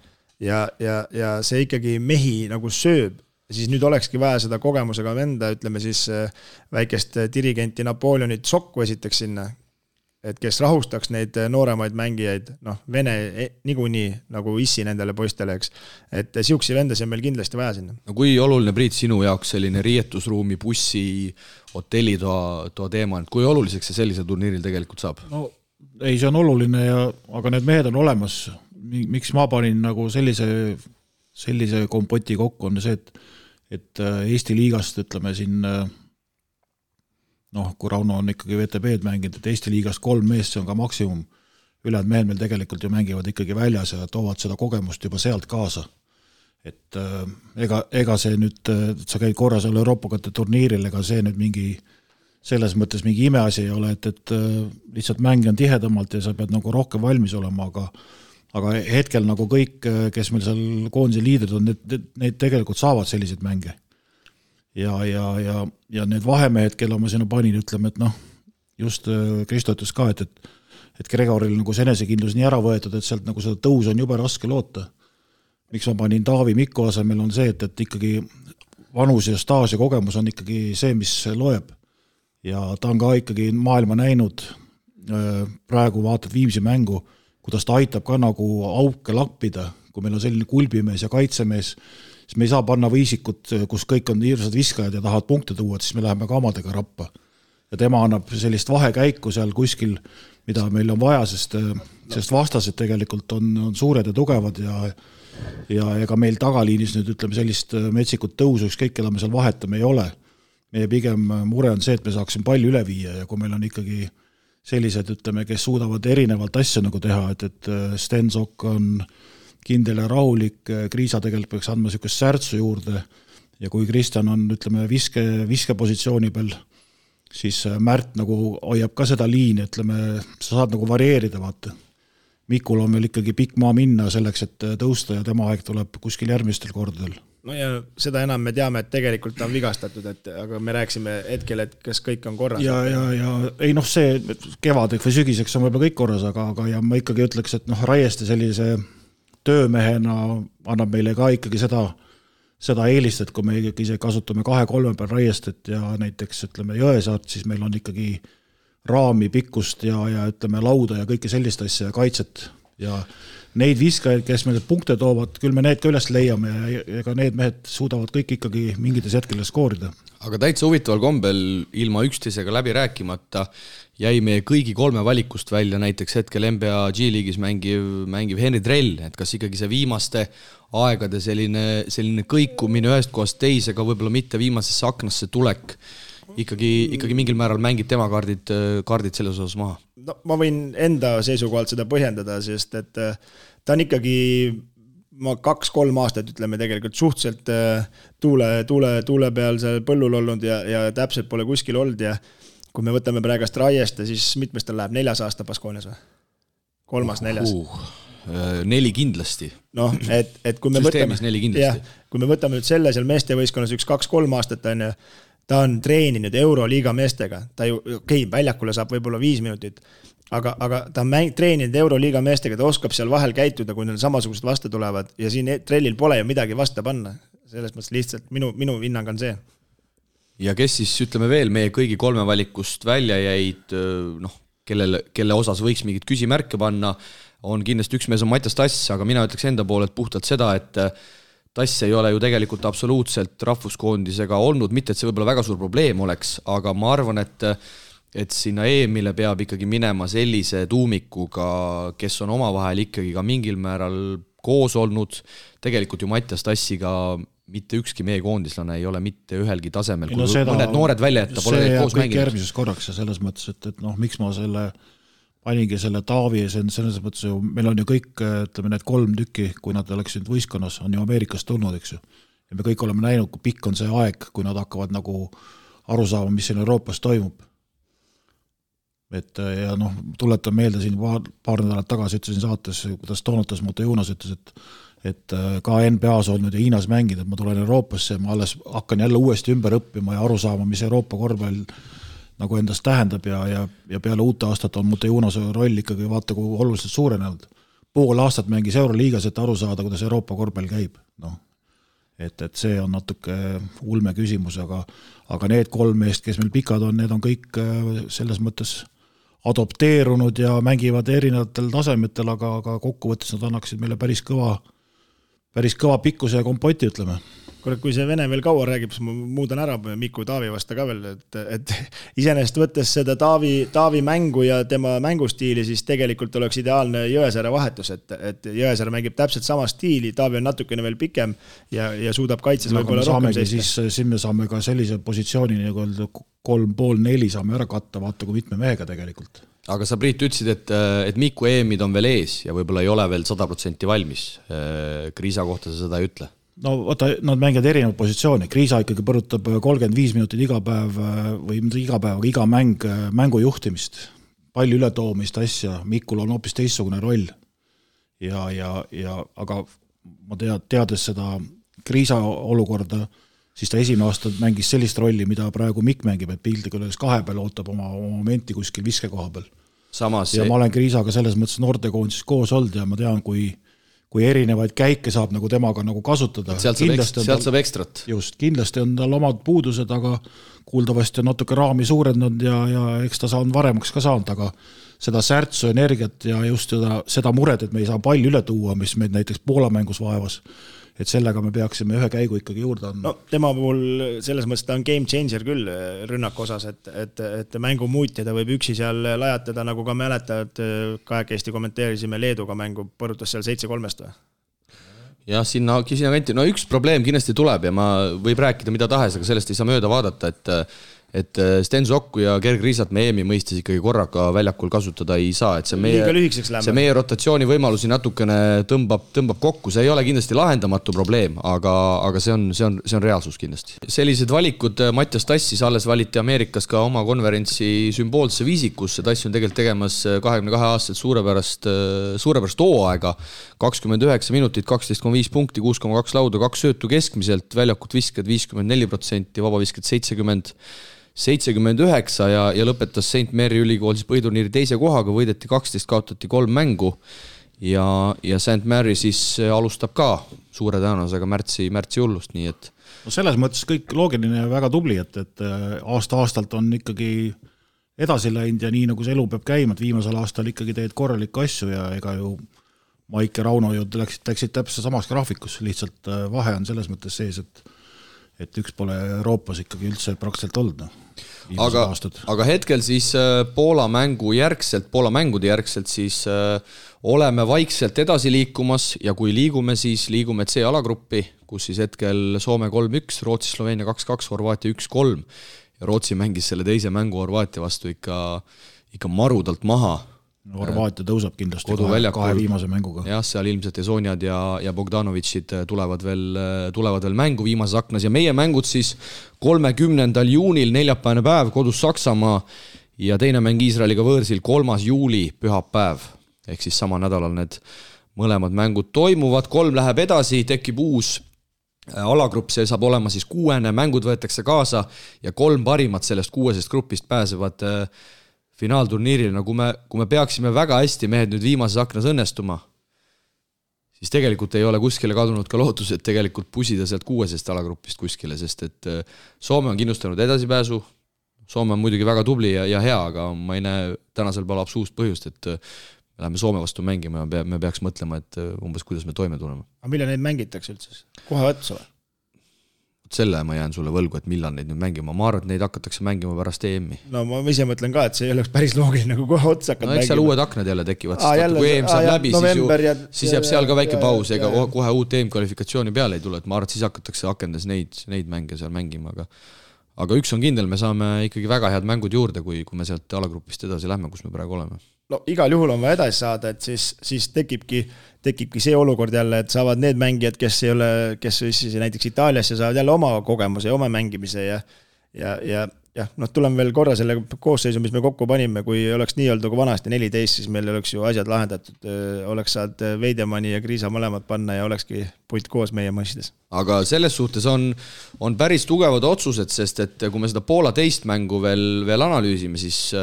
ja, ja, ja see ikkagi mehi nagu sööb siis nüüd olekski vaja seda kogemusega venda, ütleme siis äh, väikest dirigenti Napoleonit Sokku esiteks sinna, et kes rahustaks neid äh, nooremaid mängijaid, noh, Vene e- niikuinii nagu issi nendele poistele, eks. et siukseid vendasid on meil kindlasti vaja sinna. no kui oluline, Priit, sinu jaoks selline riietusruumi, bussi, hotellitoa, toa teema, et kui oluliseks see sellisel turniiril tegelikult saab? no ei, see on oluline ja, aga need mehed on olemas. miks ma panin nagu sellise, sellise kompoti kokku, on see, et et äh, Eesti liigast ütleme siin äh, noh, kui Rauno on ikkagi VTB-d mänginud, et Eesti liigast kolm meest, see on ka maksimum, ülejäänud mehed meil tegelikult ju mängivad ikkagi väljas ja toovad seda kogemust juba sealt kaasa. et äh, ega, ega see nüüd, sa käid korra seal Euroopa kotte turniiril, ega see nüüd mingi selles mõttes mingi imeasi ei ole, et, et lihtsalt mänge on tihedamalt ja sa pead nagu rohkem valmis olema, aga aga hetkel nagu kõik, kes meil seal koondise liidrid on, need, need tegelikult saavad selliseid mänge. ja, ja, ja, ja need vahemehed, kelle ma sinna panin, ütleme, et noh, just Kristo ütles ka, et, et et Gregoril nagu see enesekindlus nii ära võetud, et sealt nagu seda tõusu on jube raske loota. miks ma panin Taavi Mikko asemel, on see, et, et ikkagi vanus ja staaž ja kogemus on ikkagi see, mis loeb. Ja ta on ka ikkagi maailma näinud, praegu vaatad Viimsi mängu kuidas ta aitab ka nagu auke lappida, kui meil on selline kulbimees ja kaitsemees, siis me ei saa panna võisikut, kus kõik on hirmsad viskajad ja tahavad punkte tuua, et siis me läheme ka omadega rappa. ja tema annab sellist vahekäiku seal kuskil, mida meil on vaja, sest, sest vastased tegelikult on, on suured ja tugevad ja ja ega meil tagaliinis nüüd ütleme, sellist metsikut tõusu, ükskõik keda me seal vahetame, ei ole. Meie pigem mure on see, et me saaksime palli üle viia ja kui meil on ikkagi äh, sellised, ütleme, kes suudavad erinevalt asju nagu teha, et, et Sten Sokk on kindel ja rahulik, Kriisa tegelikult peaks andma niisugust särtsu juurde ja kui Kristjan on, ütleme, viske, viskepositsiooni peal, siis Märt nagu hoiab ka seda liini, ütleme, sa saad nagu varieerida, vaata. Mikul on veel ikkagi pikk maa minna selleks, et tõusta ja tema aeg tuleb kuskil järgmistel kordadel no ja seda enam me teame, et tegelikult ta on vigastatud, et aga me rääkisime hetkel, et kas kõik on korras. ja, ja, ja ei noh, see kevadeks või sügiseks on võib-olla kõik korras, aga, aga ja ma ikkagi ütleks, et noh, Raieste sellise töömehena annab meile ka ikkagi seda, seda eelist, et kui me ikkagi ise kasutame kahe-kolme peal Raiestet ja näiteks ütleme Jõesaart, siis meil on ikkagi raami, pikkust ja, ja ütleme, lauda ja kõike sellist asja ja kaitset ja neid viskajaid, kes meile punkte toovad, küll me need ka üles leiame ja ega need mehed suudavad kõik ikkagi mingites hetkedes skoorida. aga täitsa huvitaval kombel, ilma üksteisega läbi rääkimata, jäi meie kõigi kolme valikust välja näiteks hetkel NBA G-liigis mängiv, mängiv Henry Drell, et kas ikkagi see viimaste aegade selline, selline kõikumine ühest kohast teise, ka võib-olla mitte viimasesse aknasse tulek, ikkagi, ikkagi mingil määral mängib tema kaardid, kaardid selles osas maha? no ma võin enda seisukohalt seda põhjendada, sest et äh, ta on ikkagi ma kaks-kolm aastat, ütleme tegelikult suhteliselt äh, tuule, tuule, tuule peal seal põllul olnud ja, ja täpselt pole kuskil olnud ja kui me võtame praegast Raieste, siis mitmes tal läheb, neljas aasta Baskoonias või? kolmas, neljas uh,? neli kindlasti. noh, et, et kui me Süsteemis võtame, jah, kui me võtame nüüd selle seal meestevõistkonnas üks kaks-kolm aastat, on ju, ta on treeninud Euroliiga meestega, ta ju, okei okay,, väljakule saab võib-olla viis minutit, aga, aga ta on mäng-, treeninud Euroliiga meestega, ta oskab seal vahel käituda, kui neil samasugused vastu tulevad ja siin trellil pole ju midagi vastu panna. selles mõttes lihtsalt minu, minu hinnang on see. ja kes siis, ütleme veel, meie kõigi kolme valikust välja jäid, noh, kellel, kelle osas võiks mingeid küsimärke panna, on kindlasti üks mees on Mattias Tass, aga mina ütleks enda poolelt puhtalt seda, et Tass ei ole ju tegelikult absoluutselt rahvuskoondisega olnud, mitte et see võib-olla väga suur probleem oleks, aga ma arvan, et et sinna EM-ile peab ikkagi minema sellise tuumikuga, kes on omavahel ikkagi ka mingil määral koos olnud, tegelikult ju Mattias Tassiga mitte ükski meie koondislane ei ole mitte ühelgi tasemel, kui no seda, mõned noored välja jätta, pole neid koos mänginud. järgmiseks korraks ja selles mõttes, et, et noh, miks ma selle paningi selle Taavi, see on selles mõttes ju, meil on ju kõik, ütleme need kolm tükki, kui nad oleksid võistkonnas, on ju Ameerikast tulnud, eks ju. ja me kõik oleme näinud, kui pikk on see aeg, kui nad hakkavad nagu aru saama, mis siin Euroopas toimub. et ja noh, tuletan meelde siin paar, paar nädalat tagasi ütlesin saates, kuidas Toonatas Motojunas ütles, et et äh, ka NBA-s olnud ja Hiinas mänginud, et ma tulen Euroopasse ja ma alles hakkan jälle uuesti ümber õppima ja aru saama, mis Euroopa korvpall nagu endast tähendab ja, ja, ja peale uute aastat on Mutejunose roll ikkagi vaata kui oluliselt suurenenud. pool aastat mängis Euroliigas, et aru saada, kuidas Euroopa korvpall käib, noh. et, et see on natuke ulme küsimus, aga aga need kolm meest, kes meil pikad on, need on kõik äh, selles mõttes adopteerunud ja mängivad erinevatel tasemetel, aga, aga kokkuvõttes nad annaksid meile päris kõva päris kõva pikkuse ja kompoti, ütleme. Kuule, kui see vene veel kaua räägib, siis ma muudan ära Miku Taavi vasta ka veel, et, et iseenesest võttes seda Taavi, Taavi mängu ja tema mängustiili, siis tegelikult oleks ideaalne Jõesaare vahetus, et, et Jõesaar mängib täpselt sama stiili, Taavi on natukene veel pikem ja, ja suudab kaitses no, võib-olla rohkem seista. siis, siis me saame ka sellise positsiooni nagu öelda kolm pool neli saame ära katta, vaata kui mitme mehega tegelikult aga sa, Priit, ütlesid, et, et Miku EM-id on veel ees ja võib-olla ei ole veel sada protsenti valmis. Kriisa kohta sa seda ei ütle? No vaata, nad mängivad erinevat positsiooni, Kriisa ikkagi põrutab kolmkümmend viis minutit iga päev või mitte iga päev, aga iga mäng, mängu juhtimist, palli ületoomist, asja, Mikul on hoopis teistsugune roll. ja, ja, ja aga ma tea, teades seda Kriisa olukorda, siis ta esimene aasta mängis sellist rolli, mida praegu Mikk mängib, et piltlikult öeldes kahe peal ootab oma, oma momenti kuskil viskekoha peal. Ja ma olen Kriisaga selles mõttes noortekoondises koos olnud ja ma tean, kui kui erinevaid käike saab nagu temaga nagu kasutada. sealt saab, ekst, sealt saab ekstrat. just, kindlasti on tal omad puudused, aga kuuldavasti on natuke raami suurendanud ja, ja eks ta on varemaks ka saanud, aga seda särtsu, energiat ja just seda, seda muret, et me ei saa palli üle tuua, mis meid näiteks Poola mängus vaevas et sellega me peaksime ühe käigu ikkagi juurde andma. no tema puhul selles mõttes ta on game changer küll eh, rünnaku osas, et, et, et mängu muutja, ta võib üksi seal lajatada, nagu ka mäletad, kahekesti kommenteerisime Leeduga mängu, põrutas seal seitse kolmest või? jah, sinna, sinna kanti, no üks probleem kindlasti tuleb ja ma, võib rääkida mida tahes, aga sellest ei saa mööda vaadata, et et äh, Sten Sokku ja Gerg Riisat me EM-i mõistes ikkagi korraga väljakul kasutada ei saa, et see meie, see meie rotatsiooni võimalusi natukene tõmbab, tõmbab kokku, see ei ole kindlasti lahendamatu probleem, aga, aga see on, see on, see on reaalsus kindlasti. sellised valikud, äh, Mattias Tassis alles valiti Ameerikas ka oma konverentsi sümboolse viisikusse, Tass on tegelikult tegemas äh, kahekümne kahe aastaselt suurepärast, suurepärast hooaega, kakskümmend üheksa minutit, kaksteist koma viis punkti, kuus koma kaks lauda, kaks söötu keskmiselt, väljakut viskad viiskümmend neli protsenti, vabaviskad seitsekümmend seitsekümmend üheksa ja, ja lõpetas St Mary ülikool siis põhiturniiri teise kohaga, võideti kaksteist, kaotati kolm mängu. ja, ja St Mary siis alustab ka suure tõenäosusega märtsi, märtsi hullust, nii et. no selles mõttes kõik loogiline ja väga tubli, et, et äh, aasta-aastalt on ikkagi edasi läinud ja nii, nagu see elu peab käima, et viimasel aastal ikkagi teed korralikke asju ja ega ju Maik ja Rauno ju läksid, läksid täpselt samas graafikus, lihtsalt äh, vahe on selles mõttes sees, et et üks pole Euroopas ikkagi üldse praktiliselt olnud, noh aga, aga hetkel siis äh, Poola mängu järgselt, Poola mängude järgselt siis äh, oleme vaikselt edasi liikumas ja kui liigume, siis liigume C-alagruppi, kus siis hetkel Soome kolm-üks, Rootsi, Sloveenia kaks-kaks, Horvaatia üks-kolm. ja Rootsi mängis selle teise mängu Horvaatia vastu ikka, ikka marudalt maha Horvaatia tõuseb kindlasti kahe, kahe viimase mänguga. jah, seal ilmselt Esoniad ja, ja Bogdanovitšid äh, tulevad veel, äh, tulevad veel mängu viimases aknas ja meie mängud siis kolmekümnendal juunil, neljapäevane päev, kodus Saksamaa ja teine mäng Iisraeliga võõrsil, kolmas juuli, pühapäev. ehk siis samal nädalal need mõlemad mängud toimuvad, kolm läheb edasi, tekib uus äh, alagrupp, see saab olema siis kuuene, mängud võetakse kaasa ja kolm parimat sellest kuuesest grupist pääsevad äh, finaalturniiril, no kui me, kui me peaksime väga hästi, mehed, nüüd viimases aknas õnnestuma, siis tegelikult ei ole kuskile kadunud ka lootus, et tegelikult pusida sealt kuuesest alagrupist kuskile, sest et äh, Soome on kindlustanud edasipääsu, Soome on muidugi väga tubli ja, ja hea, aga ma ei näe tänasel päeval absoluutselt põhjust, et äh, me läheme Soome vastu mängima ja me peaks mõtlema, et äh, umbes, kuidas me toime tuleme. aga millal neid mängitakse üldse? kohe otsa või? Selle ma jään sulle võlgu, et millal neid nüüd mängima, ma arvan, et neid hakatakse mängima pärast EM-i. no ma ise mõtlen ka, et see ei oleks päris loogiline, kui kohe otsa hakkad no, mängima. seal uued aknad jälle tekivad, sest vaata, kui EM saab aa, läbi, siis ju, siis jääb seal ka väike paus, ega kohe uut EM-kvalifikatsiooni peale ei tule, et ma arvan, et siis hakatakse akendas neid, neid mänge seal mängima, aga aga üks on kindel, me saame ikkagi väga head mängud juurde, kui, kui me sealt alagrupist edasi lähme, kus me praegu oleme. No igal juhul on vaja edasi saada, et siis, siis tekibki tekibki see olukord jälle, et saavad need mängijad, kes ei ole, kes siis näiteks Itaaliasse saavad jälle oma kogemuse ja oma mängimise ja ja, ja jah, noh, tuleme veel korra selle koosseisu, mis me kokku panime, kui oleks nii-öelda kui vanasti neliteist, siis meil oleks ju asjad lahendatud, oleks saanud Veidemanni ja Kriisa mõlemad panna ja olekski pult koos meie massides. aga selles suhtes on, on päris tugevad otsused, sest et kui me seda Poola teist mängu veel, veel analüüsime, siis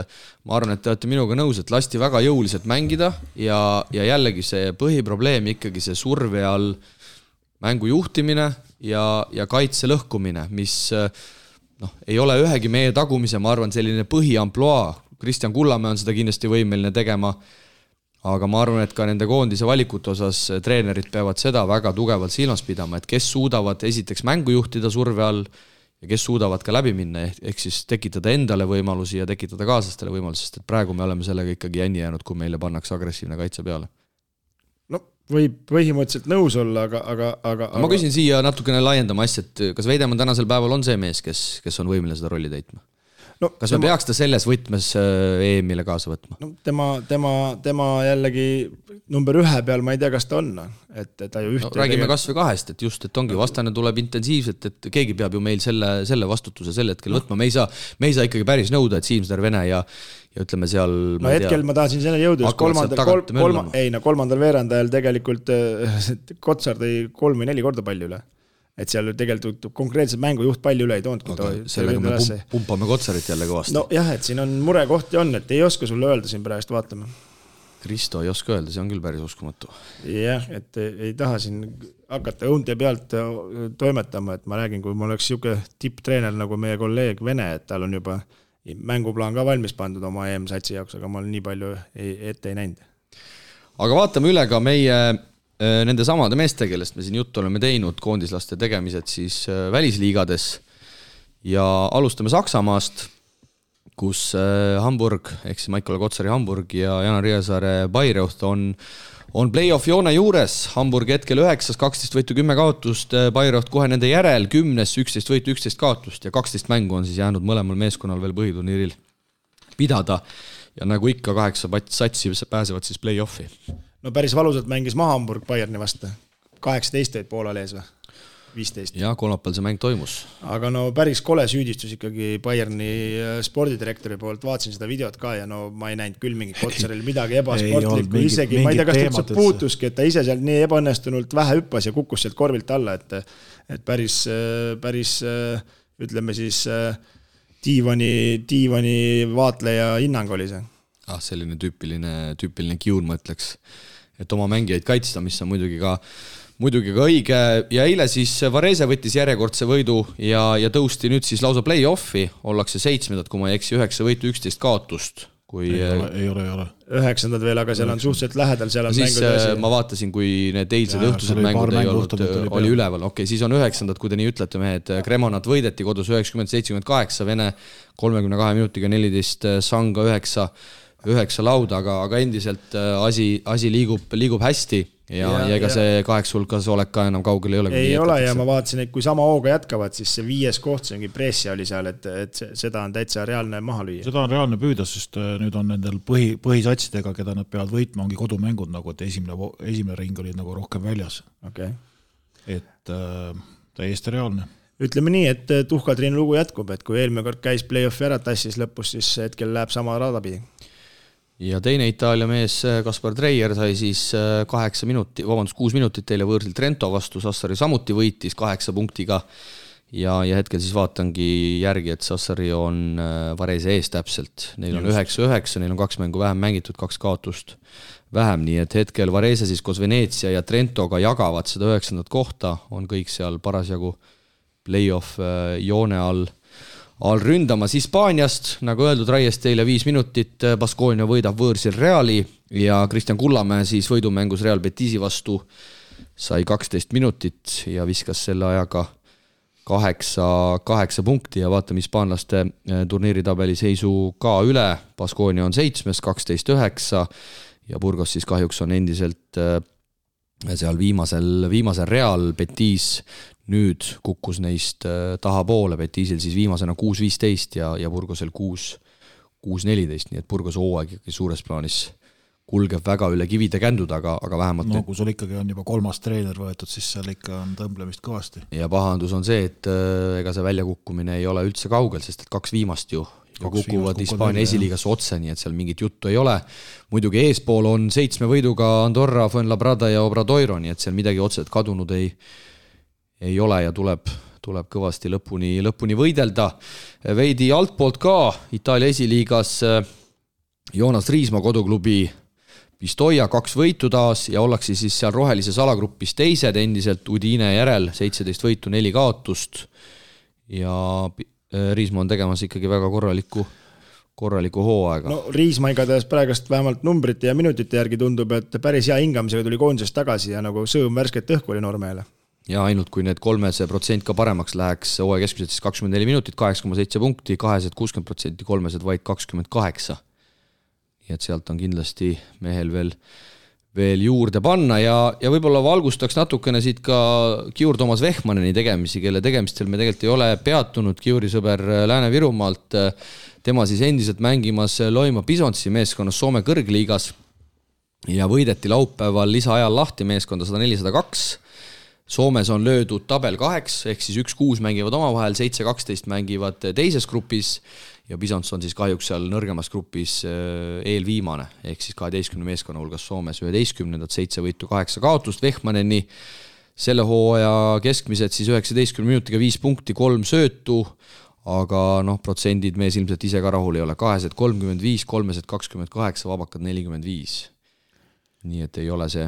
ma arvan, et te olete minuga nõus, et lasti väga jõuliselt mängida ja, ja jällegi see põhiprobleem ikkagi see surve all mängu juhtimine ja, ja kaitse lõhkumine, mis noh, ei ole ühegi meie tagumise, ma arvan, selline põhiampluaa, Kristjan Kullamäe on seda kindlasti võimeline tegema, aga ma arvan, et ka nende koondise valikute osas treenerid peavad seda väga tugevalt silmas pidama, et kes suudavad esiteks mängu juhtida surve all ja kes suudavad ka läbi minna, ehk siis tekitada endale võimalusi ja tekitada kaaslastele võimalusi, sest et praegu me oleme sellega ikkagi jänni jäänud, kui meile pannakse agressiivne kaitse peale võib põhimõtteliselt nõus olla, aga, aga, aga, aga ma küsin siia natukene laiendama asja, et kas Veidemann tänasel päeval on see mees, kes, kes on võimeline seda rolli täitma? no, kas tema, me peaks ta selles võtmes äh, EM-ile kaasa võtma? no tema, tema, tema jällegi number ühe peal, ma ei tea, kas ta on, et ta ju ühte no, räägime tegel... kas või kahest, et just, et ongi, vastane tuleb intensiivselt, et keegi peab ju meil selle, selle vastutuse sel hetkel no. võtma, me ei saa, me ei saa ikkagi päris nõuda, et Siim-Star Vene ja ja ütleme seal no hetkel tea, ma tahtsin selleni jõuda, just kolmandal, kolm, kolma, ei no kolmandal veerandajal tegelikult äh, Kotsar tõi kolm või neli korda palli üle et seal tegelikult konkreetselt mängujuht palju üle ei toonud. sellega me pump, pumpame Kotsarit jälle kõvasti. nojah, et siin on murekohti on, et ei oska sulle öelda siin praegu, vaatame. Kristo ei oska öelda, see on küll päris uskumatu. jah, et ei, taha siin hakata õunte pealt äh, toimetama, et ma räägin, kui mul oleks niisugune tipptreener nagu meie kolleeg Vene, et tal on juba mänguplaan ka valmis pandud oma EM-satsi jaoks, aga ma nii palju ei, ette ei näinud. aga vaatame üle ka meie äh, nende samade meeste, kellest me siin juttu oleme teinud, koondislaste tegemised siis äh, välisliigades ja alustame Saksamaast, kus äh, Hamburg ehk siis Maicel Kotsari Hamburg ja Jana Riiasaare Bayreuth on on play-off joone juures, Hamburg hetkel üheksas, kaksteist võitu, kümme kaotust, Bayreuth kohe nende järel, kümnes, üksteist võitu, üksteist kaotust ja kaksteist mängu on siis jäänud mõlemal meeskonnal veel põhiturniiril pidada. ja nagu ikka, kaheksa satsi pääsevad siis play-off'i. no päris valusalt mängis maha Hamburg Bayerni vastu, kaheksateist jäid Poolal ees või? Viisteist. jah, kolmapäeval see mäng toimus. aga no päris kole süüdistus ikkagi Bayerni äh, spordidirektori poolt, vaatasin seda videot ka ja no ma ei näinud küll mingit Kotsaril midagi ebasportlikku, isegi ma ei tea, kas ta üldse puutuski, et ta ise seal nii ebaõnnestunult vähe hüppas ja kukkus sealt korvilt alla, et et päris, äh, päris äh, ütleme siis diivani, diivani vaatleja hinnang oli see. ah, selline tüüpiline, tüüpiline kiun, ma ütleks. et oma mängijaid kaitsta, mis on muidugi ka muidugi ka õige. Ja eile siis Varese võttis järjekordse võidu ja, ja tõusti nüüd siis lausa play-off'i, ollakse seitsmendad, kui ma ei eksi, üheksa võitu, üksteist kaotust. Kui ei ole, ei ole, ole. üheksandad veel, aga seal on suhteliselt lähedal, seal on siis mängud ma vaatasin, kui need eilsed õhtused mängud ei olnud, oli, oli üleval, okei okay,, siis on üheksandad, kui te nii ütlete, mehed, Cremonat võideti kodus üheksakümmend, seitsekümmend kaheksa, Vene kolmekümne kahe minutiga neliteist, Sanga üheksa, üheksa lauda, aga, aga endiselt asi, asi liigub, liigub hästi ja, ja, ja ega see kaheksa hulkas olek ka enam kaugel ei ole. ei ole ja ma vaatasin, et kui sama hooga jätkavad, siis see viies koht, see ongi Brescia oli seal, et, et seda on täitsa reaalne maha lüüa. seda on reaalne püüda, sest äh, nüüd on nendel põhi, põhisatsidega, keda nad peavad võitma, ongi kodumängud nagu, et esimene, esimene ring oli nagu rohkem väljas. okei okay.. et äh, täiesti reaalne ütleme nii, et äh, tuhkatriini lugu jätkub, et kui eelmine kord käis play-off'i ära, tassis lõpus, siis hetkel läheb sama rada pidi ja teine Itaalia mees, äh, Kaspar Treier, sai siis äh, kaheksa minutit, vabandust, kuus minutit eile võõrsil Trento vastu, Sassari samuti võitis kaheksa punktiga. ja, ja hetkel siis vaatangi järgi, et Sassari on äh, Varese ees täpselt, neil on üheksa-üheksa, neil on kaks mängu vähem mängitud, kaks kaotust vähem, nii et hetkel Varese siis koos Veneetsia ja Trentoga jagavad seda üheksandat kohta, on kõik seal parasjagu play-off joone all all ründamas Hispaaniast, nagu öeldud, raiest teile viis minutit, Baskonia võidab võõrsil Reali ja Kristjan Kullamäe siis võidumängus Real Betisi vastu sai kaksteist minutit ja viskas selle ajaga kaheksa, kaheksa punkti ja vaatame hispaanlaste eh, turniiritabeli seisu ka üle. Baskonia on seitsmes, kaksteist üheksa ja Burgos siis kahjuks on endiselt eh, seal viimasel, viimasel real, Betis nüüd kukkus neist äh, tahapoole, Betisil siis viimasena kuus viisteist ja, ja Burgosel kuus, kuus neliteist, nii et Burgose hooaeg ikkagi suures plaanis kulgeb väga üle kivide kändude, aga, aga vähemalt no kui sul ikkagi on juba kolmas treener võetud, siis seal ikka on tõmblemist kõvasti. ja pahandus on see, et äh, ega see väljakukkumine ei ole üldse kaugel, sest et kaks viimast ju ja kukuvad Hispaania esiliigasse otse, nii et seal mingit juttu ei ole. muidugi eespool on seitsme võiduga Andorra, Fuenlabrada ja Obradoiro, nii et seal midagi otseselt kadunud ei, ei ole ja tuleb, tuleb kõvasti lõpuni, lõpuni võidelda. veidi altpoolt ka Itaalia esiliigas Joonas Riismaa koduklubi Pistoia kaks võitu taas ja ollakse siis seal rohelises alagrupis teised endiselt Udine järel, seitseteist võitu, neli kaotust ja Äh, Riismaa on tegemas ikkagi väga korralikku, korralikku hooaega. no Riismaa igatahes praegust vähemalt numbrite ja minutite järgi tundub, et päris hea hingamisega tuli koondisest tagasi ja nagu sõõm värsket õhku oli Normele. Ja ainult kui need kolmese protsent ka paremaks läheks, hooaja keskmiselt siis kakskümmend neli minutit, kaheksa koma seitse punkti, kahesed kuuskümmend protsenti, kolmesed vaid kakskümmend kaheksa. nii et sealt on kindlasti mehel veel veel juurde panna ja, ja võib-olla valgustaks natukene siit ka Kiur Toomas Vehmaneni tegemisi, kelle tegemistel me tegelikult ei ole peatunud, Kiuri sõber Lääne-Virumaalt, tema siis endiselt mängimas Loima Bisontsi meeskonnas Soome kõrgliigas ja võideti laupäeval lisaajal lahti meeskonda sada neli, sada kaks. Soomes on löödud tabel kaheks, ehk siis üks-kuus mängivad omavahel, seitse-kaksteist mängivad teises grupis ja Bisons on siis kahjuks seal nõrgemas grupis äh, eelviimane, ehk siis kaheteistkümne meeskonna hulgas Soomes üheteistkümnendat, seitse võitu, kaheksa kaotust, Vehmaneni. Selle hooaja keskmised siis üheksateistkümne minutiga viis punkti, kolm söötu, aga noh, protsendid mees ilmselt ise ka rahul ei ole, kahesed kolmkümmend viis, kolmesed kakskümmend kaheksa, vabakad nelikümmend viis. nii et ei ole see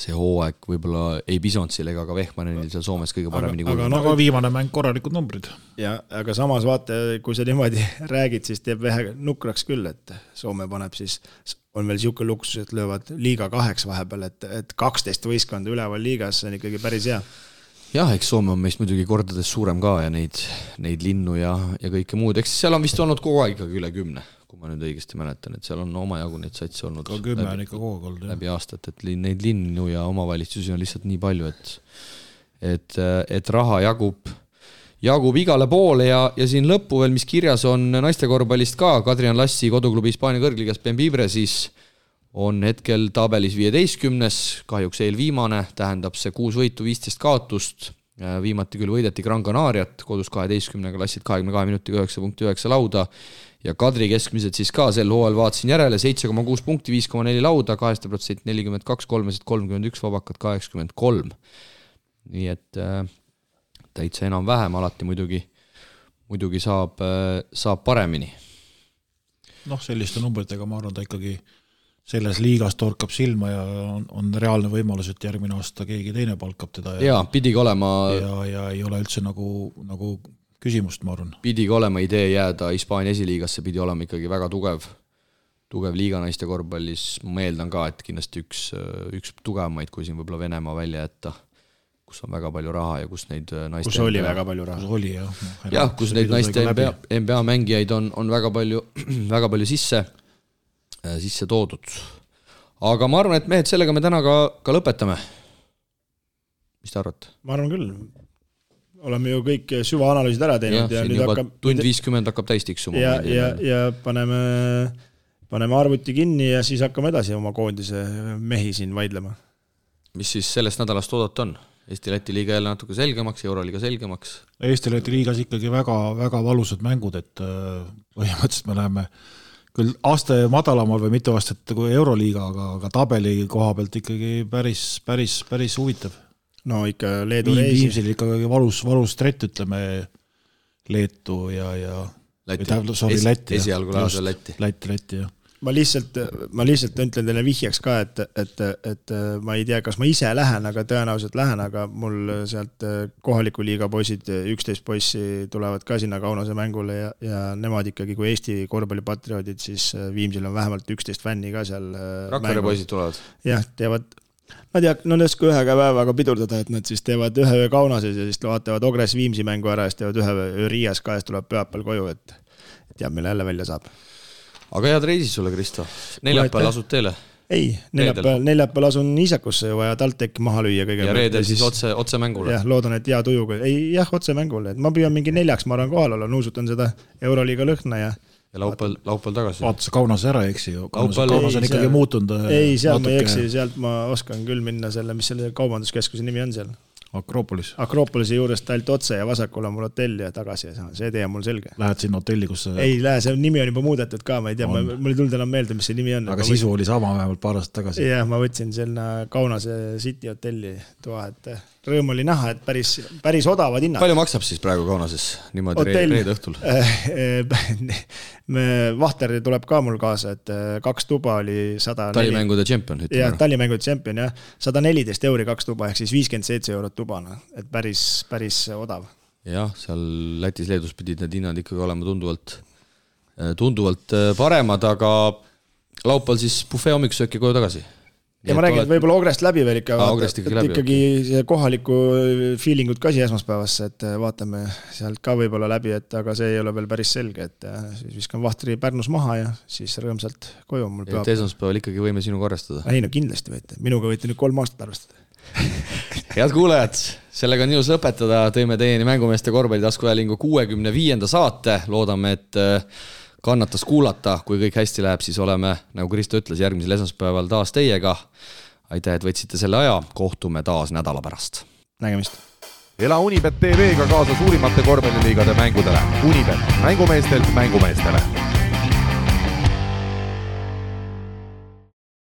see hooaeg võib-olla ei Bisontsil ega ka Vehmanenil seal Soomes kõige paremini aga, aga, aga viimane mäng korralikud numbrid. ja, aga samas vaata, kui sa niimoodi räägid, siis teeb vähe nukraks küll, et Soome paneb siis, on veel niisugune luksus, et löövad liiga kaheks vahepeal, et, et kaksteist võistkonda üleval liigas, see on ikkagi päris hea. Jah, eks Soome on meist muidugi kordades suurem ka ja neid, neid linnu ja, ja kõike muud, eks seal on vist olnud kogu aeg ikkagi üle kümne kui ma nüüd õigesti mäletan, et seal on omajagu neid satse olnud. ka kümme on ikka kogu aeg olnud, jah. läbi aastate, et neid linnu ja omavalitsusi on lihtsalt nii palju, et et, et raha jagub, jagub igale poole ja, ja siin lõppu veel, mis kirjas on naistekorvpallist ka, Kadrian Lassi koduklubi Hispaania kõrgliigas Bembibre siis on hetkel tabelis viieteistkümnes, kahjuks eelviimane, tähendab see kuus võitu, viisteist kaotust, viimati küll võideti Gran Canariat kodus kaheteistkümnega, lassid kahekümne kahe minutiga üheksa punkti üheksa lauda ja Kadri keskmised siis ka sel hooajal vaatasin järele, seitse koma kuus punkti, viis koma neli lauda, kaheste protsenti nelikümmend kaks, kolmesed kolmkümmend üks, vabakad kaheksakümmend kolm. nii et äh, täitsa enam-vähem, alati muidugi, muidugi saab äh,, saab paremini. noh, selliste numbritega ma arvan, ta ikkagi selles liigas torkab silma ja on, on reaalne võimalus, et järgmine aasta keegi teine palkab teda. jaa, pidigi olema. ja, ja ei ole üldse nagu, nagu küsimust, ma arvan. pidigi olema idee jääda Hispaania esiliigasse, pidi olema ikkagi väga tugev, tugev liiga naiste korvpallis, ma eeldan ka, et kindlasti üks, üks tugevamaid, kui siin võib-olla Venemaa välja jätta, kus on väga palju raha ja kus neid naiste kus oli NBA, väga palju raha. kus oli jah. jah, kus neid naiste NBA, NBA mängijaid on, on väga palju, väga palju sisse, sisse toodud. aga ma arvan, et mehed, sellega me täna ka, ka lõpetame. mis te arvate? ma arvan küll oleme ju kõik süvaanalüüsid ära teinud ja, ja nüüd hakkab tund viiskümmend hakkab täis tiksuma. ja, ja, ja paneme, paneme arvuti kinni ja siis hakkame edasi oma koondise mehi siin vaidlema. mis siis sellest nädalast oodata on? Eesti-Läti liiga jälle natuke selgemaks, Euroliiga selgemaks? Eesti-Läti liigas ikkagi väga, väga valusad mängud, et äh, põhimõtteliselt me läheme küll aste madalamal või mitu aastat kui Euroliiga, aga, aga tabeli koha pealt ikkagi päris, päris, päris huvitav no ikka Leedu Viim, reisi. Viimsil ikkagi valus, valus trett, ütleme, Leetu ja, ja Läti, sorry, Läti. esialgu lausa Läti. Läti, Läti, jah. ma lihtsalt, ma lihtsalt ütlen teile vihjeks ka, et, et, et ma ei tea, kas ma ise lähen, aga tõenäoliselt lähen, aga mul sealt kohaliku liiga poisid, üksteist poissi tulevad ka sinna Kaunase mängule ja, ja nemad ikkagi, kui Eesti korvpallipatrioodid, siis Viimsil on vähemalt üksteist fänni ka seal. Rakvere poisid tulevad? jah, teevad Nad ei hakka, nad ei oska ühe päevaga pidurdada, et nad siis teevad ühe öö Kaunases ja siis vaatavad Ogres Viimsi mängu ära ja siis teevad ühe öö Riias ka ja siis tuleb pühapäeval koju, et teab, millal jälle välja saab. aga head reisi sulle, Kristo. neljapäeval asud teele? ei, neljapäeval, neljapäeval asun Iisakusse ju vaja TalTechi maha lüüa kõigepealt. ja reedel siis otse, otse mängule? jah, loodan, et hea tujuga, ei jah, otse mängule, et ma püüan mingi neljaks, ma arvan, kohal olla, nuusutan seda Euroliiga lõhna ja ja laupäeval, laupäeval tagasi. vaata, Kaunas ära ei eksi ju. Kaunas, Kaunas on ei, ikkagi muutunud. Äh, ei, seal natuke... ma ei eksi, sealt ma oskan küll minna selle, mis selle kaubanduskeskuse nimi on seal Akropolis. Akropolise juurest ainult otse ja vasakul on mul hotell ja tagasi ja see tee on mul selge. Lähed sinna hotelli, kus sa... ei lähe, see nimi on juba muudetud ka, ma ei tea, mul ei tulnud enam meelde, mis see nimi on. aga sisu võtsin... oli sama vähemalt paar aastat tagasi. jah, ma võtsin sinna Kaunase City hotelli toa, et rõõm oli näha, et päris, päris odavad hinnad. palju maksab siis praegu Kaunases niimoodi Hotell, reede õhtul Vahter tuleb ka mul kaasa, et äh, kaks tuba oli sada. talimängude tšempion. jah, talimängude tšempion jah, sada neliteist euri kaks tuba ehk siis viiskümmend seitse eurot tuba, noh, et päris, päris odav. jah, seal Lätis-Leedus pidid need hinnad ikkagi olema tunduvalt, tunduvalt äh, paremad, aga laupäeval siis bufee hommikusööki koju tagasi ja ma räägin, et võib-olla Ogrest läbi veel ikka, vaata, et läbi, ikkagi see kohalikku feeling ut ka siia esmaspäevasse, et äh, vaatame sealt ka võib-olla läbi, et aga see ei ole veel päris selge, et äh, siis viskan Vahtri Pärnus maha ja siis rõõmsalt koju mul peab. et esmaspäeval ikkagi võime sinuga arvestada? ei no kindlasti võite, minuga võite nüüd kolm aastat arvestada head kuulajad, sellega on ilus lõpetada, tõime teieni mängumeeste korvpallitaskuhäälingu kuuekümne viienda saate, loodame, et äh, kannatas kuulata, kui kõik hästi läheb, siis oleme, nagu Kristo ütles, järgmisel esmaspäeval taas teiega. aitäh, et võtsite selle aja, kohtume taas nädala pärast. nägemist. ela Unibet tv-ga kaasa suurimate korvpalliliigade mängudele. Unibet, mängumeestelt mängumeestele